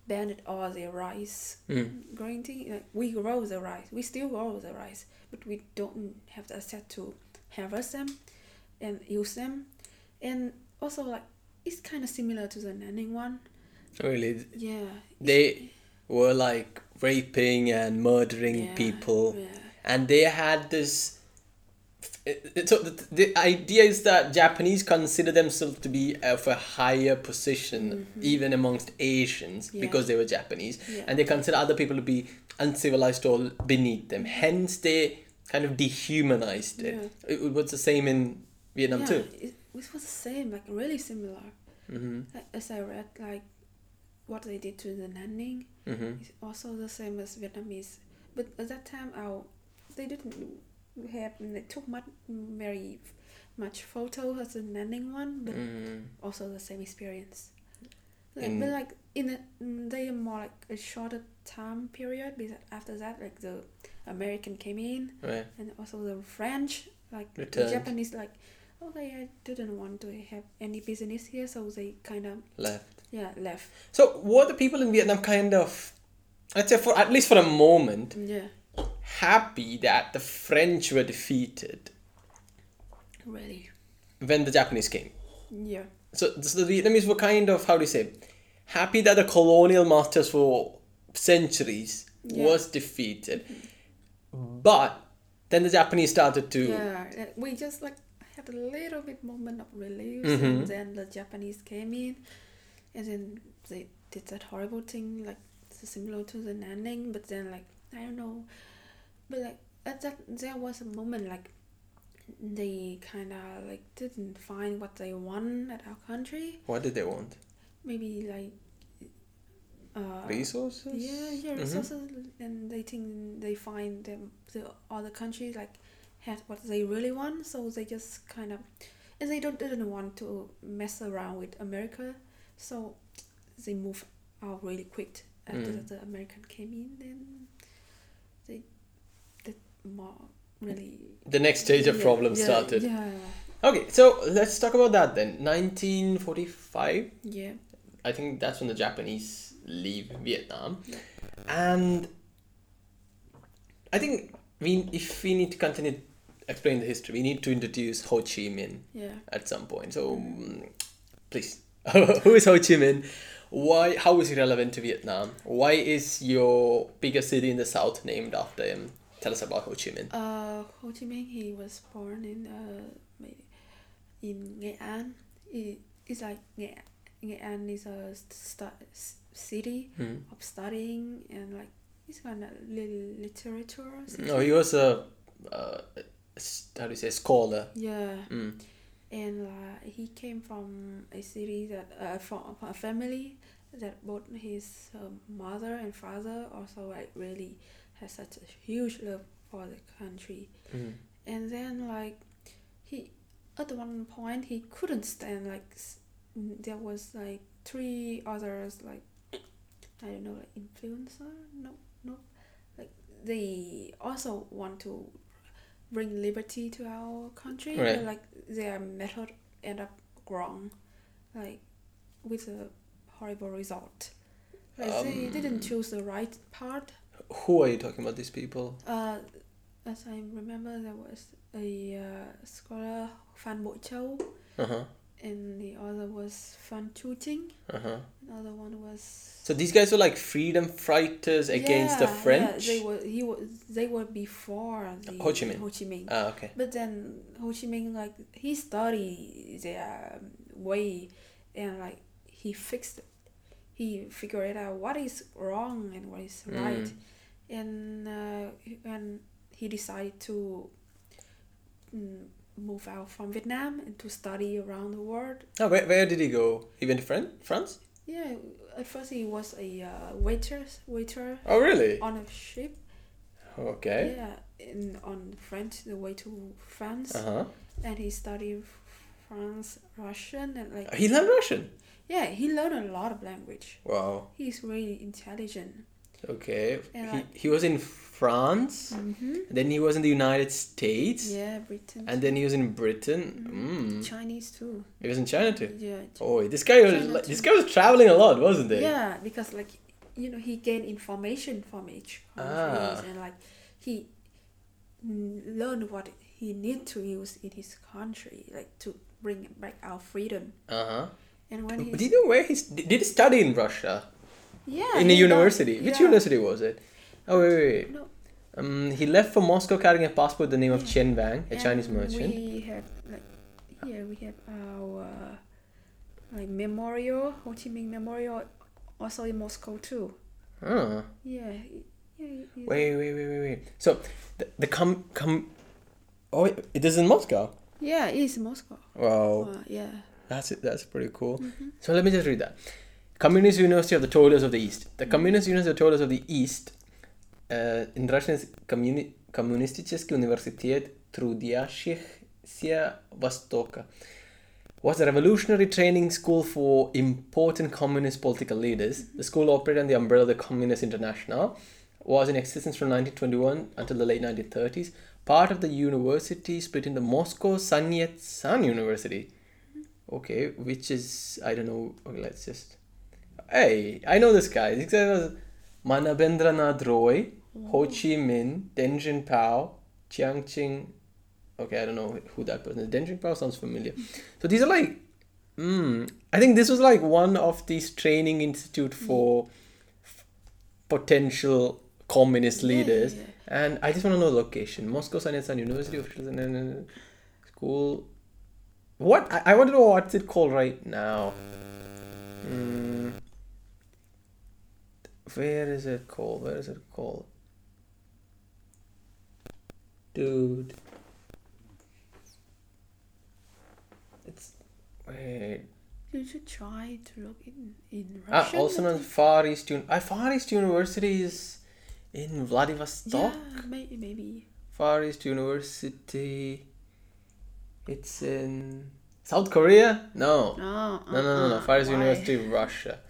B: banned all the rice
A: Mm.
B: growing thing. Like we grow the rice, we still grow the rice, but we don't have the access to harvest them and use them, and also like it's kind of similar to the Nanning one.
A: Really,
B: Yeah.
A: they were like raping and murdering
B: yeah,
A: people,
B: Yeah.
A: And they had this. So the, idea is that Japanese consider themselves to be of a higher position, even amongst Asians,
B: Mm-hmm. Yeah.
A: because they were Japanese,
B: Yeah.
A: and they consider other people to be uncivilized or beneath them. Hence, they kind of dehumanized it. It was the same in Vietnam
B: yeah,
A: too.
B: It, it was the same, like really similar.
A: Mm-hmm.
B: As I read, like what they did to the Nanning
A: Mm-hmm.
B: is also the same as Vietnamese. But at that time, our they didn't have they took much very much photo as the Nanning one, but
A: Mm.
B: also the same experience. Like,
A: In-
B: but like in a, mm, they are more like a shorter time period because after that like the American came in
A: Right.
B: and also the French like
A: Returned.
B: the Japanese like okay I didn't want to have any business here so they kind of
A: Left.
B: yeah left
A: So were the people in Vietnam kind of, I'd say for at least for a moment,
B: yeah
A: happy that the French were defeated
B: really
A: when the Japanese came?
B: yeah
A: So, so the Vietnamese were kind of how do you say, happy that the colonial masters for centuries
B: Yeah.
A: was defeated, but then the Japanese started to
B: yeah we just like had a little bit moment of relief
A: Mhm.
B: and then the Japanese came in and then they did that horrible thing like similar to the Nanning but then like I don't know but like at that there was a moment like they kind of like didn't find what they want at our country
A: What did they want?
B: maybe like uh,
A: Resources.
B: yeah yeah
A: Mhm.
B: resources and they think they find them the other countries like had what they really want so they just kind of and they don't didn't want to mess around with america so they move out really quick after
A: Mm.
B: the american came in then they did more really
A: The next stage of
B: yeah,
A: problems
B: yeah,
A: started.
B: yeah
A: Okay, so let's talk about that then. 1945.
B: yeah
A: I think that's when the Japanese leave Vietnam. And I think we, if we need to continue explain the history, we need to introduce Ho Chi Minh
B: Yeah.
A: at some point. So, mm, please, who is Ho Chi Minh? Why? How is he relevant to Vietnam? Why is your biggest city in the south named after him? Tell us about Ho Chi Minh.
B: Uh, Ho Chi Minh, he was born in uh, in Nghệ An. It, it's like Nghệ, Nghệ An is a stu- s- city
A: Hmm.
B: of studying and like it's kind of little literature.
A: No, he was a, uh, how do you say, scholar.
B: Yeah,
A: Mm.
B: And uh, he came from a city that uh, from a family that both his uh, mother and father also like really has such a huge love for the country.
A: Mm.
B: and then like he at one point he couldn't stand like s- there was like three others like i don't know like influencer? No no like they also want to bring liberty to our country
A: Right.
B: but like their method end up wrong like with a horrible result like they
A: Um,
B: didn't choose the right part
A: Who are you talking about? These people?
B: uh, as I remember, there was a uh, scholar Phan Bội Châu,
A: Uh huh.
B: And the other was Phan Chu Trinh.
A: Uh huh.
B: Another one was
A: So these guys were like freedom fighters against the French.
B: Yeah, they were. He was. They were before the
A: Ho Chi Minh.
B: Ho Chi Minh.
A: Ah, okay.
B: But then Ho Chi Minh, like he studied their way, and like he fixed it. He figured out what is wrong and what is right,
A: Mm.
B: and uh, and he decided to mm, move out from Vietnam and to study around the world.
A: Oh, where, where did he go? He went to Fran- France?
B: Yeah, at first he was a uh, waiter, waiter
A: Oh, really?
B: on a ship.
A: Okay.
B: Yeah, in on French, the way to France.
A: Uh huh.
B: and he studied France Russian and like
A: He learned Russian.
B: yeah he learned a lot of language
A: Wow.
B: he's really intelligent
A: Okay.
B: And
A: he,
B: like-
A: he was in France.
B: mm-hmm.
A: Then he was in the United States.
B: yeah Britain
A: And then he was in Britain.
B: Mhm.
A: Mm.
B: Chinese too
A: He was in China too.
B: yeah
A: Oh, this guy was
B: China
A: this guy was traveling a lot, wasn't he?
B: yeah because like you know he gained information from each
A: Ah.
B: and like he mm, learned what he need to use in his country like to bring back our freedom
A: Uh huh.
B: and when he
A: did you know where he did he study in Russia?
B: Yeah
A: in a university. Which
B: yeah.
A: university was it? Oh wait, wait, wait.
B: No.
A: Um, he left for Moscow carrying a passport with the name of
B: Yeah.
A: Chen Wang, a
B: And
A: Chinese merchant.
B: We have like here we have our uh, like memorial, Ho Chi Minh Memorial, also in Moscow too.
A: Ah.
B: Yeah, yeah.
A: Wait, wait, wait, wait, wait. So the the com com. Oh, it is in Moscow.
B: Yeah, it is Moscow.
A: Wow,
B: Uh, yeah.
A: that's it. That's pretty cool.
B: Mhm.
A: So let me just read that. Communist University of the Toilers of the East. The Communist University of the Toilers of the East, uh, in Russian is Communi- Коммунистический университет трудящихся Востока, was a revolutionary training school for important communist political leaders. The school operated under the umbrella of the Communist International, was in existence from 1921 until the late 1930s. Part of the university split into Moscow Sun Yat-sen University. Okay, which is, I don't know, okay, let's just Hey, I know this guy. This guy was Manabendranath Roy, Ho Chi Minh, Deng Jinpao, Chiang Ching. Okay, I don't know who that person is. Deng Jinpao sounds familiar. So these are like, mm, I think this was like one of these training institute for f- potential communist
B: Yeah,
A: leaders.
B: yeah.
A: And I just want to know the location. Moscow Sun Yat-sen University of School. What I, I want to know what's it called right now. Mm. Where is it called? Where is it called? Dude. It's wait.
B: You should try to look in in
A: Ah, also known as. Far East Un- ah, Far East University is in Vladivostok.
B: Yeah, maybe maybe.
A: Far East University. It's in South Korea? No.
B: No,
A: No, no, no, no.
B: uh-uh,
A: Far East
B: why?
A: University, Russia.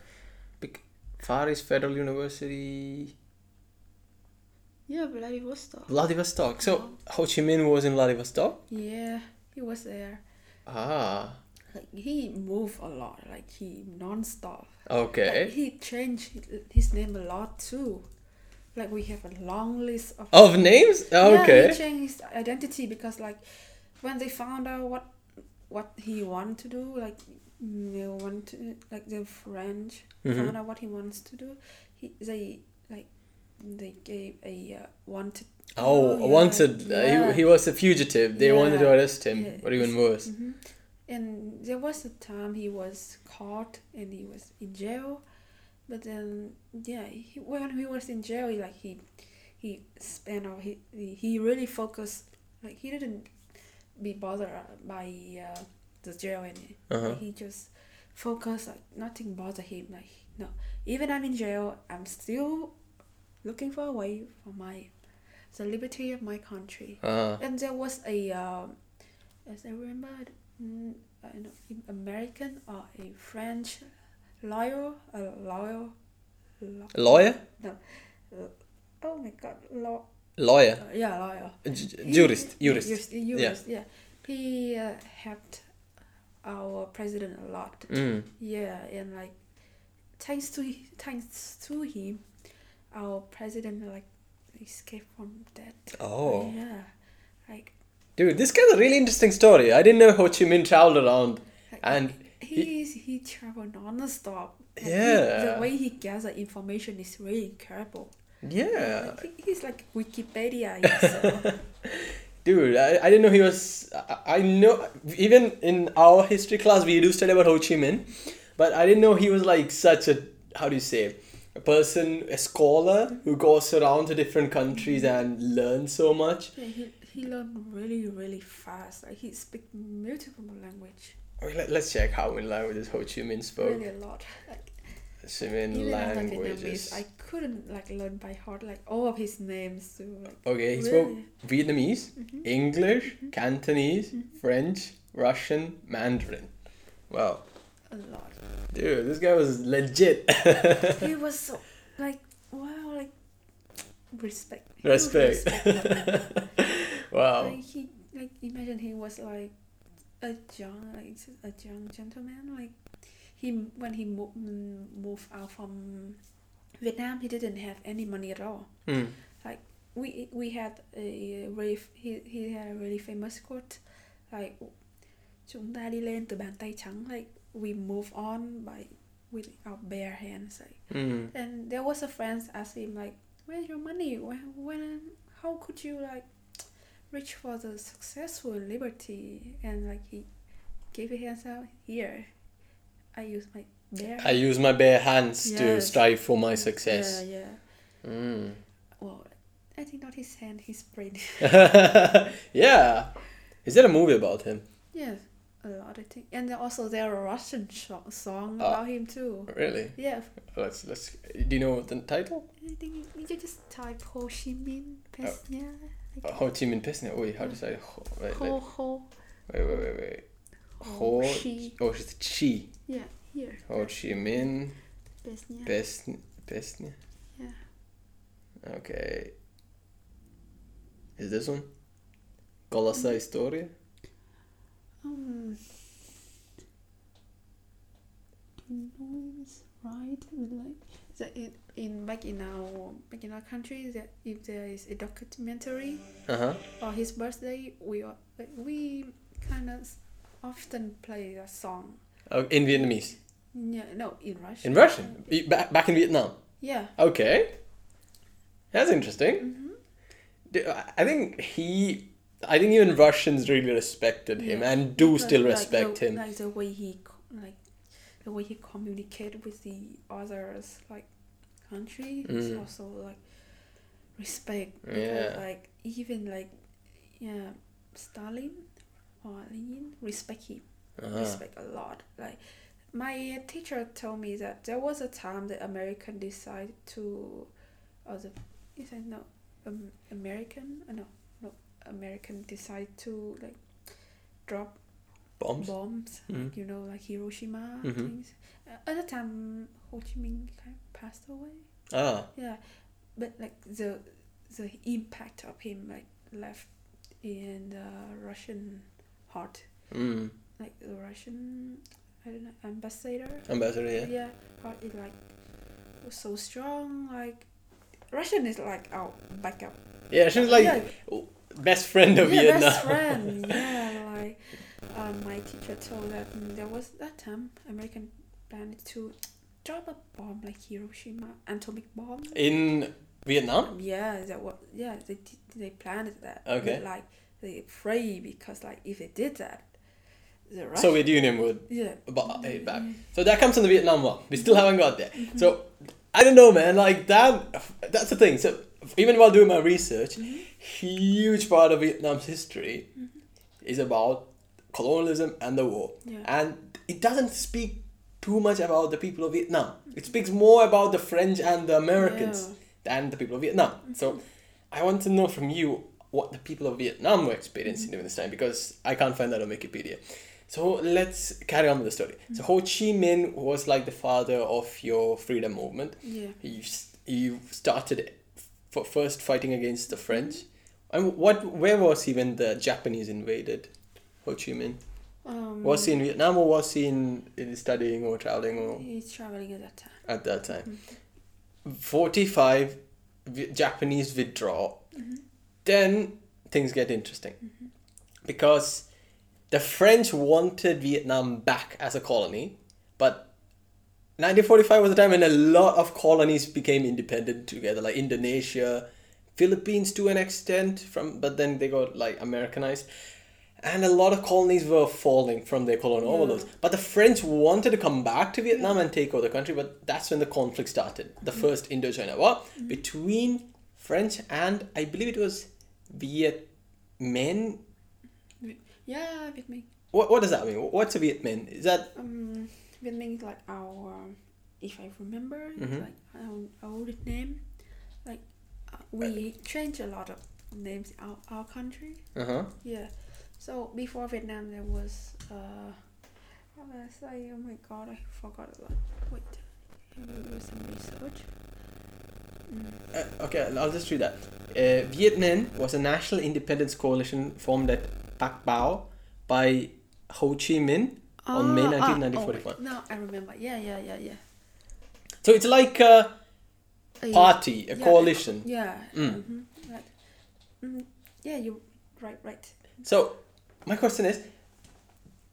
A: Far East Federal University,
B: Yeah, Vladivostok.
A: Vladivostok. So Ho Chi Minh was in Vladivostok.
B: Yeah, he was there.
A: Ah,
B: like he moved a lot. Like he non-stop.
A: Okay.
B: Like, he changed his name a lot too. Like we have a long list of.
A: Of names?
B: Yeah,
A: Okay.
B: he changed his identity because like when they found out what what he wanted to do, like they want to like the French
A: Mhm.
B: found out what he wants to do. He they like they gave a uh, wanted.
A: Oh,
B: yeah,
A: wanted.
B: yeah.
A: Uh, he, he was a fugitive. They wanted to arrest him,
B: Yeah,
A: or even worse.
B: Mhm. And there was a time he was caught and he was in jail, but then yeah, he, when he was in jail, he, like he he spent all he he he really focused like he didn't be bothered by uh, the jail and
A: Uh-huh.
B: he just focused like nothing bother him like no even I'm in jail I'm still looking for a way for my the liberty of my country
A: Uh,
B: and there was a, um, as I remember, mm, I don't know, an American or a French lawyer, a lawyer, law,
A: lawyer?
B: No oh my god, law,
A: Lawyer.
B: uh, yeah, lawyer.
A: J- jurist. Jurist.
B: Jurist, jurist, yeah. He uh, helped our president a lot.
A: Mm.
B: Yeah, and like, thanks to thanks to him, our president like escaped from death.
A: Oh.
B: Yeah, like
A: Dude, this guy's a really interesting story. I didn't know Ho Chi Minh traveled around.
B: Like,
A: And
B: he is he traveled non-stop. Like, he-
A: Yeah.
B: the way he gather information is really incredible.
A: Yeah.
B: Like, he, he's like Wikipedia himself.
A: Dude, I, I didn't know he was. I, I know, even in our history class, we do study about Ho Chi Minh, but I didn't know he was like such a, how do you say, a person, a scholar who goes around to different countries and learns so much.
B: yeah, he, he learned really, really fast. Like he speak multiple language.
A: Okay, let, let's check how many languages Ho Chi Minh spoke.
B: Really a lot. Like
A: Ho Chi Minh
B: even
A: languages.
B: I couldn't like learn by heart like all of his names too. Like
A: Okay, he spoke
B: really.
A: Vietnamese,
B: Mhm.
A: English,
B: Mhm.
A: Cantonese,
B: Mhm.
A: French, Russian, Mandarin. Wow.
B: a lot.
A: Dude, this guy was legit.
B: he was so like wow like respect.
A: Respect.
B: respect.
A: wow.
B: Like he, like imagine he was like a young, like a young gentleman. Like he, when he mo- mm, moved out from Vietnam, he didn't have any money at all.
A: Mm.
B: We we had a really he he had a really famous quote, like chúng ta đi lên từ bàn tay trắng. Like we move on by with our bare hands. Like
A: Mm.
B: and there was a friend asked him like, "Where's your money? When, when how could you like reach for the successful liberty?" And like he gave his hands out. Here, I use my bare.
A: I use my bare hands to strive for my success.
B: Yeah, yeah.
A: Mm.
B: Well, I think not his hand, his brain.
A: yeah. Is there a movie about him?
B: yes, a lot I think. And also there are Russian sho- song
A: Ah.
B: about him too.
A: Really?
B: Yeah,
A: Let's let's. Do you know the title?
B: I think you, just type Ho Chi Minh Pesnya.
A: Uh, Ho Chi Minh Pesne. Wait, how do you say? Ho, wait,
B: Ho
A: wait,
B: Ho
A: wait, wait, wait, wait.
B: Ho. Chi.
A: Oh, it's Chi.
B: Yeah, here.
A: Ho Chi Minh
B: Pesnya.
A: Pesne. Pesne.
B: Yeah.
A: Okay. Is this one? Kolasa Historia?
B: Um, noise, right? Like that in, in back in our back in our country, that if there is a documentary
A: Uh huh.
B: or his birthday, we are, we kind of often play a song.
A: Oh, in Vietnamese.
B: Yeah, no, in Russian.
A: In Russian? Back, back in Vietnam.
B: Yeah.
A: Okay. That's interesting.
B: Mm-hmm.
A: D- I think he. I think even Russians really respected him
B: Yeah.
A: and do
B: Like-
A: still
B: like
A: respect
B: the,
A: him.
B: Like the way he like the way he communicate with the others like country is
A: Mm.
B: also like respect. because,
A: Yeah.
B: Like even like yeah, Stalin or Lenin respect him.
A: Uh-huh.
B: Respect a lot. Like my teacher told me that there was a time the American decided to, or the, is it no, um, American? Uh, no, no, American decided to like drop
A: Bombs?
B: bombs,
A: Mhm.
B: you know, like Hiroshima
A: Mhm.
B: things. Uh, at the time, Ho Chi Minh kind of passed away.
A: Ah.
B: Yeah, but like the the impact of him like left in the Russian heart.
A: Mm.
B: like the Russian I don't know ambassador.
A: Ambassador, yeah.
B: Yeah, but it like was so strong. Like Russian is like our backup.
A: Yeah, she's like
B: yeah,
A: best friend of
B: yeah,
A: Vietnam.
B: best friend. Yeah, like um, my teacher told that mm, there was that time American planned to drop a bomb like Hiroshima atomic bomb.
A: In Vietnam?
B: Yeah, that was yeah they they planned that.
A: Okay.
B: But, like they pray because like if they did that, the Russian
A: Soviet Union would
B: yeah
A: it mm-hmm. back. So that comes from the Vietnam War. We still haven't got there. Mm-hmm. So I don't know, man. Like that. That's the thing. So even while doing my research, mm-hmm. huge part of Vietnam's history is about colonialism and the war,
B: Yeah.
A: and it doesn't speak too much about the people of Vietnam. It speaks more about the French and the Americans than the people of Vietnam. So I want to know from you what the people of Vietnam were experiencing during this time because I can't find that on Wikipedia. So let's carry on with the story. So Ho Chi Minh was like the father of your freedom movement.
B: yeah.
A: He, s- he started for first fighting against the French. And what where was he when the Japanese invaded Ho Chi Minh?
B: Um,
A: Was he in Vietnam or was he in, in studying or traveling or
B: He's traveling at that time.
A: at that time? 45 Vi- Japanese withdraw. Then things get interesting. Because the French wanted Vietnam back as a colony, but 1945 was the time when a lot of colonies became independent together, like Indonesia, Philippines to an extent, from but then they got like Americanized. And a lot of colonies were falling from their colonial
B: Yeah.
A: overlords. But the French wanted to come back to Vietnam and take over the country, but that's when the conflict started. The mm. first Indochina War between French and I believe it was Viet Minh.
B: Yeah, Viet Minh.
A: What, what does that mean? What's a Viet Minh? Is that
B: Um, Viet Minh is like our, um, if I remember,
A: Mhm.
B: like our old name. Like uh, we changed a lot of names in our, our country.
A: uh huh?
B: Yeah. So before Vietnam, there was uh, how do I say? Oh my God, I forgot a lot. Wait, let me do some research.
A: Uh, okay, I'll just read that. Uh, Viet Minh was a national independence coalition formed at Pác Bó by Ho Chi Minh on May
B: Ah,
A: 19,
B: ah, oh,
A: 1941.
B: wait, no, I remember. Yeah, yeah, yeah, yeah.
A: So it's like a party, a
B: yeah,
A: coalition.
B: Yeah.
A: Mm.
B: mhm, Right. Mm, yeah, you right, right.
A: So, my question is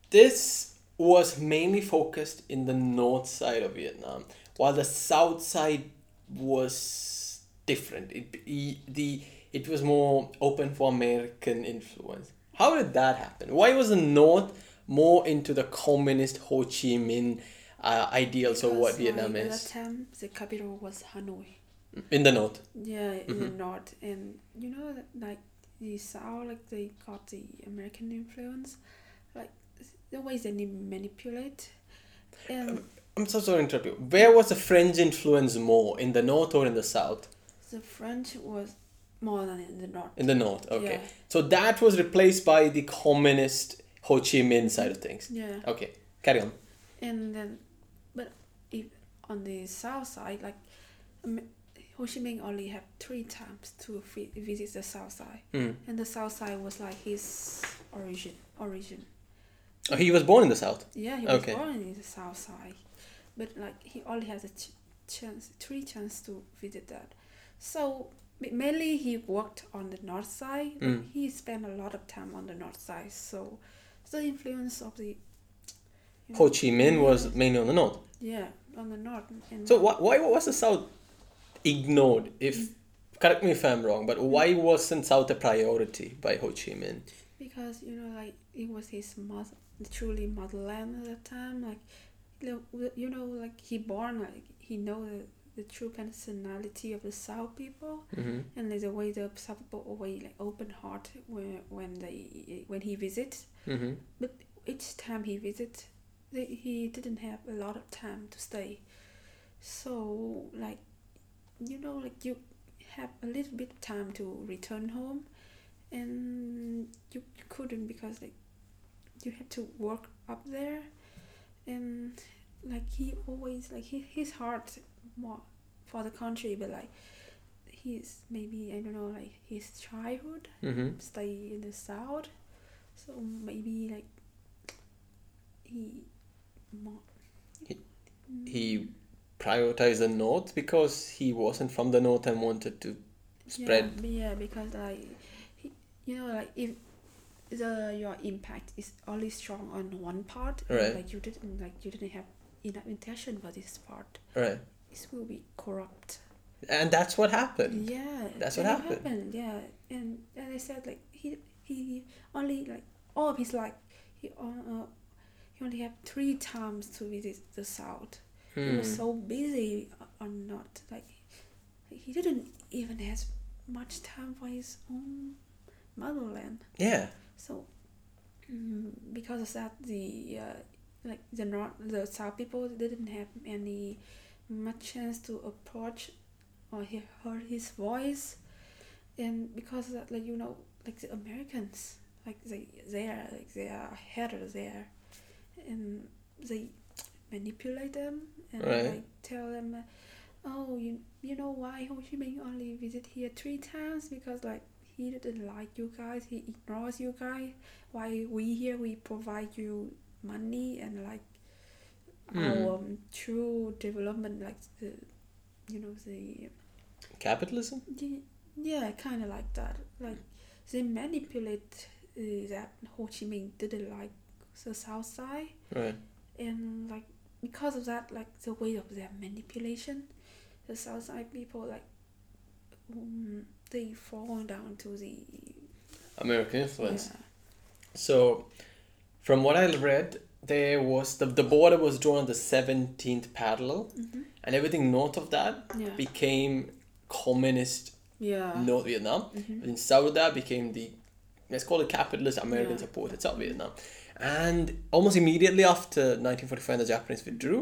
A: this was mainly focused in the north side of Vietnam, while the south side was different. It, e- the, it was more open for American influence. How did that happen? Why was the north more into the communist Ho Chi Minh uh, ideals of what Vietnam is?
B: At that time, the capital was Hanoi.
A: In the north.
B: Yeah, in the
A: Mhm.
B: north, and you know like the south, like they got the American influence, like the ways they ni- manipulate, and
A: I'm so sorry to interrupt you. Where was the French influence more, in the north or in the south?
B: the French was more than in the north.
A: In the north, okay.
B: Yeah.
A: So that was replaced by the communist Ho Chi Minh side of things.
B: Yeah,
A: Okay, carry on.
B: and then, but if on the south side, like Ho Chi Minh only had three times to visit the south side,
A: Mm.
B: and the south side was like his origin. Origin.
A: Oh, he was born in the south.
B: Yeah, he was
A: Okay.
B: born in the south side, but like he only has a ch- chance, three chance to visit that. So mainly he worked on the north side.
A: Mm.
B: He spent a lot of time on the north side. So the influence of the you
A: Ho
B: know,
A: Chi Minh was mainly on the north.
B: yeah on the north.
A: So why, why was the south ignored? If correct me if I'm wrong, but why wasn't south a priority by Ho Chi Minh?
B: because you know like it was his mother, truly motherland at that time. Like you know, like he born like he know the, the true personality of the south people.
A: Mm-hmm.
B: and there's a way the South people always like open heart when when they when he visit.
A: Mm-hmm.
B: But each time he visit, they, he didn't have a lot of time to stay. So like, you know, like you have a little bit of time to return home, and you, you couldn't because like you had to work up there, and like he always like he, his heart more for the country, but like he's maybe I don't know like his childhood
A: Mm-hmm.
B: stay in the south, so maybe like he mo-
A: He prioritized the north because he wasn't from the north and wanted to spread.
B: Yeah, yeah, because like he, you know, like if the your impact is only strong on one part,
A: Right.
B: like you didn't like you didn't have enough intention for this part,
A: Right.
B: it will be corrupt.
A: And that's what happened.
B: Yeah,
A: That's what
B: that
A: happened.
B: Yeah, and and I said like he he only like all of his life he uh, uh, he only had three times to visit the south. Hmm. He
A: Hmm.
B: was so busy or not like he didn't even have much time for his own motherland.
A: Yeah.
B: So mm, because of that, the uh, like the north, the south people didn't have any much chance to approach or hear heard his voice, and because of that, like you know, like the Americans, like they they are like they are haters there, and they manipulate them and
A: Right.
B: like tell them. Uh, Oh, you you know why Ho Chi Minh only visit here three times because like he didn't like you guys he ignores you guys why we here we provide you money and like
A: Hmm.
B: our um, true development like the you know the
A: Capitalism?
B: the- yeah kind of like that like they manipulate uh, that Ho Chi Minh didn't like the south side
A: Right.
B: and like because of that like the way of their manipulation the south side people like um, they fall down to the
A: American influence.
B: yeah.
A: So, from what I read, there was the, the border was drawn on the 17th parallel,
B: Mhm.
A: and everything north of that
B: Yeah.
A: became communist
B: Yeah.
A: North Vietnam.
B: Mhm.
A: And south of that became the, let's call it capitalist American supported South Vietnam. And almost immediately after 1945, the Japanese withdrew.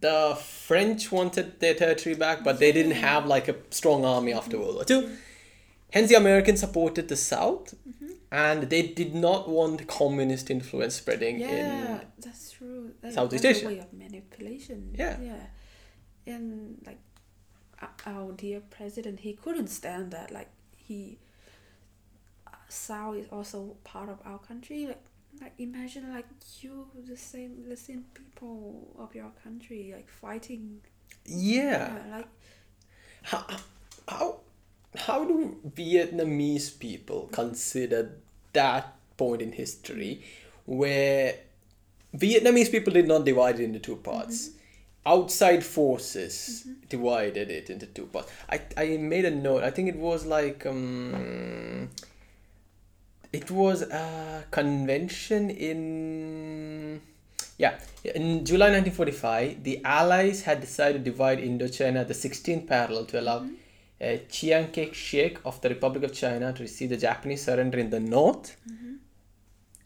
A: The French wanted their territory back, but they didn't have like a strong army after World War II. Hence, the Americans supported the South,
B: Mm-hmm.
A: and they did not want communist influence spreading
B: Yeah,
A: in.
B: that's true. That,
A: Southeast
B: that's
A: Asia.
B: a way of manipulation.
A: Yeah.
B: Yeah. And like our dear president, he couldn't stand that. Like he, South is also part of our country. Like, like imagine like you, the same, the same people of your country, like fighting.
A: Yeah.
B: like
A: How, how, how do Vietnamese people consider that point in history where Vietnamese people did not divide it into two parts? Outside forces divided it into two parts. I, I made a note. I think it was like um, it was a convention in yeah in July 1945 the Allies had decided to divide Indochina the 16th parallel to allow mm-hmm. uh, Chiang Kai-shek of the Republic of China to receive the Japanese surrender in the north. Mm-hmm.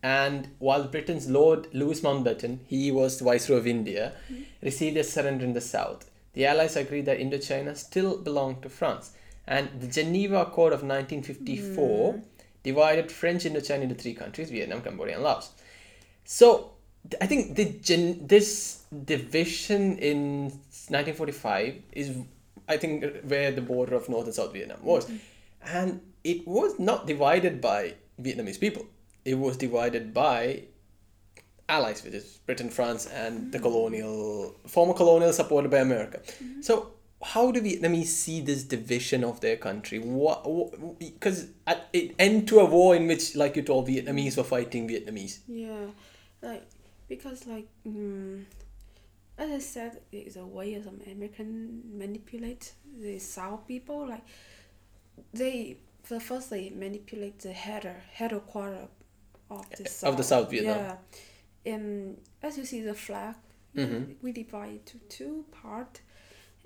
A: And while Britain's Lord Louis Mountbatten, he was the Viceroy of India, mm-hmm. received a surrender in the south. The Allies agreed that Indochina still belonged to France. And the Geneva Accord of 1954 divided French Indochina into three countries Vietnam, Cambodia, and Laos. So I think the gen- this division in 1945 is, I think, where the border of North and South Vietnam was. Mm-hmm. And it was not divided by Vietnamese people, it was divided by allies, which is Britain, France, and the mm-hmm. colonial, former colonial supported by America. Mm-hmm. So, how do Vietnamese see this division of their country? What? Because it end to a war in which, like you told, Vietnamese were fighting Vietnamese.
B: Yeah, like because like mm, as I said, it's a way of American manipulate the South people. Like they the first they manipulate the header headquarter of the South.
A: Of the South Vietnam.
B: Yeah, and as you see the flag,
A: Mhm.
B: we divide it to two part,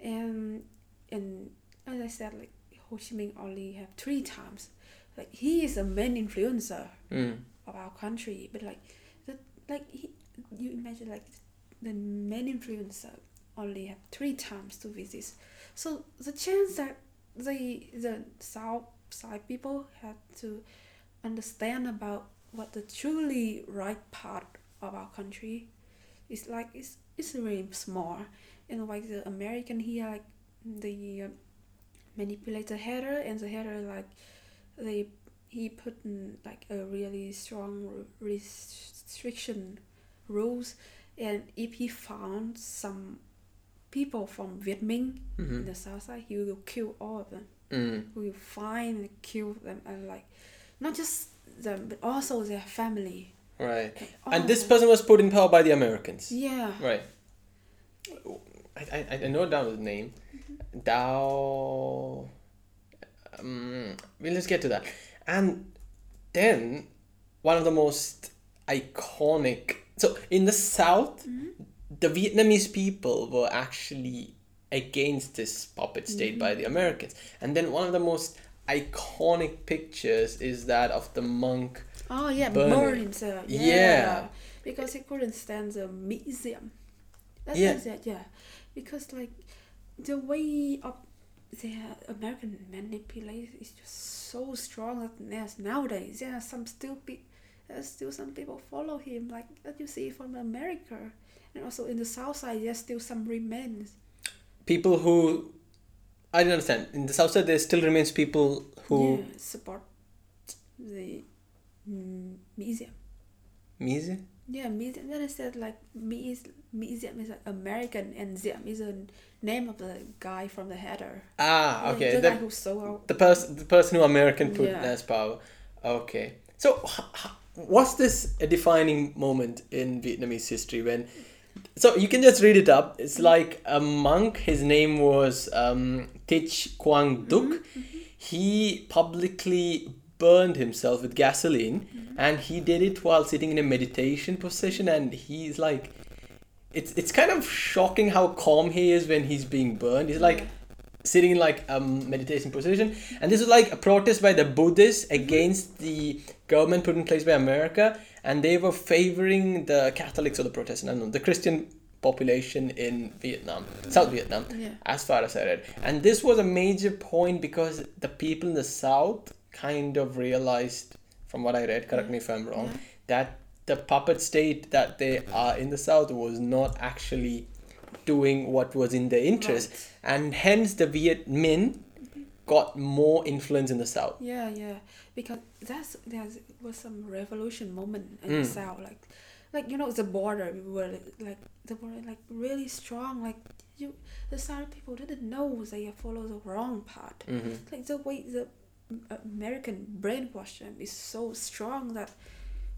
B: and and as I said, like Ho Chi Minh only have three times. Like he is a main influencer
A: Mm.
B: of our country but like the like he, you imagine like the main influencer only have three times to visit so the chance that the the south side people had to understand about what the truly right part of our country is like it's it's really small and like the american here like the uh, manipulate the header and the header like they he put in like a really strong restriction rules, and if he found some people from Viet Minh in the south side, he will kill all of them.
A: Mm.
B: He will find and kill them, and like not just them, but also their family.
A: Right.
B: Like,
A: And this person was put in power by the Americans.
B: Yeah.
A: Right. I, I, I know down his name. Mm-hmm. Dao. Um, we'll just get to that. And then one of the most iconic. So in the South, mm-hmm. the Vietnamese people were actually against this puppet state by the mm-hmm. Americans. And then one of the most iconic pictures is that of the monk.
B: Oh yeah,
A: Burning.
B: burn himself. Yeah.
A: Yeah.
B: Because he couldn't stand the museum. That's
A: yeah.
B: it, yeah. Because like the way of the American manipulation is just so strong that there's nowadays there are some still pe- there's still some people follow him like that you see from America. And also in the south side there's still some remains.
A: People who. I don't understand. In the South side, there still remains people who.
B: yeah, support the mm, museum.
A: Music?
B: Yeah, museum. Then I said like muse- museum is American and Ziam is a name of the guy from the header.
A: Ah, okay.
B: the,
A: The,
B: guy who
A: the person the person who American put
B: Yeah.
A: as power. Okay. So was this a defining moment in Vietnamese history when so you can just read it up. It's like a monk. His name was um, Thich Quang Duc. He publicly burned himself with gasoline, and he did it while sitting in a meditation position. And he's like, it's it's kind of shocking how calm he is when he's being burned. He's like sitting in like um meditation position and this was like a protest by the buddhists against the government put in place by america and they were favoring the catholics or the protestant i don't know the christian population in vietnam south vietnam
B: Yeah.
A: as far as i read and this was a major point because the people in the south kind of realized from what i read correct me if i'm wrong
B: Yeah.
A: that the puppet state that they are in the south was not actually doing what was in their interest and hence the Viet Minh got more influence in the south.
B: Yeah, yeah. Because that's there was some revolution moment in
A: Mm.
B: the south, like, like you know the border were like the border like really strong. Like you, the south people didn't know they follow the wrong path.
A: hmm
B: like the way the American brainwashing is so strong that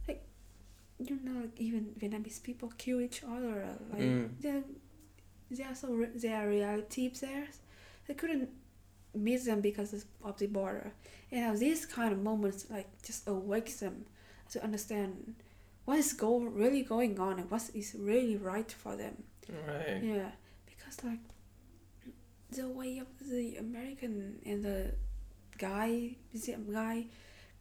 B: like you know like even Vietnamese people kill each other uh, like
A: Mm.
B: they they are so they are relatives there they couldn't meet them because of- the border and these kind of moments like just awakes them to understand what is go really going on and what is really right for them
A: Right.
B: yeah, because like the way of the American and the guy, the guy,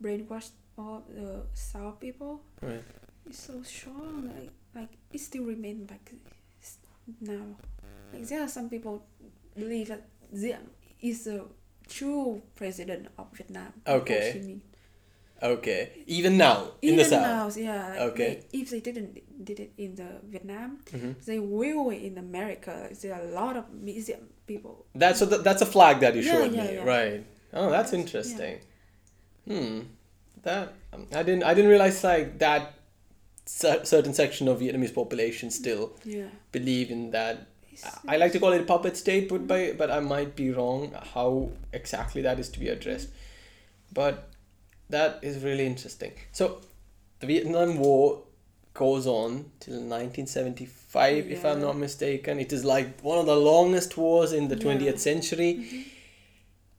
B: brainwashed all the South people
A: Right.
B: is so strong. Like like it still remains like now. Like there are some people believe that Diem is the true president of Vietnam.
A: Okay. Okay. Even now in the
B: Even
A: south.
B: now, yeah. Like
A: Okay.
B: they- if they didn't did it in the Vietnam,
A: Mhm.
B: they will in America. There are a lot of museum people.
A: That's that, that's a flag that you
B: Yeah,
A: showed
B: yeah,
A: me,
B: yeah.
A: right? Oh, that's
B: Yes, yeah.
A: interesting. Hmm. That um, I didn't I didn't realize like that cer- certain section of Vietnamese population still
B: Yeah.
A: believe in that. I like to call it a puppet state, but by but I might be wrong how exactly that is to be addressed. But that is really interesting. So, the Vietnam War goes on till 1975, if I'm not mistaken. It is like one of the longest wars in the
B: Yeah.
A: 20th century,
B: Mhm.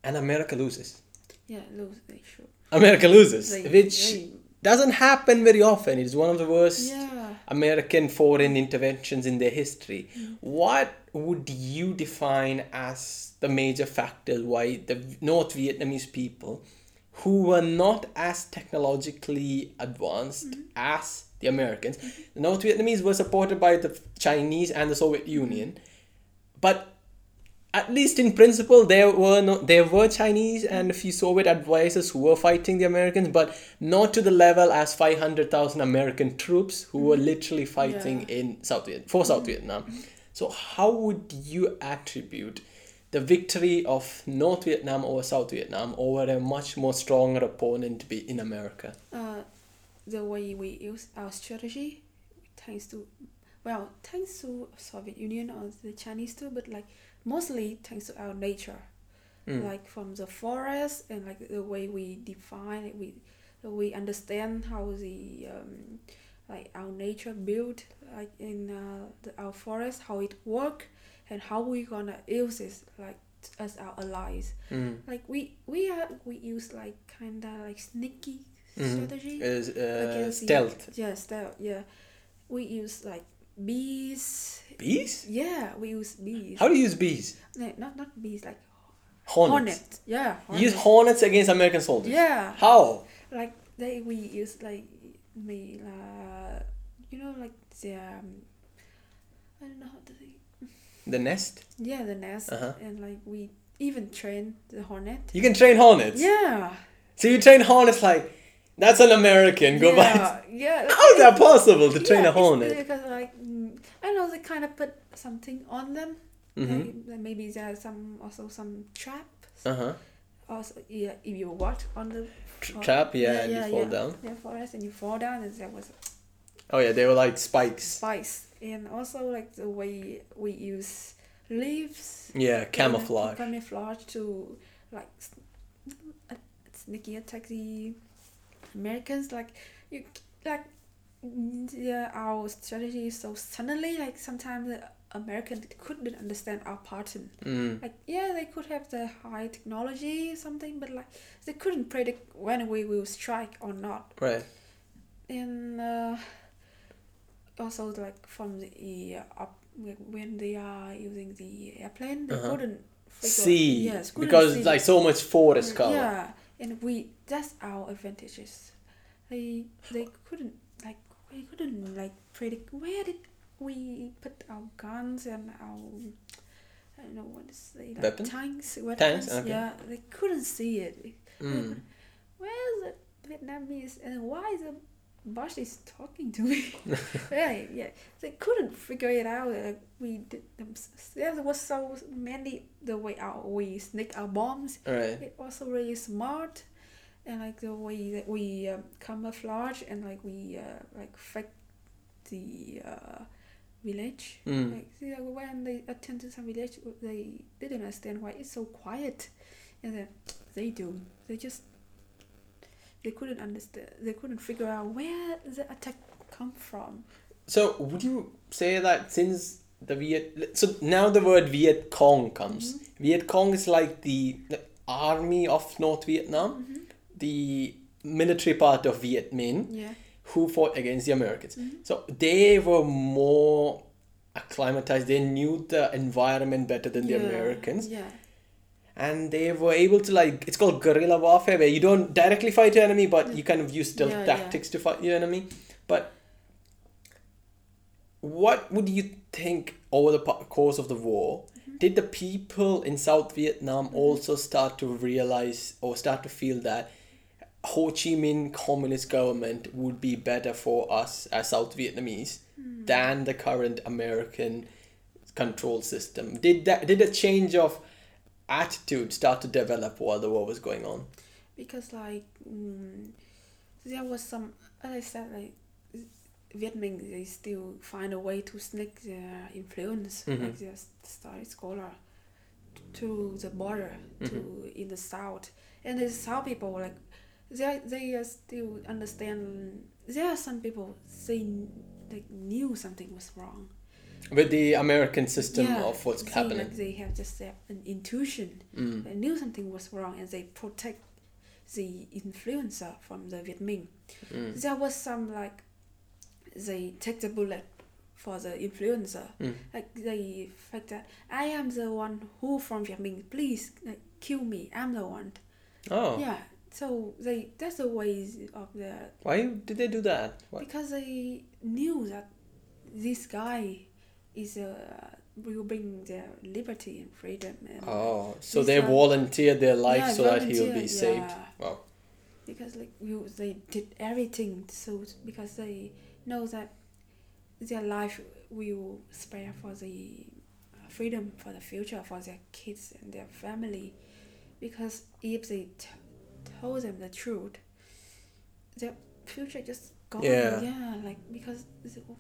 A: And America loses.
B: Yeah, lose they should.
A: America loses,
B: They-
A: which
B: they-
A: doesn't happen very often. It is one of the worst
B: yeah.
A: American foreign interventions in their history.
B: Mm.
A: What would you define as the major factors why the North Vietnamese people, who were not as technologically advanced
B: Mm-hmm.
A: as the Americans, the North Vietnamese were supported by the Chinese and the Soviet Union, but at least in principle there were no there were Chinese and a few Soviet advisors who were fighting the Americans, but not to the level as five hundred thousand American troops who were literally fighting
B: Mm-hmm. Yeah.
A: in South Viet for South Vietnam. So how would you attribute the victory of North Vietnam over South Vietnam over a much more stronger opponent be in America?
B: Uh, the way we use our strategy, thanks to, well, thanks to Soviet Union or the Chinese too, but like mostly thanks to our nature,
A: Mm.
B: like from the forest and like the way we define it, we we understand how the um, like our nature built like in uh, the, our forest how it work and how we gonna use it like as our allies
A: Mm.
B: like we we are we use like kind of like sneaky
A: Mhm.
B: strategy
A: Is uh,
B: against the-
A: stealth.
B: yeah stealth yeah we use like bees
A: Bees?
B: yeah we use bees
A: How do you use bees?
B: no, not not bees like
A: Hornets.
B: hornet yeah
A: You use hornets against American soldiers.
B: yeah
A: How?
B: like they we use like me uh, you know like the um, I don't know how to say
A: The nest.
B: yeah the nest
A: Uh-huh.
B: and like we even train the hornet
A: You can train hornets.
B: yeah
A: So you train hornets like that's an American. Go
B: yeah
A: back.
B: yeah
A: How is that possible to train
B: yeah,
A: a hornet?
B: because like I know they kind of put something on them
A: Mhm.
B: Like, like maybe there's some also some trap
A: Uh huh.
B: also yeah if you walk on the
A: Tr- trap, yeah,
B: yeah,
A: and
B: yeah,
A: you fall
B: yeah.
A: down.
B: yeah, forest and you fall down and there was
A: Oh yeah, they were like spikes.
B: spice and also like the way we use leaves
A: Yeah, camouflage.
B: camouflage to like sneaky attack the Americans like you like yeah our strategy is so suddenly like sometimes the American couldn't understand our pattern
A: Mm.
B: like yeah they could have the high technology or something but like they couldn't predict when we will strike or not
A: Right.
B: and uh, also like from the uh, up when they are using the airplane they
A: Uh-huh.
B: couldn't
A: See,
B: yes couldn't
A: because
B: see.
A: like so much forest cover.
B: yeah and we that's our advantages they they couldn't we couldn't like predict where did we put our guns and our I don't know what to say like
A: Weapons?
B: tanks weapons
A: Tanks, okay.
B: yeah they couldn't see it
A: Mm.
B: where's the Vietnamese and why is the Bosch is talking to me? yeah, yeah. They couldn't figure it out. Like we did them. yeah, There was so many the way our we sneak our bombs.
A: Right.
B: It was really smart, and like the way that we um, camouflage and like we uh, like fake the uh, village.
A: Mm.
B: Like see, like, when they attend to some village, they didn't understand why it's so quiet, and then they do. They just they couldn't understand. They couldn't figure out where the attack come from.
A: So would you say that since the Viet so now the word Viet Cong comes.
B: Mm-hmm.
A: Viet Cong is like the, the army of North Vietnam,
B: Mm-hmm.
A: The military part of Viet Minh
B: Yeah.
A: who fought against the Americans.
B: Mm-hmm.
A: So they were more acclimatized. They knew the environment better than the Americans.
B: Yeah.
A: and they were able to like it's called guerrilla warfare where you don't directly fight your enemy but you kind of use stealth
B: Yeah, yeah.
A: tactics to fight your enemy but what would you think over the course of the war
B: Mm-hmm.
A: did the people in south vietnam also start to realize or start to feel that ho chi minh communist government would be better for us as south vietnamese
B: Hmm.
A: than the current american control system did that did a change of attitude start to develop while the war was going on.
B: because like mm, there was some as I said like Viet Minh they still find a way to sneak their influence
A: Mhm.
B: like their study scholar to the border to in the south and the south people like they they are still understand there are some people they like knew something was wrong
A: With the American system
B: Yeah,
A: of what's
B: they,
A: happening.
B: like they have just uh, an intuition
A: Mm.
B: they knew something was wrong and they protect the influencer from the Viet Minh.
A: Mm.
B: There was some like they take the bullet for the influencer.
A: Mm.
B: Like they fact that I am the one who from Viet Minh. Please like, kill me. I'm the one.
A: Oh,
B: Yeah. So they that's the ways of the
A: why did they do that? Why?
B: because they knew that this guy is uh, will bring their liberty and freedom and
A: Oh, so they volunteered their life
B: Yeah,
A: so that he'll
B: volunteer,
A: be saved. Wow.
B: because like you they did everything so because they know that their life will spare for the freedom for the future for their kids and their family because if they t- told them the truth their future just gone
A: Yeah.
B: yeah like because the-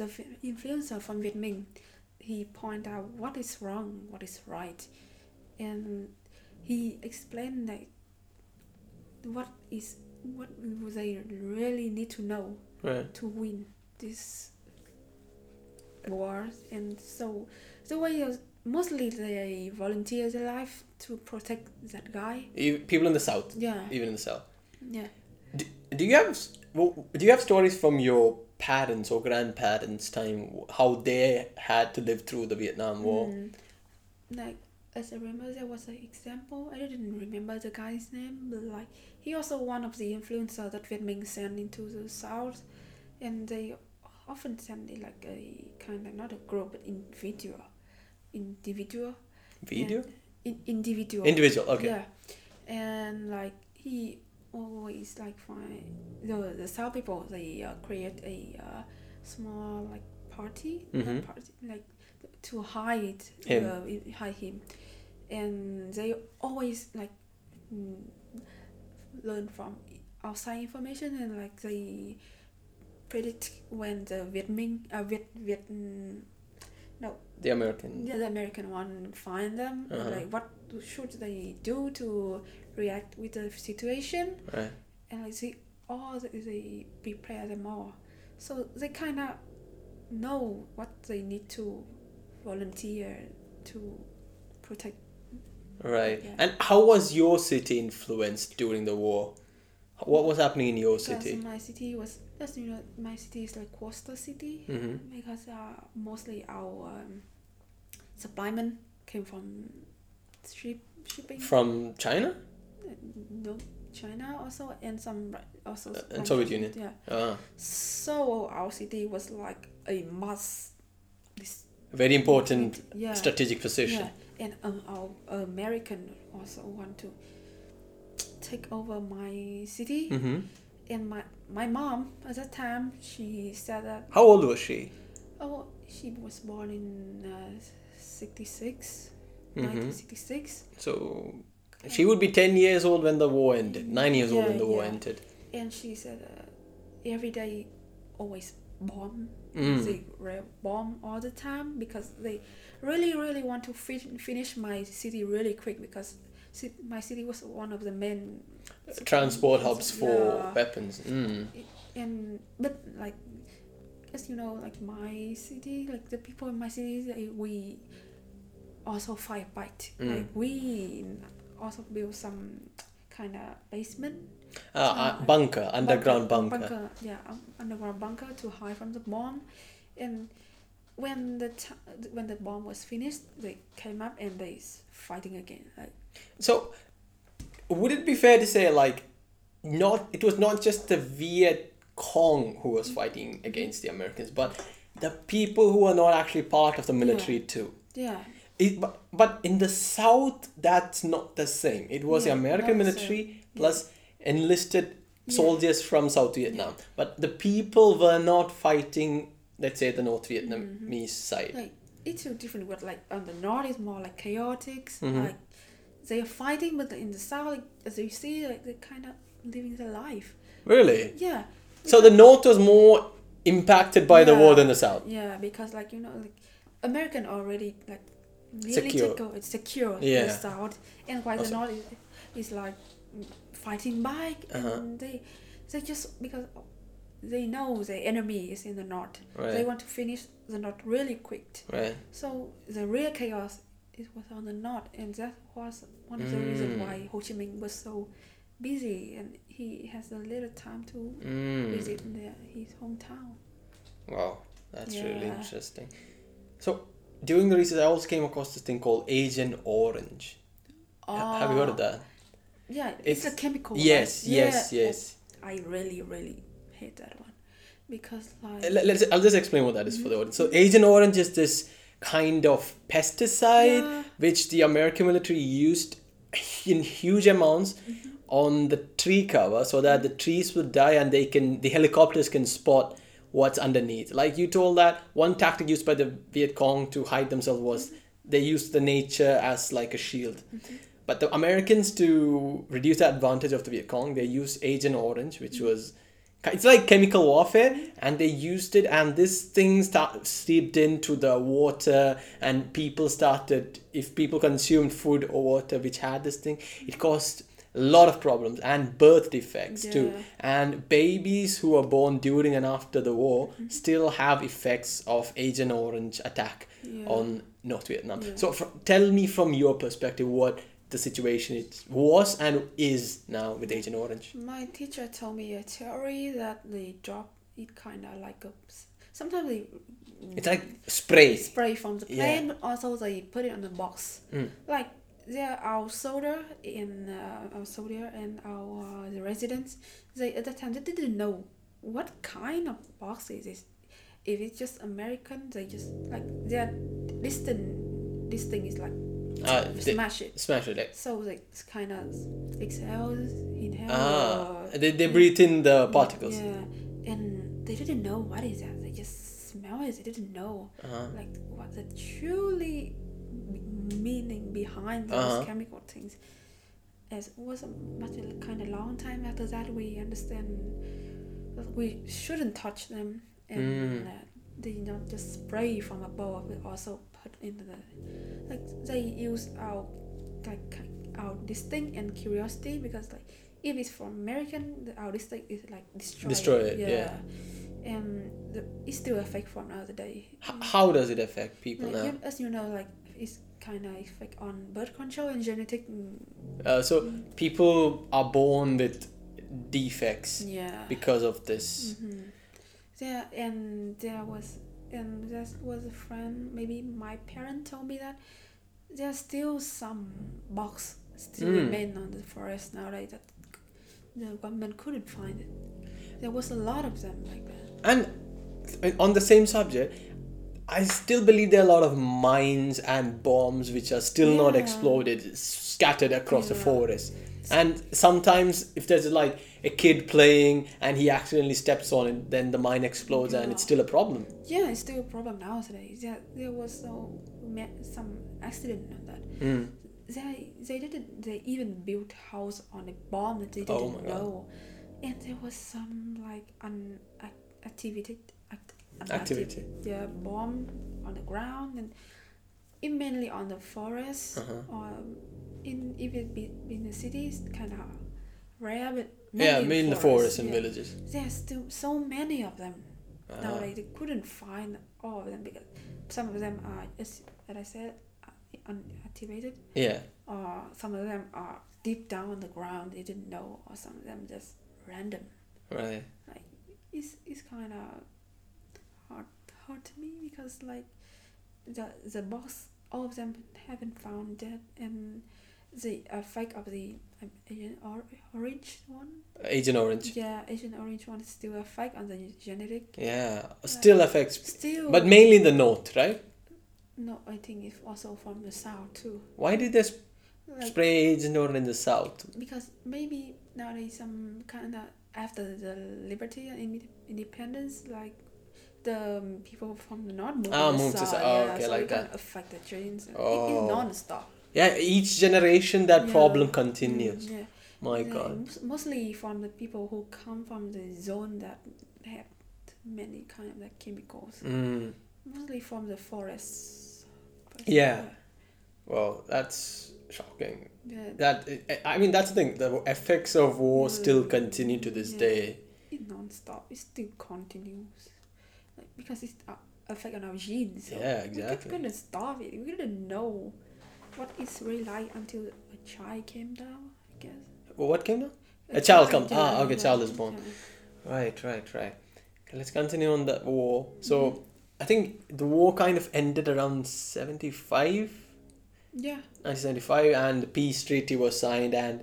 B: the influencer from Viet Minh, he point out what is wrong, what is right, and he explained that what is what they really need to know
A: Right.
B: to win this war, and so the way mostly they volunteer their life to protect that guy.
A: People in the south,
B: Yeah,
A: even in the south.
B: yeah.
A: Do, do you have well, do you have stories from your parents or grandparents' time how they had to live through the Vietnam War?
B: Mm, like as I remember, there was an example. I didn't remember the guy's name, but like he also one of the influencers that Viet Minh sent into the south, and they often send it like a kind of not a group but individual, individual,
A: Video?
B: and- in, individual.
A: Individual, okay.
B: Yeah, and like he always like find the the South people they uh, create a uh, small like party,
A: Mhm.
B: party like to hide
A: Him.
B: Uh, hide him, and they always like mm, learn from outside information and like they predict when the Viet Minh uh, Viet Viet mm,
A: The American.
B: yeah, the American one find them.
A: Uh-huh.
B: Like, what should they do to react with the situation?
A: Right.
B: And like, they all they, they prepare them all, so they kind of know what they need to volunteer to protect.
A: Right.
B: Yeah.
A: And how was your city influenced during the war? What was happening in your city?
B: my city was, as you know, my city is like coastal city
A: hmm
B: because uh, mostly our um, supplymen came from ship shipping.
A: From China?
B: no China also and some also
A: Uh, and Soviet Union.
B: Yeah.
A: Ah,
B: So our city was like a must. This
A: very important
B: yeah,
A: strategic position.
B: yeah, and um, our American also want to take over my city.
A: hmm
B: And my my mom at that time she said that
A: How old was she?
B: oh she was born in uh, 66,
A: hmm
B: 1966.
A: So she would be 10 years old when the war ended, 9 years old when the war
B: yeah.
A: ended.
B: and she said uh, every day always bomb
A: Mm.
B: they bomb all the time because they really really want to fin- finish my city really quick because my city was one of the main
A: Transport hubs for
B: Yeah.
A: weapons. Mm.
B: and but like as you know like my city like the people in my city we also fight back
A: Mm.
B: like we also build some kind of basement
A: Uh, uh, bunker, underground bunker.
B: yeah, um, underground bunker to hide from the bomb. And when the t- when the bomb was finished, they came up and they fighting again. Like
A: So, would it be fair to say like, not it was not just the Viet Cong who was fighting against the Americans, but the people who were not actually part of the military too.
B: yeah,
A: It, but, but in the South, that's not the same. It was the American military plus enlisted
B: Yeah.
A: soldiers from South Vietnam. But the people were not fighting, let's say, the North Vietnamese side.
B: like it's so different. But like on the north, is more like chaotic.
A: Mhm.
B: Like they are fighting, but in the south, as you see, like they're kind of living their life.
A: Really?
B: Yeah.
A: So the North was more impacted by the war than the South.
B: Yeah, because like you know, like American already like really
A: Secure.
B: it's secure
A: Yeah.
B: the south, and while the north is, is like fighting back,
A: Uh-huh.
B: and they they just because they know the enemy is in the north,
A: Right.
B: they want to finish the north really quick.
A: Right.
B: So the real chaos is was on the north, and that was one of the reasons
A: Mm.
B: why Ho Chi Minh was so busy, and he has a little time to
A: Mm.
B: visit their, his hometown.
A: Wow, that's really interesting. So during the research, I also came across this thing called Agent Orange. Ha- Have you heard of that?
B: Yeah, it's,
A: It's-
B: a chemical.
A: Yes,
B: right?
A: yes,
B: Yeah.
A: yes.
B: I really, really hate that one because like
A: Let, let's, I'll just explain what that is for the audience. So Agent Orange is this kind of pesticide
B: Yeah.
A: which the American military used in huge amounts
B: Mm-hmm.
A: on the tree cover so that the trees would die and they can the helicopters can spot what's underneath. Like you told that one tactic used by the Viet Cong to hide themselves was
B: Mm-hmm.
A: they used the nature as like a shield. But the Americans to reduce the advantage of the Viet Cong, they used Agent Orange, which
B: Mm-hmm.
A: was it's like chemical warfare and they used it and this thing start seeped into the water and people started if people consumed food or water which had this thing it caused a lot of problems and birth defects too and babies who were born during and after the war mm-hmm. still have effects of agent orange attack
B: Yeah.
A: on north vietnam
B: Yeah.
A: so fr- tell me from your perspective what the situation it was and is now with agent orange
B: My teacher told me a theory that they drop it kind of like a. Sometimes they
A: it's like spray
B: spray from the
A: Yeah.
B: plane, but also they put it on the box.
A: Mm.
B: Like there, our soldier in uh, our soldier and our uh, the residents, they at that time they didn't know what kind of box is this. If it's just American, they just like they're this thing. This thing is like
A: uh,
B: smash it.
A: smash it like
B: So like it's kind of exhales, inhale.
A: ah they, they breathe in the particles
B: Yeah, and they didn't know what is that. They just smell it. They didn't know
A: uh-huh.
B: like what the truly meaning behind those
A: Uh-huh.
B: chemical things. As it was a much kind of long time after that, we understand that we shouldn't touch them, and
A: Mm.
B: uh, they not just spray from above, but also into the like they use our like our distinct and curiosity because like if it's from American, the, our distinct is like destroy,
A: Destroy it, yeah.
B: and the, it still affect from another day.
A: H- how does it affect people
B: Like,
A: now
B: yeah, as you know, like it's kind of effect on birth control and genetic. mm,
A: uh, so people are born with defects
B: Yeah.
A: because of this
B: hmm Yeah, and there was, and there was a friend. Maybe my parent told me that there's still some box still
A: Mm.
B: remain on the forest Now, nowadays that the government couldn't find it. There was a lot of them like that.
A: And on the same subject, I still believe there are a lot of mines and bombs which are still not exploded, scattered across the forest. And sometimes, if there's like a kid playing and he accidentally steps on it, then the mine explodes and it's still a problem.
B: Yeah, it's still a problem nowadays. Yeah, there was so some accident on that.
A: Mm.
B: they they didn't they even built house on a bomb that they
A: Oh
B: didn't
A: my God.
B: know and there was some like un ac- activity act,
A: Activity.
B: yeah bomb on the ground and it mainly on the forest
A: Uh-huh.
B: or in if it be in the cities kind of rare but
A: Yeah,
B: mainly
A: in the forest and
B: yeah.
A: villages.
B: there's still so many of them nowadays they couldn't find all of them because some of them are as, as I said uh, unactivated
A: Yeah.
B: or some of them are deep down on the ground they didn't know or some of them just random
A: Right.
B: like it's, it's kind of hard hard to me because like the the boss all of them haven't found that and the effect of the um, Agent or- Orange one
A: Agent Orange.
B: yeah Agent Orange one is still effect on the genetic
A: Yeah. Still affects,
B: still
A: but mainly the north, right?
B: no I think it's also from the south too
A: Why did they sp-
B: like
A: spray Agent Orange in the south?
B: because maybe nowadays some kind of after the liberty and independence like the um, people from the north moved
A: Ah,
B: to the south.
A: Oh,
B: yeah,
A: okay,
B: so
A: like
B: it can
A: that.
B: affect the It-
A: Oh.
B: it's non-stop
A: Yeah, each generation that
B: Yeah.
A: problem continues.
B: Yeah
A: My
B: Yeah,
A: God.
B: mos- mostly from the people who come from the zone that have many kind of like chemicals
A: Mm.
B: mostly from the forests
A: Yeah. Well, that's shocking.
B: yeah
A: That I mean, that's the thing. The effects of war still continue to this day.
B: it non-stop it still continues like because it's uh, affect on our genes so
A: Yeah, exactly.
B: couldn't stop it we didn't know what it's really until a child came down i guess
A: Well, what came down? A child come- ah, okay, child is born.
B: yeah.
A: Right, right, right. Okay, let's continue on that war. So, I think the war kind of ended around 75,
B: yeah
A: 1975, and the peace treaty was signed, and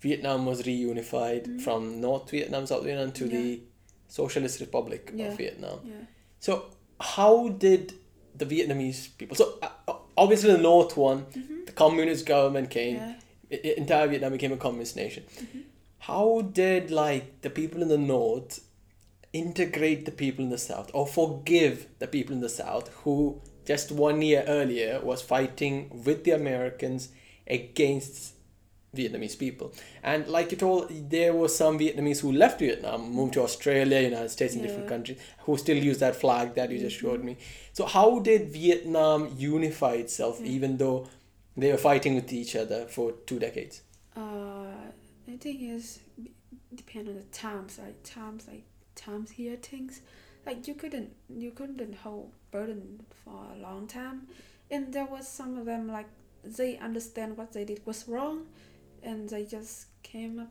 A: Vietnam was reunified
B: Mhm.
A: from North Vietnam, South Vietnam to
B: Yeah.
A: the Socialist Republic
B: Yeah.
A: of Vietnam.
B: yeah
A: So, how did the Vietnamese people? So, uh, obviously, the North one,
B: Mhm.
A: the communist government came.
B: yeah
A: I- entire Vietnam became a communist nation. How did like the people in the North integrate the people in the South, or forgive the people in the South who just one year earlier was fighting with the Americans against Vietnamese people. And like you told, there were some Vietnamese who left Vietnam, moved to Australia, United States, and different countries, who still use that flag that you just showed
B: Mhm.
A: me. So how did Vietnam unify itself,
B: Yeah.
A: even though they were fighting with each other for two decades?
B: Uh, I think it's depend on the times. Like times, like times here things, like you couldn't you couldn't hold burden for a long time, and there was some of them like they understand what they did was wrong, and they just came up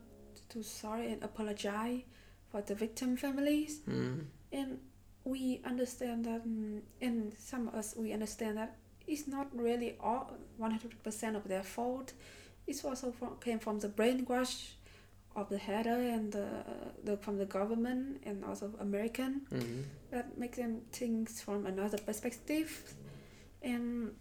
B: to sorry and apologize for the victim families,
A: Mm.
B: and we understand that, mm, and some of us we understand that it's not really all one hundred percent of their fault. It's also from, came from the brainwash of the header and the, the from the government and also American
A: Mm.
B: that make them think from another perspective, and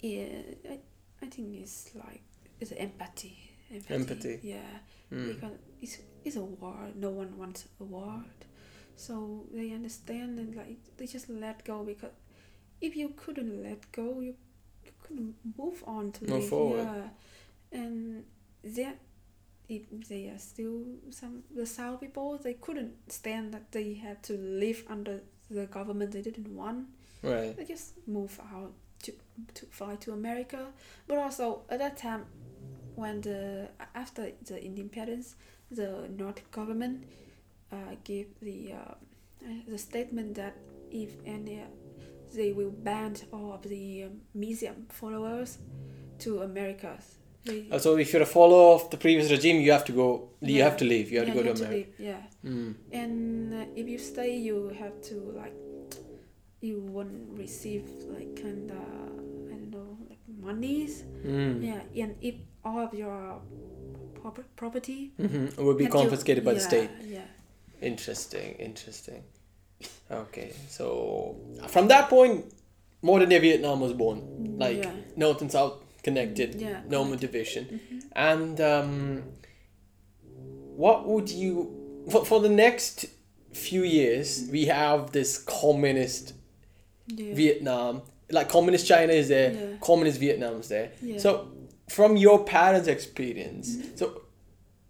B: yeah, I, I think it's like it's empathy. Empathy.
A: Empathy.
B: Yeah
A: Mm.
B: because it's it's a war. No one wants a war, so they understand and like they just let go because if you couldn't let go, you, you couldn't move on to
A: Move
B: live.
A: forward.
B: Yeah, and that if they are still some the South people, they couldn't stand that they had to live under the government they didn't want
A: Right.
B: they just move out to to fly to America. But also at that time, when the after the independence, the North government uh, gave the uh, uh, the statement that if any uh, they will ban all of the um, museum followers to America. They,
A: Uh, so if you're a follower of the previous regime, you have to go. You
B: Yeah.
A: have to leave. You have
B: yeah,
A: to go
B: you
A: to
B: have
A: America.
B: leave, yeah.
A: Mm.
B: and uh, if you stay you have to like you won't receive like kind of i don't know like monies
A: Mm.
B: yeah and if all of your prop- property
A: hmm It would be
B: that you-
A: confiscated by the state.
B: yeah
A: Interesting, interesting. Okay, so from that point, modern day Vietnam was born. Like
B: yeah
A: North and South connected,
B: yeah
A: no more division.
B: hmm
A: And um, what would you for, for the next few years? We have this communist
B: yeah
A: Vietnam, like communist China is there,
B: Yeah.
A: communist Vietnam is there.
B: yeah
A: So, from your parents' experience,
B: Mm-hmm.
A: so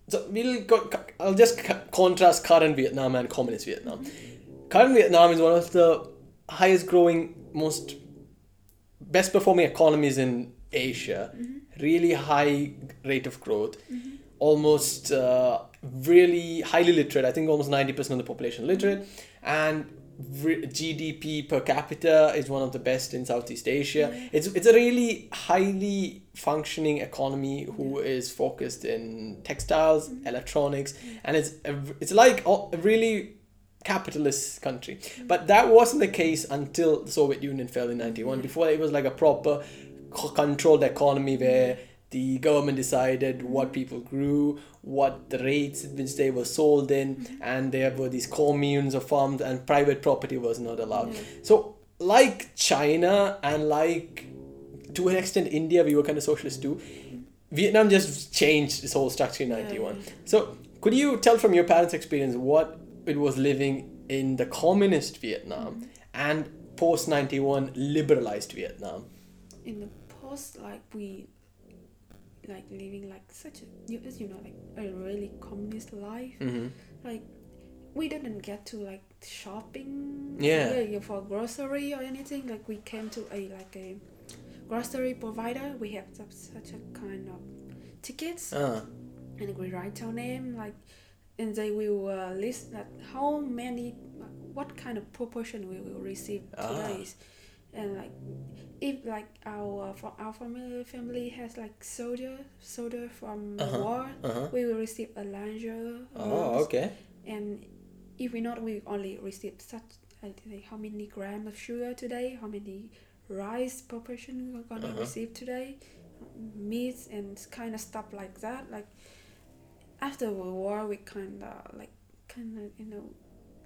A: so we'll go, I'll just contrast current Vietnam and communist Vietnam.
B: Mm-hmm.
A: Current Vietnam is one of the highest growing, most best performing economies in Asia.
B: Mhm.
A: Really high rate of growth.
B: Mhm.
A: Almost uh, really highly literate. I think almost ninety percent of the population literate, and re- GDP per capita is one of the best in Southeast Asia.
B: Yeah.
A: It's it's a really highly functioning economy who is focused in textiles,
B: Mhm.
A: electronics,
B: Yeah.
A: and it's a, it's like a really capitalist country. Mm. But that wasn't the case until the Soviet Union fell in 91.
B: Yeah.
A: Before it was like a proper controlled economy where the government decided what people grew, what the rates at which they were sold in, and there were these communes or farms, and private property was not allowed.
B: Yeah.
A: So, like China and like to an extent India, we were kind of socialist too. Vietnam just changed its whole structure in
B: Yeah,
A: 91.
B: yeah.
A: So, could you tell from your parents' experience what it was living in the communist Vietnam and post 91 liberalized Vietnam?
B: in the post like we like living like such a you as you know like a really communist life
A: Mm-hmm.
B: like we didn't get to like shopping
A: Yeah.
B: yeah, for grocery or anything like we came to a like a grocery provider we have such, such a kind of tickets
A: Ah,
B: and we write our name like and they will uh, list that how many what kind of proportion we will receive
A: Ah.
B: today and like if like our for our family family has like soldier soldier from the
A: Uh-huh.
B: war
A: uh-huh.
B: we will receive a larger
A: Oh, okay.
B: and if we not we only receive such like like how many grams of sugar today how many rice proportion we're gonna
A: Uh-huh.
B: receive today meats and kind of stuff like that like after the war we kind of like kind of you know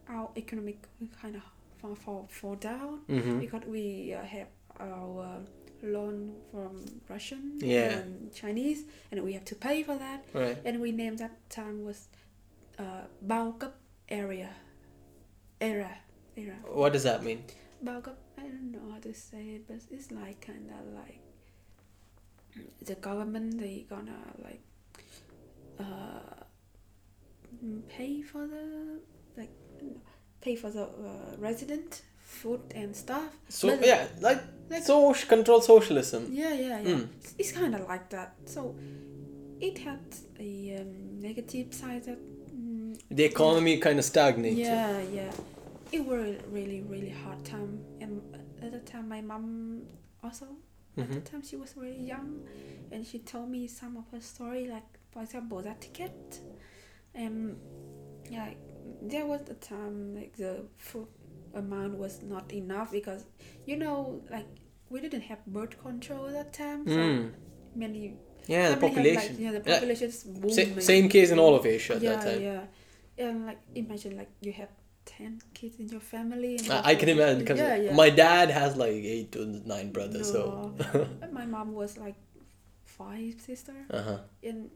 B: our economic kind of fall, fall, fall down
A: Mm-hmm.
B: because we uh, have our loan from Russian
A: Yeah.
B: and Chinese and we have to pay for that
A: Right.
B: and we named that time was uh, bao cấp area era era
A: What does that mean?
B: bao cấp I don't know how to say it but it's like kind of like the government they gonna like uh, pay for the like pay for the uh, resident food and stuff.
A: So
B: But-
A: yeah, like,
B: like-
A: so control socialism.
B: Yeah, yeah, yeah.
A: Mm.
B: It's, it's kind of like that. So it had a um, negative side that. Mm,
A: The economy kind of stagnated.
B: yeah, yeah. It was a really, really hard time, and at the time, my mom also. At the
A: Mhm.
B: time, she was really young, and she told me some of her story, like for example, that ticket. Um, yeah, there was a time like the food amount was not enough because you know, like we didn't have birth control at that time, so
A: Mm.
B: many
A: Yeah, the population.
B: Like, yeah, the
A: Yeah.
B: population's
A: Sa-
B: booming.
A: same case in all of Asia at
B: yeah,
A: that time.
B: yeah, and like imagine like you have ten kids in your family. And
A: I, I can imagine because
B: yeah, yeah.
A: my dad has like eight to nine brothers, so.
B: No. And my mom was like five sister,
A: Uh huh.
B: and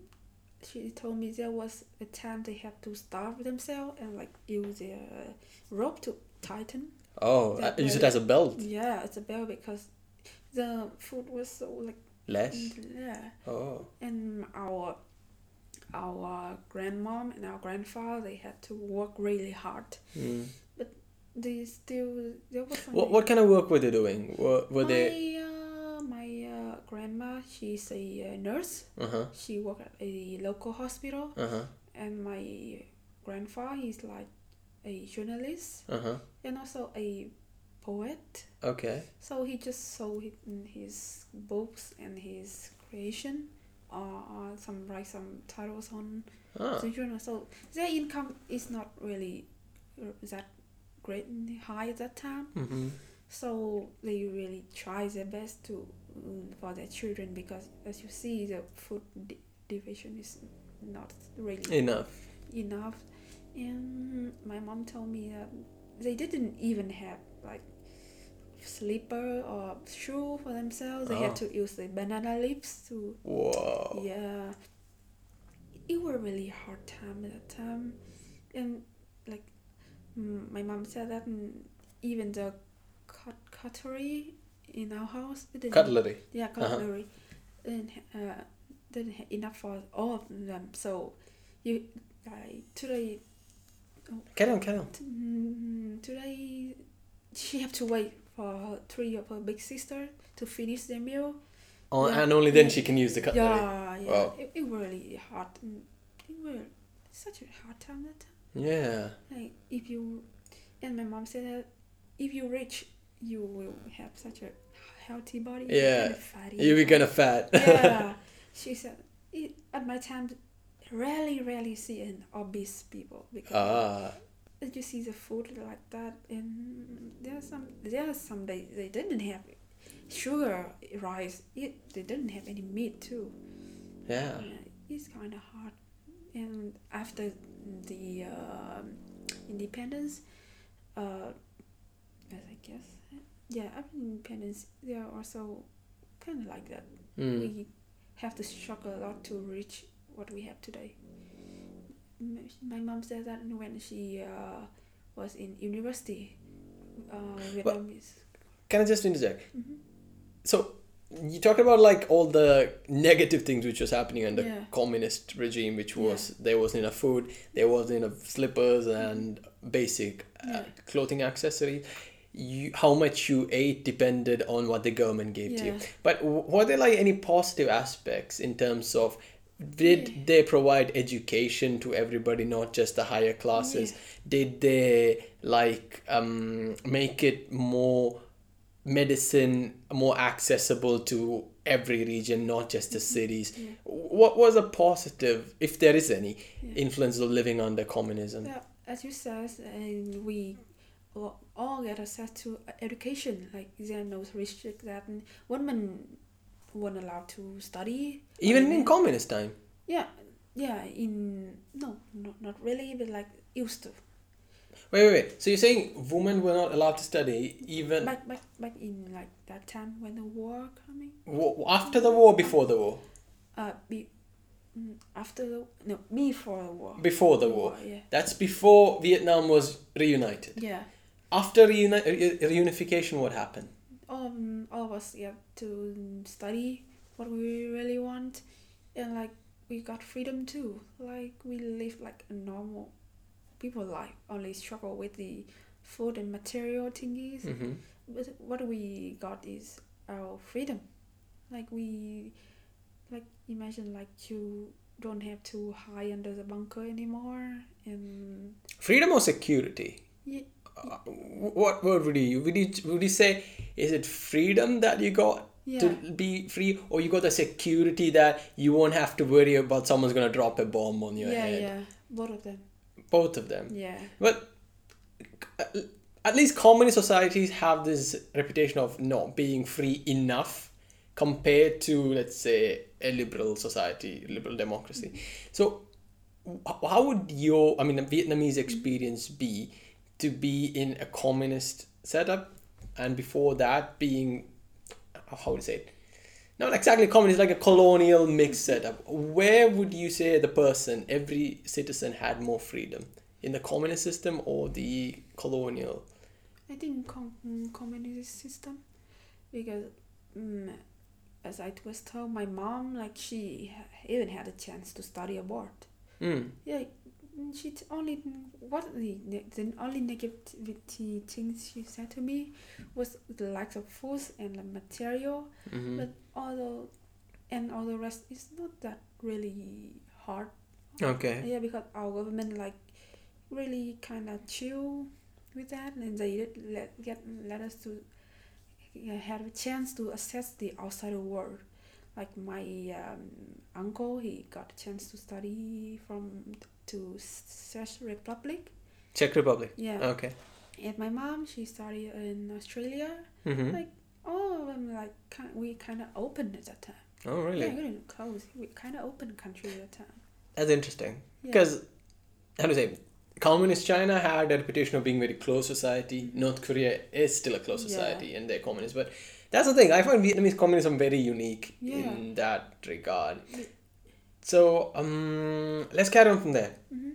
B: she told me there was a time they had to starve themselves and like use a rope to tighten.
A: Oh, I use it as a belt.
B: Yeah, it's a belt because the food was so like
A: Less.
B: yeah.
A: Oh.
B: and our our grandmom and our grandfather they had to work really hard
A: Mm.
B: But they still there was
A: What what kind of work were they doing? Were, were they?
B: uh, my uh, grandma she's a uh, nurse
A: Uh huh.
B: she worked at a local hospital
A: Uh huh.
B: and my grandfather he's like a journalist
A: Uh huh.
B: and also a poet
A: Okay.
B: so he just sold his, books and his creation uh, uh, some write some titles on
A: Ah.
B: the journal. So their income is not really uh, that great and high at that time.
A: Mm-hmm.
B: So they really try their best to for their children because as you see the food di- division is not really
A: Enough.
B: enough. And my mom told me that they didn't even have like slipper or shoe for themselves. They
A: Oh.
B: had uh-huh. to use the banana leaves to
A: Whoa.
B: yeah. It was really hard time at that time, and like my mom said that even the cut cutlery in our house didn't
A: Cutlery.
B: yeah
A: Uh-huh.
B: cutlery didn't ha- uh, didn't have enough for all of them. So you like today
A: Carry on, carry on.
B: t- mm, today she have to wait for her three of her big sister to finish their meal.
A: Oh,
B: Yeah.
A: And only then she can use the cutlery.
B: Yeah, yeah.
A: Wow.
B: It, it was really hard. mm, It was such a hard time that time.
A: Yeah.
B: Like if you, and my mom said that if you rich, you will have such a healthy body.
A: Yeah.
B: fatty.
A: You'll be kind of fat.
B: yeah. She said it, at my time, rarely, rarely see an obese people because
A: ah.
B: you see the food like that, and there are some there are some days they didn't have sugar rice. It, they didn't have any meat too.
A: Yeah.
B: Yeah, it's kind of hard. And after the um independence, uh, as I guess, yeah, after independence, they are also kind of like that.
A: Mm.
B: We have to struggle a lot to reach what we have today. My mom said that when she uh, was in university, uh, Vietnamese.
A: Can I just interject?
B: Mhm.
A: So you talked about like all the negative things which was happening under
B: Yeah.
A: communist regime, which was there wasn't enough food, there wasn't enough slippers and basic uh,
B: Yeah.
A: clothing accessories. You, how much you ate depended on what the government gave to you. But were there like any positive aspects in terms of did
B: Yeah.
A: they provide education to everybody, not just the higher classes? Did they like um, make it more medicine more accessible to every region, not just the cities?
B: Yeah.
A: What was a positive, if there is any,
B: Yeah.
A: influence of living under communism?
B: Yeah, as you said, and we all- get access to education. Like there are no restrict that women weren't allowed to study.
A: Even in communist time.
B: yeah, yeah. In no, not not really, but like used to.
A: Wait, wait, wait. So you're saying women were not allowed to study even
B: Back back back in like that time when the war coming.
A: after the war, before the war?
B: Uh, be, mm, after the no before the war.
A: Before the war.
B: Yeah.
A: That's before Vietnam was reunited.
B: Yeah.
A: After reuni- re- reunification, what happened?
B: Um, all of us have to study what we really want, and like we got freedom too. Like we live like a normal people life, only struggle with the food and material thingies.
A: Mm-hmm.
B: But what we got is our freedom. Like we, like imagine like you don't have to hide under the bunker anymore, and
A: Freedom or security?
B: yeah,
A: Uh, what word would you would you would you say is it freedom that you got
B: yeah,
A: to be free? Or you got the security that you won't have to worry about someone's gonna drop a bomb on your
B: yeah,
A: head?
B: yeah, both of them.
A: both of them.
B: Yeah,
A: but uh, at least communist societies have this reputation of not being free enough compared to let's say a liberal society liberal democracy. So how would your i mean a vietnamese experience be to be in a communist setup and before that being how would I say it not exactly communist like a colonial mixed setup where would you say the person every citizen had more freedom in the communist system or the colonial
B: I think com- mm, communist system because mm, as I was told, my mom like she even had a chance to study abroad.
A: mm.
B: Yeah, she t- only what the the only negativity things she said to me was the lack of food and the material,
A: hmm
B: but all the and all the rest is not that really hard.
A: okay
B: Yeah, because our government like really kind of chill with that, and they did let get let us to uh, have a chance to assess the outside world. Like my um, uncle, he got a chance to study from to Czech Republic.
A: czech republic
B: Yeah,
A: okay
B: and my mom, she studied in Australia.
A: hmm
B: Like all of them, like ki- we kind of open at that time.
A: oh really
B: Yeah, we didn't close. We kind of open country at that time.
A: that's interesting
B: Yeah.
A: because how to say communist china had a reputation of being very closed society north korea is still a closed
B: Yeah.
A: society and they're communist but that's the thing i find vietnamese communism very unique
B: Yeah.
A: in that regard
B: Yeah.
A: So um let's carry on from there
B: Mhm.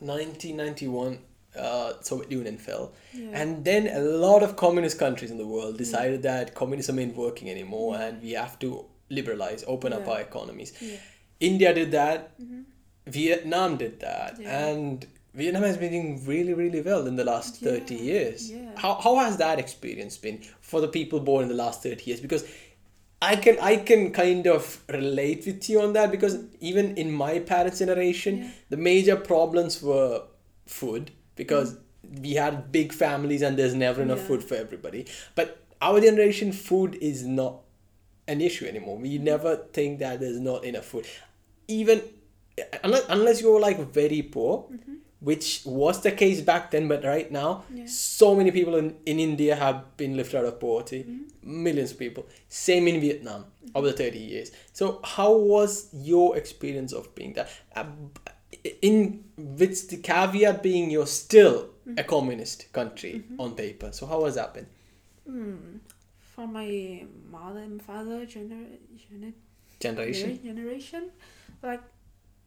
A: 1991 uh, soviet union fell
B: Yeah.
A: and then a lot of communist countries in the world decided that communism ain't working anymore
B: Yeah.
A: and we have to liberalize open up our economies
B: yeah.
A: india did that
B: Mhm.
A: Vietnam did that,
B: Yeah.
A: and Vietnam has been doing really, really well in the last 30 years.
B: yeah.
A: How, how has that experience been for the people born in the last 30 years? Because I can I can kind of relate with you on that because even in my parents' generation,
B: Yeah.
A: the major problems were food because mm. we had big families and there's never enough
B: Yeah.
A: food for everybody. But our generation, food is not an issue anymore. We mm. never think that there's not enough food. Even unless, unless you're like very poor, mm-hmm. Which was the case back then, but right now,
B: Yeah.
A: so many people in, in India have been lifted out of poverty. Millions of people. Same in Vietnam over the 30 years. So, how was your experience of being that? Uh, in with the caveat being you're still a communist country on paper. So, how has that been?
B: Mm. For my mother and father gener- gener-
A: Generation?
B: generation, like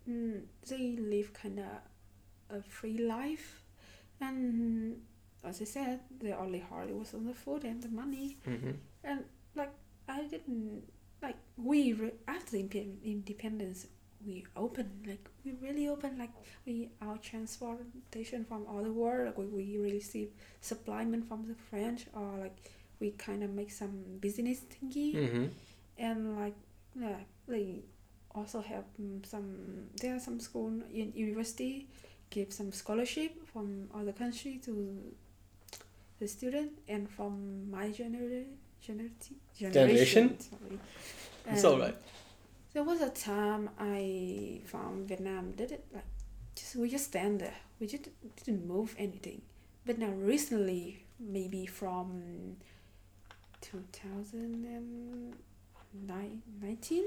B: mm, they live kind of a free life, and as I said, the only hard was on the food and the money,
A: Mm-hmm.
B: and like I didn't like we re- after independence we open like we really open like we our transportation from all the world like we, we receive supplement from the French or like we kind of make some business thingy
A: Mm-hmm.
B: and like yeah they also have mm, some there are some school in university give some scholarship from other country to the student and from my genera- generati-
A: Generation?
B: sorry
A: It's
B: Um,
A: alright.
B: there was a time I found Vietnam did it like just we just stand there. We just didn't move anything. But now recently, maybe from 2019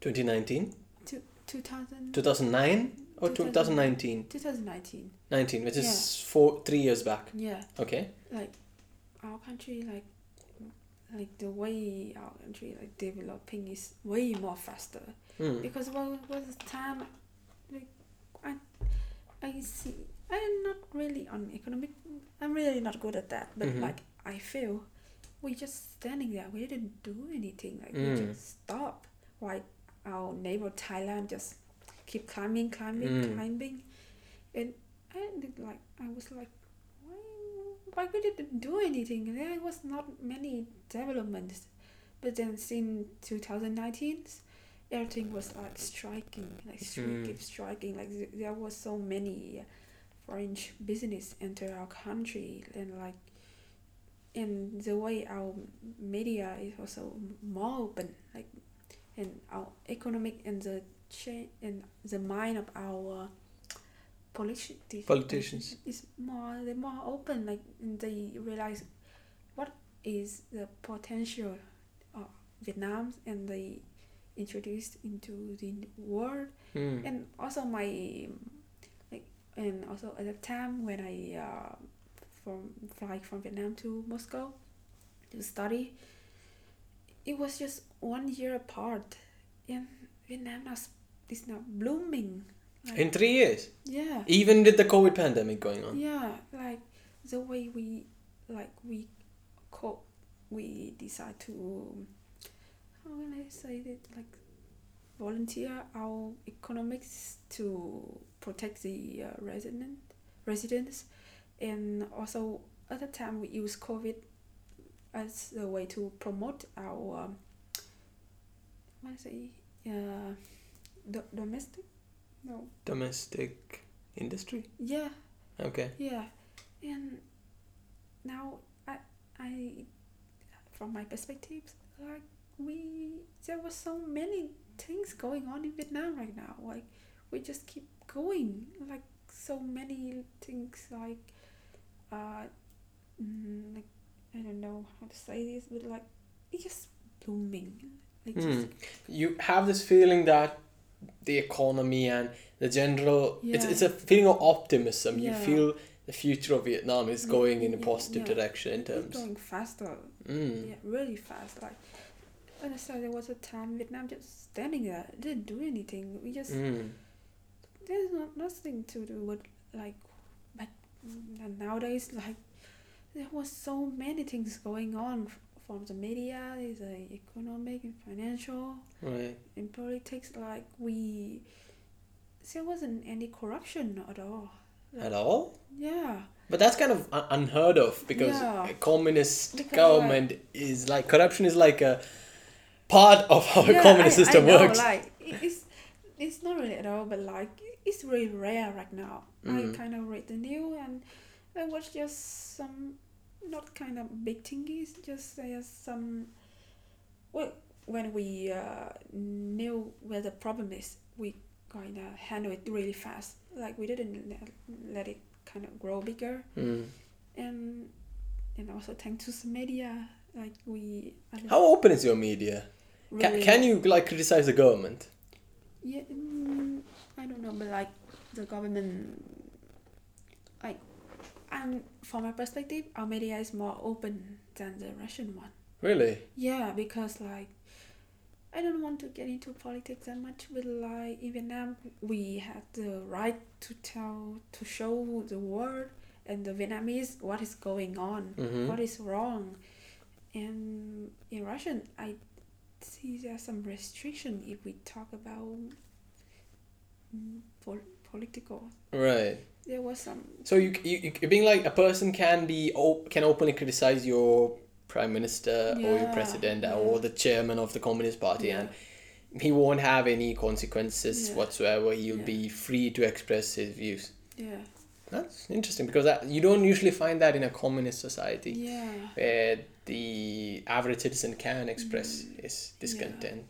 A: 2019?
B: to 2000,
A: 2009 or
B: 2000.
A: 2019?
B: 2019.
A: 19, which is
B: Yeah.
A: four, three years back.
B: Yeah,
A: Okay.
B: like our country like like the way our country like developing is way more faster.
A: Mm.
B: because what was the time like I I see I'm not really on economic I'm really not good at that but
A: Mhm.
B: like I feel we're just standing there. We didn't do anything. Like
A: Mm.
B: we just stop. Like our neighbor Thailand just keep climbing, climbing,
A: Mm.
B: climbing, and I did like I was like, why, why we didn't do anything? There was not many developments, but then since 2019, everything was like striking, like
A: Mm.
B: keep striking. Like there was so many foreign business enter our country and like and the way our media is also more open like and our economic and the change and the mind of our politi-
A: Politicians.
B: is more they're more open like they realize what is the potential of Vietnam and they introduced into the world
A: Mm.
B: and also my like and also at the time when I uh, from fly from Vietnam to Moscow to study, it was just one year apart, and Vietnam now s- is now blooming. Like,
A: In three years,
B: yeah,
A: even with the COVID pandemic going on.
B: yeah, like the way we like we cope, we decide to how can I say it like volunteer our economics to protect the uh, resident residents and also at the time we use COVID as a way to promote our um, what I say uh, do- domestic no
A: Domestic industry.
B: yeah
A: Okay.
B: yeah, and now I I from my perspective like we there was so many things going on in Vietnam right now like we just keep going like so many things like uh mm, like I don't know how to say this but like it's just blooming like just
A: Mm. You have this feeling that the economy and the general it's
B: Yeah.
A: it's a feeling of optimism. You
B: Yeah.
A: feel the future of Vietnam is
B: Yeah,
A: going in a positive
B: yeah.
A: direction in
B: it's going faster
A: Mm.
B: Yeah, really fast. Like when I said there was a time Vietnam just standing there, didn't do anything. We just
A: Mm.
B: there's not nothing to do with like, but nowadays like there was so many things going on f- from the media, the economic and financial
A: Right.
B: and politics. Like we, there wasn't any corruption at all.
A: At all?
B: Yeah.
A: But that's kind of un- unheard of because
B: Yeah.
A: a communist
B: Because,
A: government is like corruption is like a part of how a
B: yeah,
A: communist
B: I,
A: system
B: I know,
A: works.
B: Like it's it's not really at all, but like it's really rare right now.
A: Mm.
B: I kind of read the news and I watched just some not kind of big thingies, just there's some. Well, when we uh, knew where the problem is, we kind of handle it really fast. Like we didn't let, it kind of grow bigger,
A: Mm.
B: and and also thanks to some media, like we.
A: How open is your media? Can,
B: really-
A: can you like criticize the government?
B: Yeah, mm, I don't know, but like the government, and from my perspective, our media is more open than the Russian one.
A: Really?
B: Yeah, because like, I don't want to get into politics that much, but like in Vietnam, we have the right to tell, to show the world and the Vietnamese what is going on,
A: Mhm.
B: what is wrong, and in Russian, I see there's some restriction if we talk about mm, pol- political.
A: Right.
B: There was some
A: So you you you being like a person can be op- can openly criticize your prime minister or your president
B: yeah.
A: or the chairman of the communist party
B: Yeah.
A: and he won't have any consequences
B: Yeah.
A: whatsoever. He'll
B: Yeah.
A: be free to express his views.
B: yeah
A: That's interesting because that, you don't usually find that in a communist society
B: yeah
A: where the average citizen can express
B: Mm.
A: his discontent.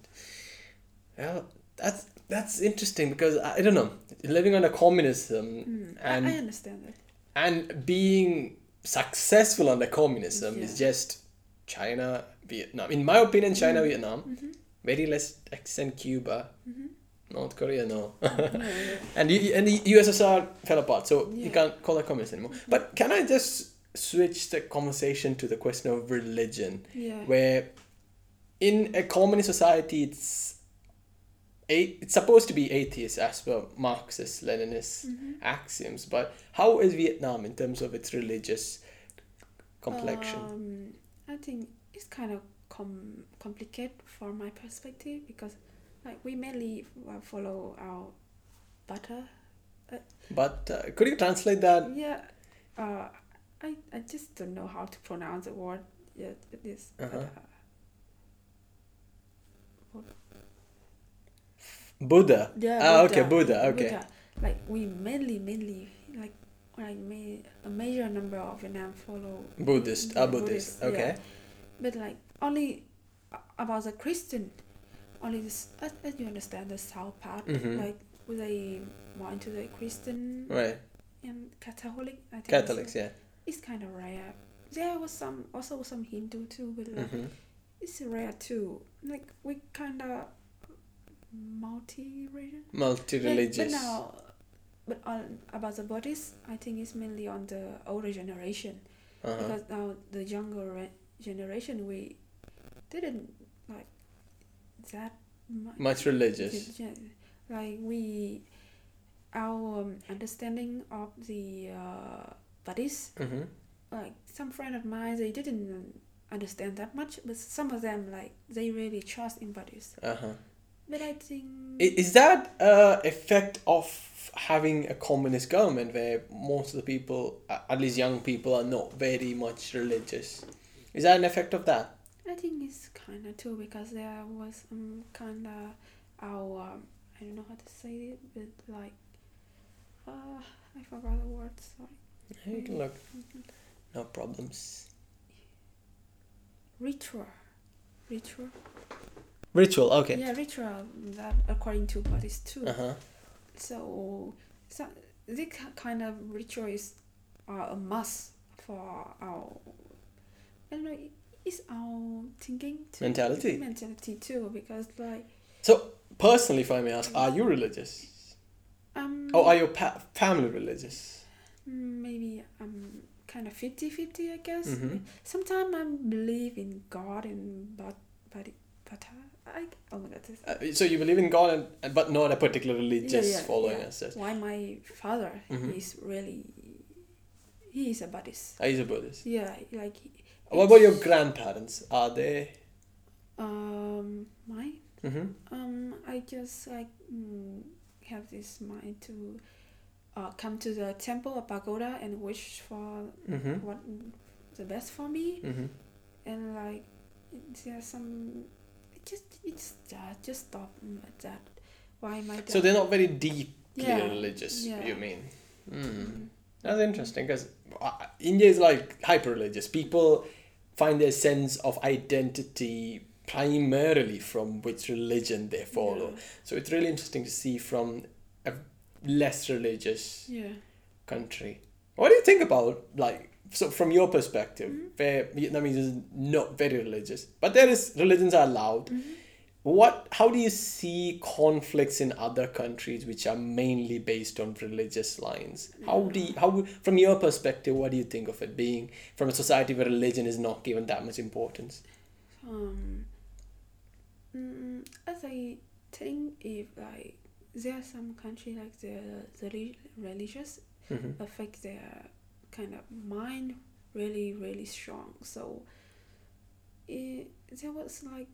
A: Well, that's that's interesting because I, don't know living under communism
B: mm,
A: and
B: I, I understand that.
A: and being successful under communism is just China, Vietnam. In my opinion, China,
B: Mm.
A: Vietnam,
B: Mhm.
A: very less extent Cuba,
B: Mhm.
A: North Korea, no.
B: yeah, yeah.
A: and you, and the USSR fell apart, so you can't call that communist anymore. But can I just switch the conversation to the question of religion,
B: yeah.
A: where in a communist society, it's a, it's supposed to be atheist as per Marxist Leninist
B: Mhm.
A: axioms, but how is Vietnam in terms of its religious complexion?
B: Um, I think it's kind of com- complicated for my perspective because like we mainly uh, follow our butter.
A: But uh, could you translate that?
B: Yeah, uh, I I just don't know how to pronounce the word yet. It is. but,
A: Uh-huh.
B: uh,
A: Buddha.
B: Yeah.
A: Ah, okay, Buddha, okay.
B: Like we mainly, mainly like like ma- a major number of Vietnam follow.
A: Buddhist. Ah, Buddhist.
B: Buddhist,
A: Okay.
B: yeah. But like only about the Christian, only this as, as you understand the south part,
A: Mhm.
B: like they more into the Christian
A: Right.
B: and Catholic. I think
A: Catholics,
B: It's,
A: yeah.
B: it's kind of rare. There was some also some Hindu too, but like
A: hmm
B: it's rare too. Like we kind of multi-religion.
A: Multi-religious.
B: But, but now, but on about the Buddhists, I think it's mainly on the older generation
A: uh-huh.
B: because now the younger re- generation we didn't like that much.
A: Much religious.
B: Like we, our um, understanding of the uh, Buddhists,
A: hmm
B: like some friend of mine, they didn't understand that much, but some of them like they really trust in Buddhists.
A: Uh-huh.
B: But I think
A: Is that uh, effect of having a communist government where most of the people, at least young people, are not very much religious? Is that an effect of that?
B: I think it's kind of too because there was um kind of our um, I don't know how to say it, but like uh I forgot the word. Sorry.
A: Hey, look, no problems.
B: Ritual, ritual.
A: Ritual, okay.
B: Yeah, ritual. That according to Buddhists too.
A: Uh huh.
B: So, so this kind of ritual is uh, a must for our. I don't know. It's our thinking too.
A: Mentality.
B: Mentality too, because like
A: So, personally, if I may ask, are you religious?
B: um.
A: Or are your pa- family religious?
B: Maybe I'm kind of 50-50 I guess.
A: Mhm.
B: Sometimes I believe in God and but but but I oh my god. this-
A: Uh, so you believe in God, and, but not a particular religious
B: yeah,
A: following
B: yeah.
A: as such.
B: Why my father
A: Mhm.
B: is really he is a Buddhist.
A: Ah, He's a Buddhist.
B: Yeah, like
A: What about your grandparents? Are they?
B: um mine
A: Mm-hmm.
B: um I just like mm, have this mind to uh, come to the temple or pagoda and wish for
A: Mm-hmm.
B: what the best for me
A: Mm-hmm.
B: and like there's some just it's that just stop that why my dad
A: So they're not very deeply
B: Yeah,
A: religious.
B: yeah.
A: You mean? Mm. That's interesting because India is like hyper religious. People find their sense of identity primarily from which religion they follow. So it's really interesting to see from a less religious
B: yeah, yeah.
A: country. What do you think about like so from your perspective,
B: Mhm.
A: where Vietnamese is not very religious, but there is religions are allowed.
B: Mhm.
A: What? How do you see conflicts in other countries which are mainly based on religious lines? How do you, how from your perspective, what do you think of it being from a society where religion is not given that much importance?
B: um mm, as I think if like there are some country like the the religious
A: Mm-hmm.
B: affect their kind of mind really really strong. So it, there was like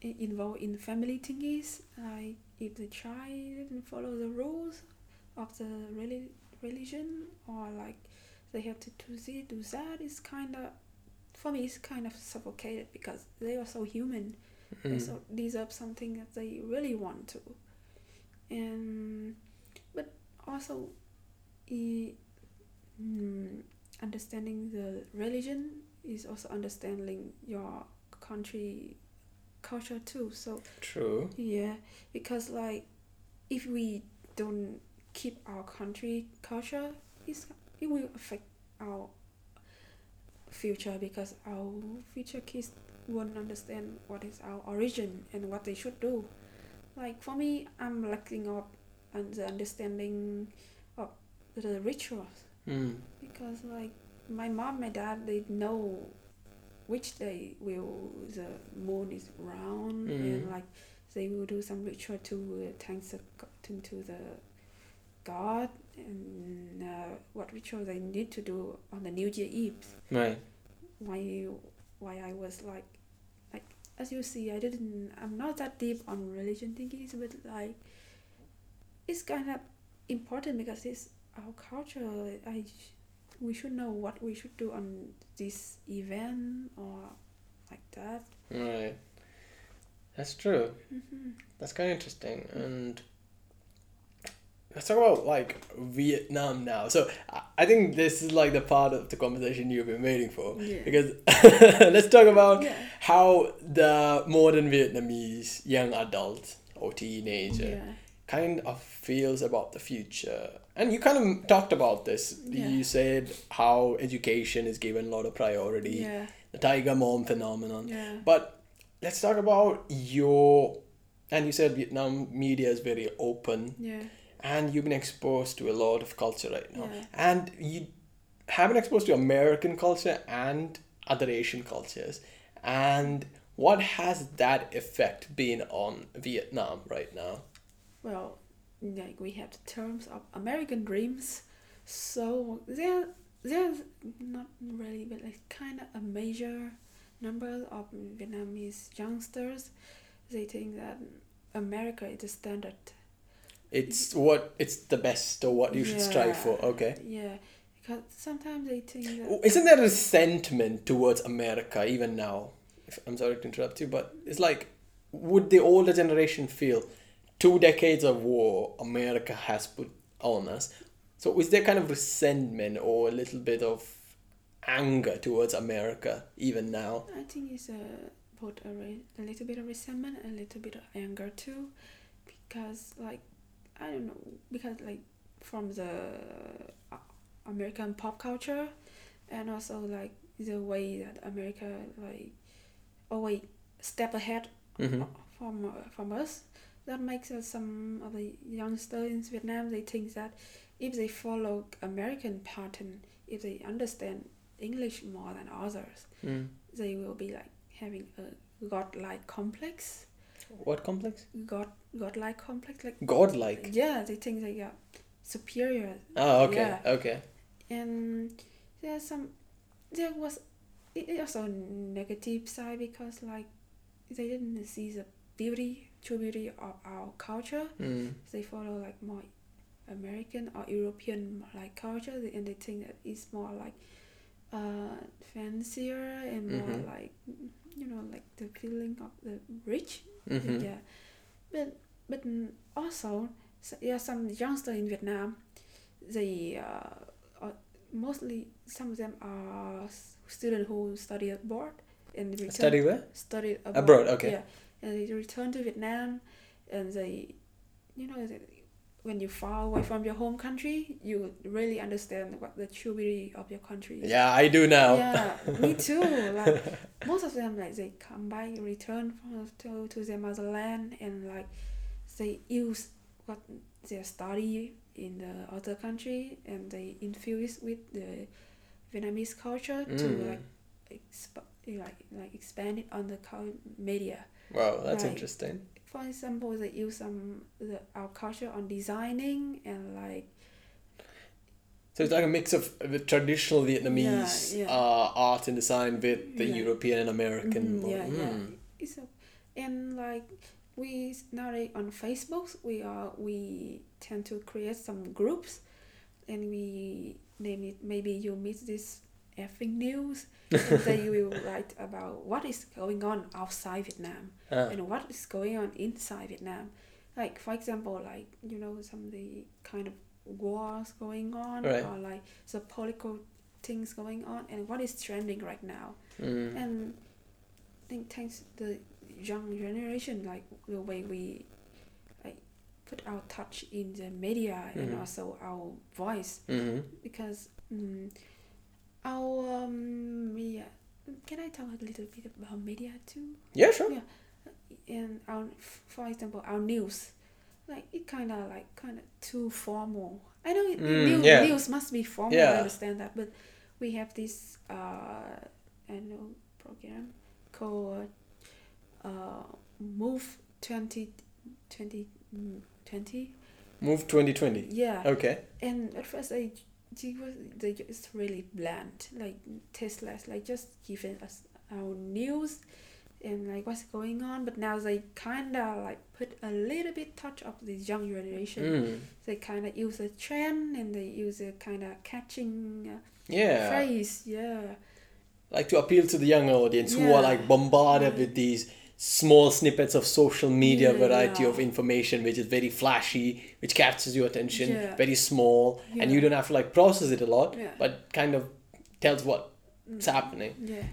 B: involved in family thingies. Like if the child didn't follow the rules of the reli- religion or like they have to do this do that. It's kind of for me it's kind of suffocated because they are so human. They
A: Mm.
B: so deserve something that they really want to. And but also i- mm, understanding the religion is also understanding your country culture too so
A: True.
B: yeah because like if we don't keep our country culture it's, it will affect our future because our future kids won't understand what is our origin and what they should do like for me i'm lacking up on the understanding of the rituals
A: Mm.
B: because like my mom my dad they know which day will the moon is round and
A: Mm.
B: like they will do some ritual to uh, thank the to, to the god and uh, what ritual they need to do on the new year eve
A: Right.
B: my why I was like, like as you see, I didn't. I'm not that deep on religion thinking, but like, it's kind of important because it's our culture. I we should know what we should do on this event or like that.
A: Right. That's true.
B: hmm
A: That's kind of interesting. And let's talk about like Vietnam now. So I- I think this is like the part of the conversation you've been waiting for.
B: Yeah.
A: Because let's talk about
B: Yeah.
A: how the modern Vietnamese young adult or teenager
B: Yeah.
A: kind of feels about the future. And you kind of talked about this.
B: Yeah.
A: You said how education is given a lot of priority,
B: Yeah.
A: the tiger mom phenomenon.
B: Yeah.
A: But let's talk about your and you said Vietnam media is very open
B: Yeah.
A: and you've been exposed to a lot of culture right now.
B: Yeah.
A: And you have been exposed to American culture and other Asian cultures. And what has that effect been on Vietnam right now?
B: well like we have the terms of american dreams so there there's not really but like kind of a major number of vietnamese youngsters they think that america is the standard
A: It's what it's the best or what you should strive for. Okay.
B: yeah because sometimes they think that oh,
A: Isn't there a sentiment towards America even now? If, I'm sorry to interrupt you, but it's like, would the older generation feel two decades of war America has put on us? So is there kind of resentment or a little bit of anger towards America even now?
B: I think it's a both a, re- a little bit of resentment, and a little bit of anger too, because like I don't know because like from the uh, American pop culture, and also like the way that America like always step ahead
A: Mm-hmm.
B: from from us. That makes us some of the youngsters in Vietnam. They think that if they follow American pattern, if they understand English more than others,
A: Mm.
B: they will be like having a godlike complex.
A: What complex?
B: God godlike complex, like
A: Godlike.
B: yeah, they think they are superior,
A: Oh, okay,
B: Yeah.
A: okay.
B: and there's some there was it also negative side because like they didn't see the beauty, beauty of our culture.
A: Mm.
B: They follow like more American or European like culture, and they think that it's more like uh, fancier and more
A: Mhm.
B: like you know like the feeling of the rich.
A: Mm-hmm.
B: Yeah, but but also s- yeah, some youngsters in Vietnam, they uh, are mostly some of them are students who study abroad and return
A: Study where?
B: studied abroad.
A: Abroad, okay.
B: Yeah, and they return to Vietnam, and they, you know, when you're far away from your home country, you really understand what the true beauty of your country is.
A: Yeah, I do now.
B: Yeah, me too. Like most of them, like they come back, return from, to to their motherland, and like they use what they study in the other country, and they infuse with the Vietnamese culture to
A: Mm.
B: like exp- like like expand it on the media.
A: Wow, that's
B: Right.
A: interesting.
B: For example, they use some the our culture on designing and like
A: So it's like a mix of the traditional Vietnamese
B: Yeah, yeah.
A: Uh, art and design with the
B: Yeah.
A: European and American. Mo-
B: yeah, yeah.
A: Mm.
B: It's a, and like we nowadays on Facebook we are we tend to create some groups, and we name it maybe you miss this effing news, and they will write about what is going on outside Vietnam
A: Ah.
B: and what is going on inside Vietnam. Like for example, like you know some of the kind of wars going on
A: Right.
B: or like the political things going on and what is trending right now
A: Mm.
B: and I think thanks the young generation like the way we like put our touch in the media and
A: Mhm.
B: also our voice
A: hmm
B: because um, our um, media can I talk a little bit about media too
A: Yeah, sure.
B: Yeah. and our for example our news like it kind of like kind of too formal i know
A: Mm,
B: news,
A: yeah.
B: news must be formal i understand that but we have this uh annual program called uh move 20 20 mm, 20
A: Move 2020.
B: yeah
A: Okay.
B: and at first I they was they just really bland like tasteless like just giving us our news and like what's going on. But now they kind of like put a little bit touch of the young generation.
A: Mm.
B: They kind of use a trend and they use a kind of catching uh,
A: Yeah.
B: phrase. Yeah.
A: Like to appeal to the young audience who are like bombarded
B: Yeah.
A: with these small snippets of social media
B: Yeah.
A: variety of information which is very flashy which captures your attention
B: Yeah.
A: very small and you don't have to like process it a lot
B: Yeah.
A: but kind of tells what's happening
B: Yeah.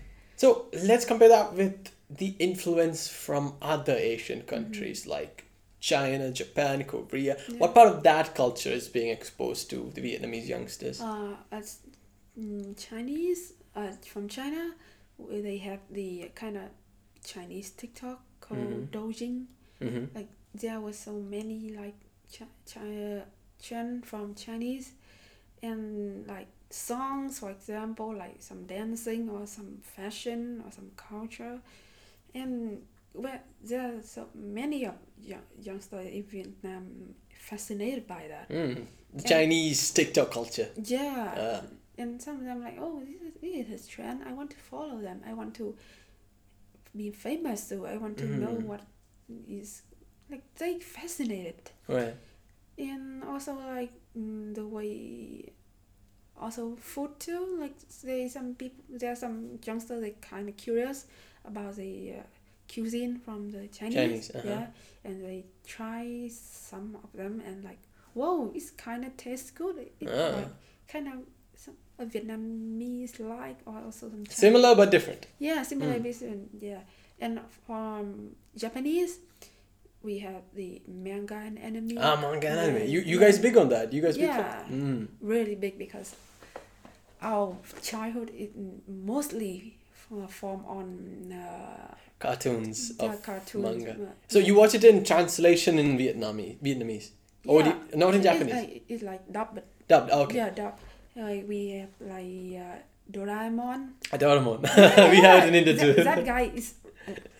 A: so let's compare that with the influence from other asian countries like china japan korea
B: Mm-hmm. Yeah.
A: what part of that culture is being exposed to the vietnamese youngsters
B: Uh, as mm, Chinese, uh, from China, where they have the kind of Chinese TikTok called
A: Mhm.
B: Douyin.
A: mm-hmm.
B: Like there were so many like Ch- China trend from Chinese, and like songs, for example, like some dancing or some fashion or some culture, and well, there are so many of young, youngsters in Vietnam fascinated by that.
A: mm. the
B: And-
A: chinese tiktok culture
B: Yeah.
A: Ah.
B: and some of them like, oh, this is, this is a trend. I want to follow them. I want to be famous. So I want to know
A: Mhm.
B: what is like. They fascinated,
A: right
B: and also like mm, the way, also food too. Like they some people, there are some youngsters they kind of curious about the uh, cuisine from the Chinese.
A: Chinese, uh-huh.
B: Yeah, and they try some of them and like, whoa, it's kind of tastes good. It,
A: Ah.
B: like, kind of a Vietnamese like or also some Chinese.
A: Similar but different.
B: Yeah, similar
A: Mm.
B: business. Yeah, and from Japanese, we have the manga and anime.
A: Ah, manga and anime. You you
B: yeah.
A: guys big on that? You guys big?
B: Yeah.
A: Mm.
B: really big because our childhood is mostly form on uh,
A: Cartoons
B: yeah,
A: of
B: cartoons.
A: manga. So you watch it in translation in Vietnamese, Vietnamese, or
B: Yeah.
A: you- not in
B: It's
A: Japanese?
B: like, it's like dubbed.
A: Dubbed. okay.
B: Yeah, dubbed. Like we have like uh, Doraemon.
A: Doraemon. we have in India
B: that,
A: too.
B: that guy is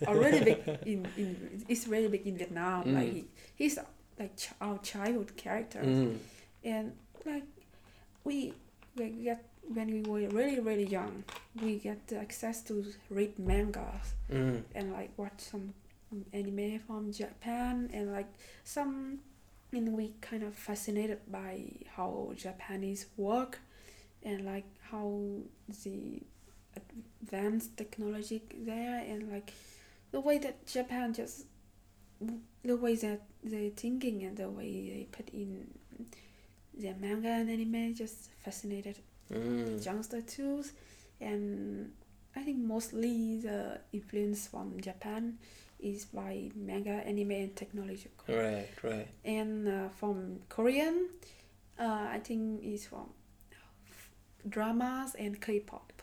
B: already big in, in is really big in Vietnam.
A: Mm.
B: Like he, he's like ch- our childhood character,
A: Mm.
B: and like we we get when we were really really young, we get access to read mangas
A: Mm.
B: and like watch some anime from Japan and like some and we kind of fascinated by how Japanese work and like how the advanced technology there and like the way that Japan just the way that they're thinking and the way they put in their manga and anime just fascinated
A: Mm.
B: youngster too and I think mostly the influence from Japan is by manga, anime, and technology.
A: Right, right.
B: And uh, from Korean, uh, I think is from dramas and K-pop.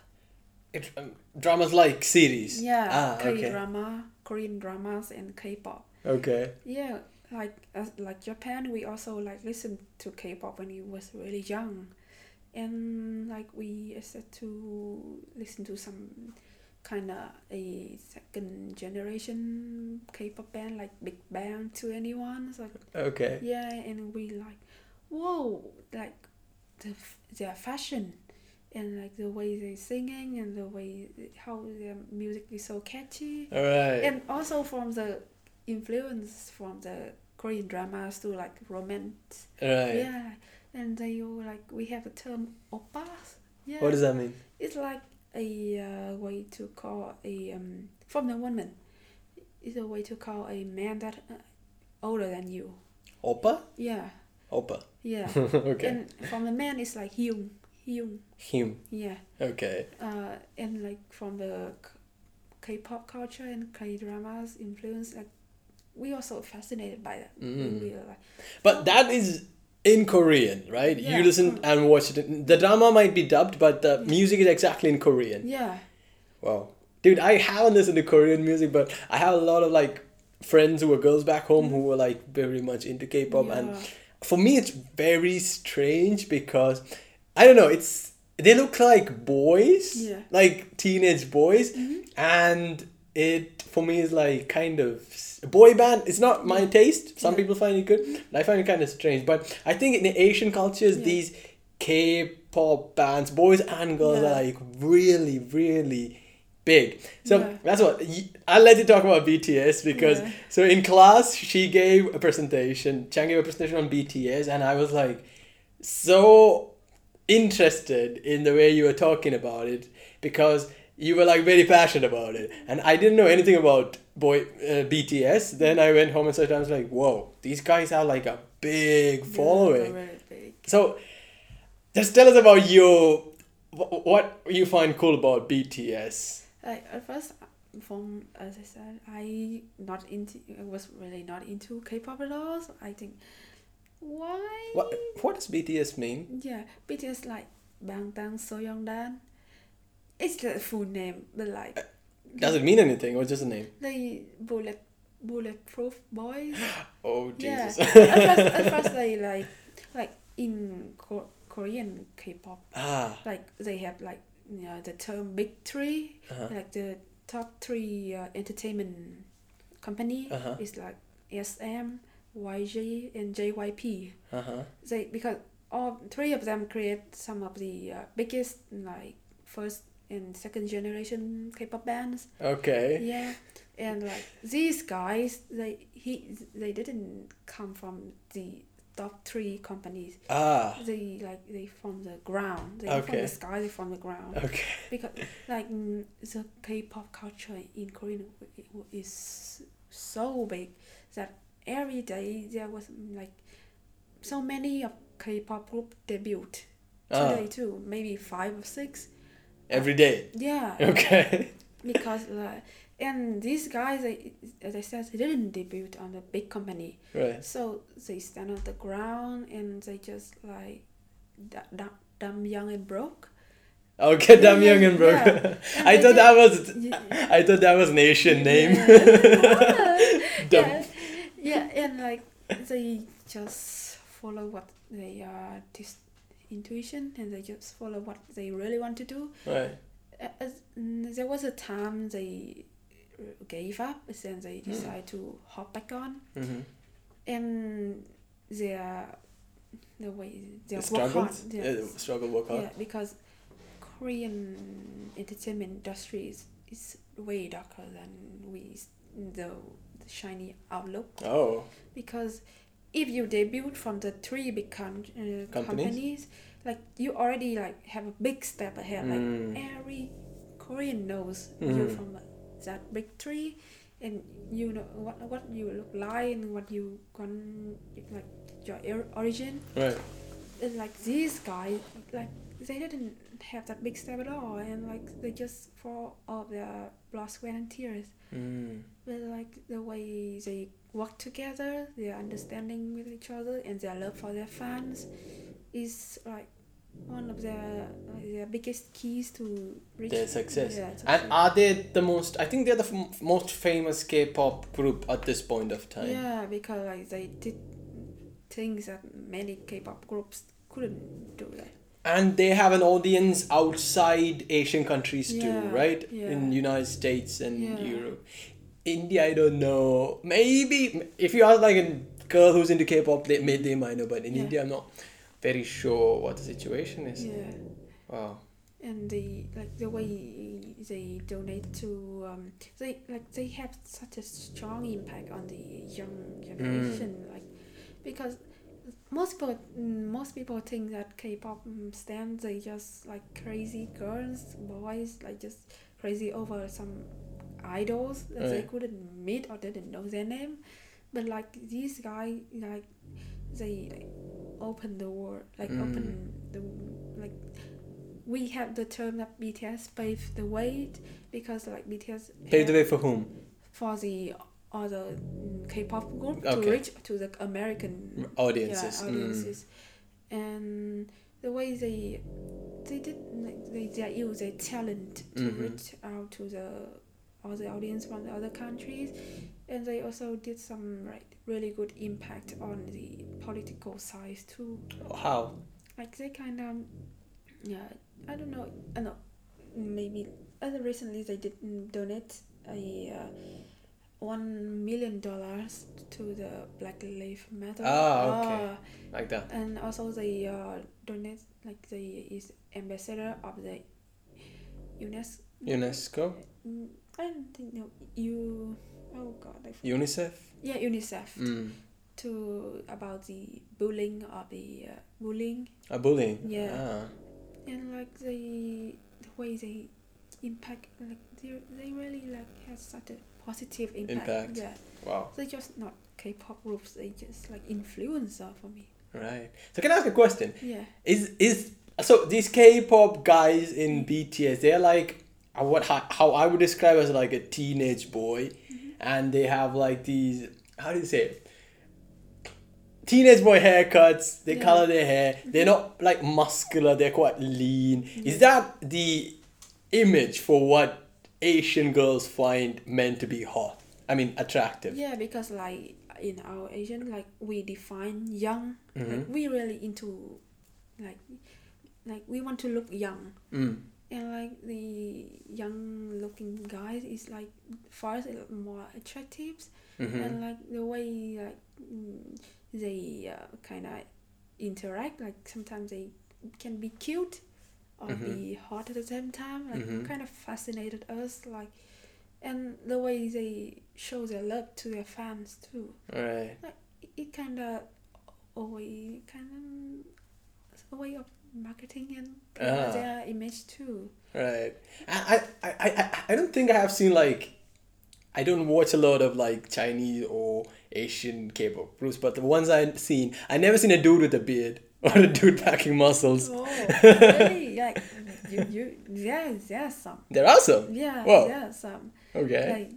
A: It, um, dramas like series.
B: Yeah,
A: Ah, okay.
B: K-drama, Korean dramas, and K-pop.
A: Okay.
B: Yeah, like as like Japan, we also like listen to K-pop when we was really young, and like we started to listen to some kind of a second generation K-pop band like Big Bang 2NE1. So
A: Okay.
B: yeah, and we like, whoa, like the f- their fashion. And like the way they're singing and the way how their music is so catchy
A: All right.
B: and also from the influence from the Korean dramas to like romance.
A: right.
B: Yeah, and they all like we have a term oppa. Yeah,
A: What does that mean?
B: it's like a uh, way to call a um from the woman. It's a way to call a man that uh, older than you.
A: Oppa?
B: Yeah,
A: Oppa.
B: yeah.
A: okay.
B: And from the man, it's like hyung, hyung.
A: Him.
B: Yeah.
A: Okay.
B: uh, and like from the K- K-pop culture and K-dramas influence, like we also fascinated by that.
A: Mm.
B: We were like,
A: But that is in Korean, right?
B: Yeah,
A: you listen
B: mm.
A: and watch it. The drama might be dubbed, but the music is exactly in Korean.
B: yeah,
A: Wow. Dude, I haven't listened to Korean music, but I have a lot of like friends who are girls back home who were like very much into K-pop and for me it's very strange because I don't know, it's they look like boys,
B: Yeah.
A: like teenage boys
B: Mhm.
A: and it for me is like kind of boy band. It's not my taste. Some
B: Yeah.
A: people find it good. but I find it kind of strange. But I think in the Asian cultures,
B: Yeah.
A: these K-pop bands, boys and girls, are like really, really big. So
B: Yeah.
A: that's what I'll let you talk about BTS because
B: Yeah.
A: so in class she gave a presentation. Chang gave a presentation on BTS, and I was like so interested in the way you were talking about it because you were like very passionate about it, and I didn't know anything about boy uh, BTS. Then I went home and started. I was like, whoa, these guys have like a big
B: Yeah,
A: following.
B: big.
A: So, just tell us about your wh- what you find cool about BTS.
B: Like at first, from as I said, I not into. I was really not into K-pop at all. So I think, why?
A: What what does BTS mean?
B: Yeah, BTS like Bangtan Sonyeondan. It's the full name, but like
A: Does it mean anything or just a name?
B: the bullet bulletproof boys.
A: Oh
B: Yeah.
A: Jesus!
B: at first, at first they like like in Ko- Korean K-pop,
A: ah.
B: like they have like you know, the term big three,
A: Uh-huh.
B: like the top three uh, entertainment company
A: Uh-huh.
B: is like SM, YG, and JYP.
A: Uh huh.
B: They because all three of them create some of the uh, biggest like first and second generation K-pop bands.
A: Okay.
B: Yeah, and like these guys, they he they didn't come from the top three companies.
A: Ah.
B: They like they from the ground. They from
A: Okay.
B: the sky. They from the ground.
A: Okay.
B: Because like mm, the K-pop culture in Korea is so big that every day there was mm, like so many of K-pop group debut.
A: Ah.
B: Today too, maybe five or six.
A: Every day.
B: Yeah.
A: Okay.
B: because uh, and these guys they, as i said they didn't debut on a big company
A: Right.
B: so they stand on the ground and they just like d- d- dumb young and broke
A: Okay, Damn Young and Broke.
B: yeah. And
A: I thought that was
B: Yeah.
A: I thought that was an Asian name.
B: Yeah.
A: Dumb.
B: yeah, yeah, and like they just follow what they uh this intuition and they just follow what they really want to do
A: Right.
B: As- mm, there was a time they uh, gave up and then they decided to hop back on
A: Mm-hmm.
B: and their the way they work
A: Struggle.
B: hard yeah,
A: Yeah, struggle. Work hard.
B: yeah because korean entertainment industry is, is way darker than we the shiny outlook
A: Oh.
B: because if you debut from the three big con- uh,
A: Companies?
B: companies like you already like have a big step ahead
A: Mm.
B: like every korean knows you
A: Mhm.
B: from that big three and you know what what you look like and what you can like your or- origin
A: Right.
B: and like these guys like they didn't have that big step at all and like they just fall all of their blood sweat and tears
A: Mm.
B: but like the way they work together, their understanding with each other, and their love for their fans is like one of their like, their biggest keys to reach
A: Their success.
B: Yeah,
A: And are they the most? I think they're the f- most famous K-pop group at this point of time.
B: yeah, because like they did things that many K-pop groups couldn't do. That.
A: And they have an audience outside Asian countries too, right?
B: yeah.
A: In United States and
B: Yeah.
A: Europe. India, I don't know. Maybe if you ask like a girl who's into K-pop, they may they might know, but in
B: Yeah.
A: India, I'm not very sure what the situation is.
B: Yeah.
A: Wow.
B: and they like the way they donate to um they like they have such a strong impact on the young generation like because most people most people think that k-pop stands they just like crazy girls boys like just crazy over some idols that they couldn't meet or didn't know their name but like these guys like they like, open the world like
A: Mm.
B: open the like we have the term that BTS paved the way because like BTS
A: Paved the way for whom?
B: for the other mm, K-pop group
A: Okay.
B: to reach to the American
A: Audiences.
B: yeah,
A: Mm.
B: and the way they they did they they use their talent to
A: Mhm.
B: reach out to the other audience from the other countries, and they also did some like really good impact on the political side too.
A: How?
B: Like they kind of yeah I don't know I know maybe other recently they did mm, donate a uh, one million dollars to the Black Lives Matter.
A: Ah, okay.
B: Ah,
A: Like that.
B: and also they uh, donate like they is ambassador of the UNESCO
A: UNESCO,
B: Mm, I don't think no. You. Oh God. I forgot.
A: UNICEF.
B: Yeah, UNICEF.
A: Mm.
B: To about the bullying or the uh, bullying
A: A bullying.
B: Yeah.
A: Ah.
B: and like the the way they impact like they they really like has such a positive impact.
A: Impact.
B: Yeah.
A: Wow.
B: They're just not K-pop groups. They just like influencer for me.
A: Right. So can I ask a question?
B: Yeah.
A: Is is so these K-pop guys in mm-hmm. BTS? They're like uh, what how, how I would describe as like a teenage boy, mm-hmm. and they have like these how do you say it? Teenage boy haircuts. They
B: Yeah.
A: color their hair. Mm-hmm. They're not like muscular. They're quite lean. Is that the image for what Asian girls find men to be hot? I mean, attractive.
B: Yeah, because like in our Asian, like we define young. Like
A: Mhm.
B: we really into, like, like we want to look young,
A: Mm.
B: and like the young looking guys is like it's more attractive,
A: hmm
B: and like the way like they uh, kind of interact. Like sometimes they can be cute, or
A: Mhm.
B: be hot at the same time. Like
A: Mhm.
B: kind of fascinated us. Like, and the way they show their love to their fans too.
A: Right.
B: It, it kind of a way kind of a way of marketing and
A: Ah.
B: their image too.
A: Right. I, I, I, I, I don't think I have seen like I don't watch a lot of like Chinese or Asian K-pop groups, but the ones I've seen, I never seen a dude with a beard or a dude packing muscles.
B: Oh, really? Like you, you, yeah, there's some.
A: They're awesome.
B: Yeah,
A: Wow.
B: yeah, some.
A: Okay.
B: Like,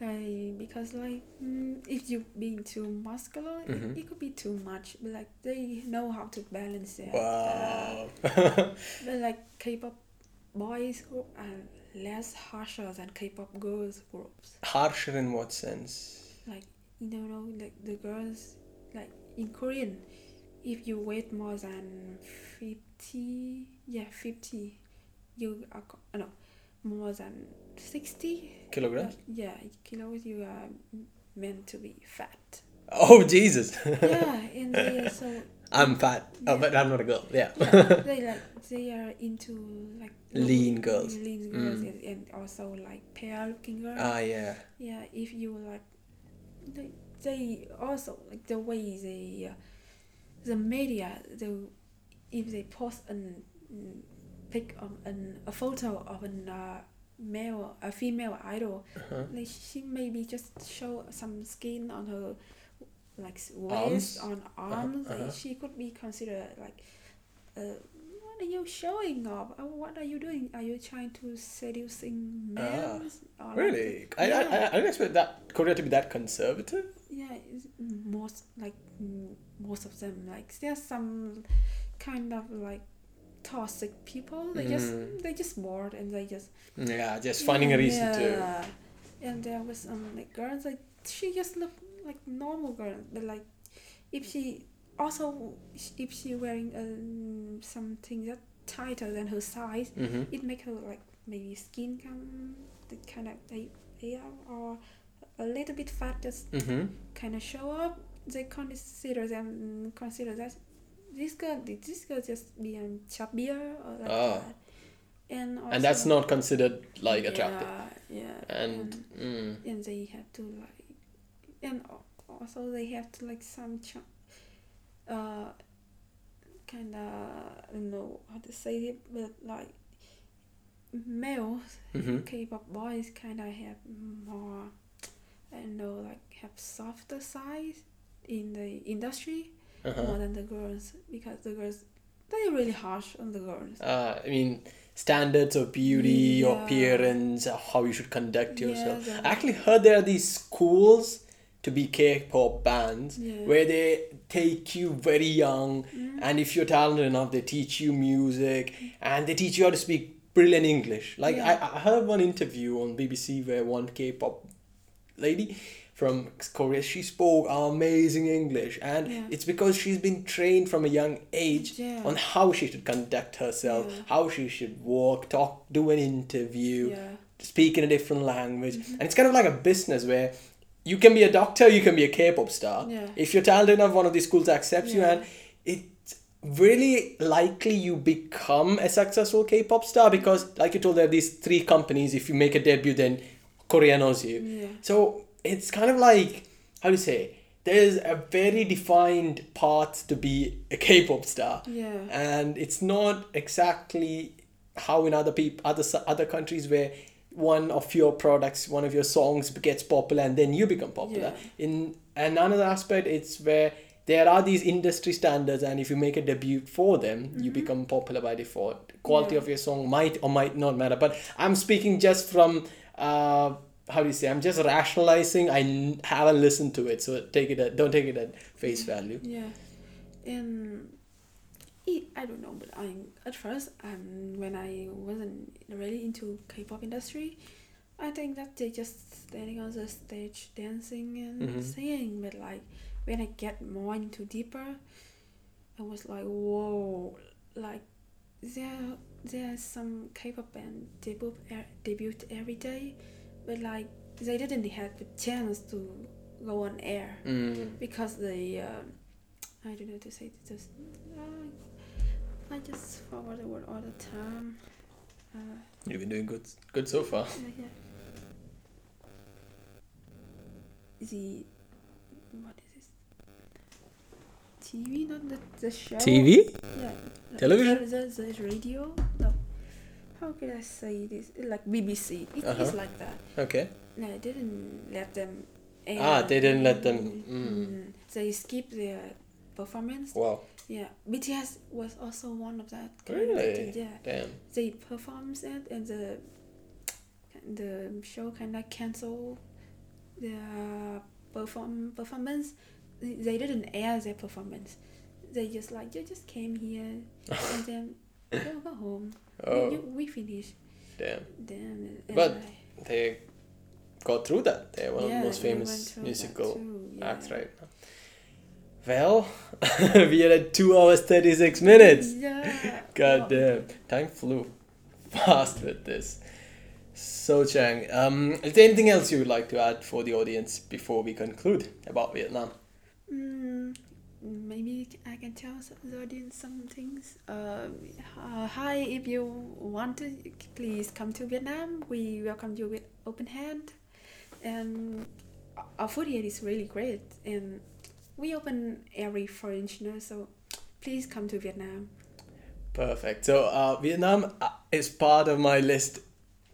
B: like because like mm, if you being too muscular,
A: Mhm.
B: it, it could be too much. But like they know how to balance it.
A: Wow.
B: Uh, but like K-pop boys who are less harsher than K-pop girls groups.
A: Harsher in what sense?
B: Like you know, know like the girls like in Korean, if you weight more than fifty, yeah, fifty, you are uh, no more than sixty.
A: Kilograms?
B: Uh, yeah, kilos you are meant to be fat.
A: Oh Jesus!
B: yeah, and they are so
A: I'm fat. Oh, but I'm not a girl. Yeah.
B: yeah, they like they are into like
A: Lean girls.
B: lean girls,
A: Mm.
B: and, and also like pale looking girls.
A: Ah yeah.
B: yeah, if you like, they, they also like the way they, uh, the media, the if they post an pick pic of an a photo of an uh, male a female idol
A: Uh-huh.
B: like she maybe just show some skin on her like s-
A: Arms?
B: waist on arms like,
A: uh-huh.
B: she could be considered like uh, what are you showing off Uh, what are you doing are you trying to seducing men
A: Ah, Really? I, I,
B: Yeah.
A: I, I didn't expect that Korea to be that conservative.
B: yeah it's most like most of them like there's some kind of like toxic people they
A: Mhm.
B: just they just bored and they just
A: Yeah, just finding a reason to.
B: yeah. And there was um like girls like she just looked like normal girl, but like if she also if she wearing um, something that tighter than her size,
A: Mm-hmm.
B: it make her like maybe skin come the kind of they they are or a little bit fat just
A: Mm-hmm.
B: kind of show up. They consider them consider that this girl this girl just being chubbier or like
A: Ah.
B: that. And also,
A: And that's not considered like attractive.
B: yeah, yeah.
A: And mm,
B: and they have to like, and also they have to like some, ch- uh, kind of I don't know how to say it, but like males,
A: hmm
B: K-pop boys kind of have more, I don't know, like have softer size in the industry
A: uh-huh.
B: more than the girls because the girls they're really harsh on the girls.
A: uh, I mean, standards of beauty,
B: Yeah.
A: appearance, uh, how you should conduct
B: Yeah,
A: yourself.
B: the-
A: I actually heard there are these schools to be K-pop bands
B: Yeah.
A: where they take you very young,
B: Mm.
A: and if you're talented enough, they teach you music and they teach you how to speak brilliant English. Like
B: Yeah.
A: I, I heard one interview on BBC where one K-pop lady from Korea she spoke amazing English, and
B: Yeah.
A: it's because she's been trained from a young age
B: Yeah.
A: on how she should conduct herself,
B: Yeah.
A: how she should walk, talk, do an interview, speak in a different language.
B: Mm-hmm.
A: And it's kind of like a business where you can be a doctor, you can be a K-pop star. If you're talented enough, one of these schools accepts you, and it really likely you become a successful K-pop star because, like you told, there are these three companies. If you make a debut, then Korea knows you. So it's kind of like how do you say? There's a very defined path to be a K-pop star,
B: Yeah.
A: and it's not exactly how in other people other other countries where one of your products, one of your songs gets popular, and then you become popular. In another aspect, it's where there are these industry standards, and if you make a debut for them, you become popular by default. Quality
B: Yeah.
A: of your song might or might not matter, but I'm speaking just from uh, how do you say? I'm just rationalizing. I n- haven't listened to it, so take it. At, don't take it at face value.
B: Yeah, and it, I don't know, but I at first um when I wasn't really into K-pop industry, I think that they're just standing on the stage dancing and
A: Mhm.
B: singing. But like when I get more into deeper, I was like, whoa, like there there are some K-pop band debut er- debut every day, but like they didn't have the chance to go on air
A: Mm.
B: because they um, I don't know to say this. Uh, I just forgot the word all the time. Uh,
A: You've been doing good, good so far.
B: yeah, yeah. The what is this? TV, not the, the show.
A: TV?
B: Yeah.
A: Television?
B: The, the, the radio. No. How could I say this? Like BBC. It is
A: Uh-huh.
B: like that.
A: Okay.
B: No, I didn't let them. Air.
A: Ah, they didn't let them- mm.
B: Mm. They skipped their performance.
A: Wow.
B: Yeah, BTS was also one of that. kind
A: Really?
B: Yeah,
A: Damn.
B: they performed it, and the the show kind of cancel their perform performance. They they didn't air their performance. They just like you just came here and then go go home.
A: Oh,
B: You, we finished.
A: damn.
B: And
A: But
B: I-
A: They got through that. They're one of the most famous musical
B: too,
A: acts right now. Well, we are at 2 hours 36 minutes.
B: Yeah.
A: God
B: Wow.
A: damn. Time flew fast with this. So, Chang, um, is there anything else you would like to add for the audience before we conclude about Vietnam?
B: Mm, maybe I can tell the audience some things. Uh, uh, hi, if you want to, please come to Vietnam. We welcome you with open hand. And our food here is really great. And we open every foreigner, so please come to Vietnam.
A: Perfect. So, uh, Vietnam uh, is part of my list.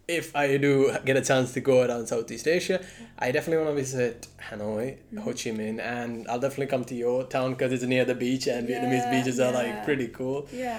A: If I do get a chance to go around Southeast Asia, I definitely want to visit Hanoi, Ho Chi Minh, and I'll definitely come to your town because it's near the beach and Vietnamese
B: Yeah,
A: beaches are like pretty cool.
B: Yeah.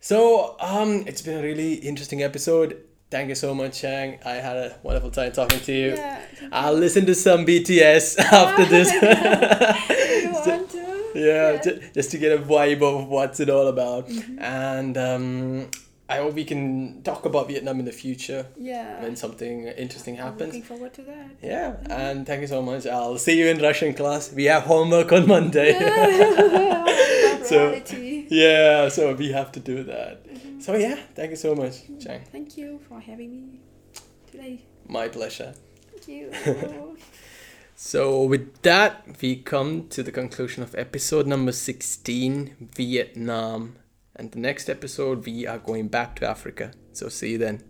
A: So, um, it's been a really interesting episode. Thank you so much, Chang. I had a wonderful time talking to you.
B: Yeah.
A: I'll
B: you.
A: listen to some BTS after this.
B: you want to?
A: yeah, ju- just to get a vibe of what's it all about.
B: Mm-hmm.
A: And um, I hope we can talk about Vietnam in the future
B: Yeah.
A: when something interesting
B: I'm
A: happens.
B: looking forward to that.
A: Yeah, and thank you so much. I'll see you in Russian class. We have homework on Monday. So- yeah, so we have to do that.
B: Mm-hmm.
A: So yeah, thank you so much, Chang.
B: Thank you for having me today.
A: My pleasure.
B: Thank you.
A: So, with that, we come to the conclusion of episode number 16 Vietnam. And the next episode, we are going back to Africa. So, see you then.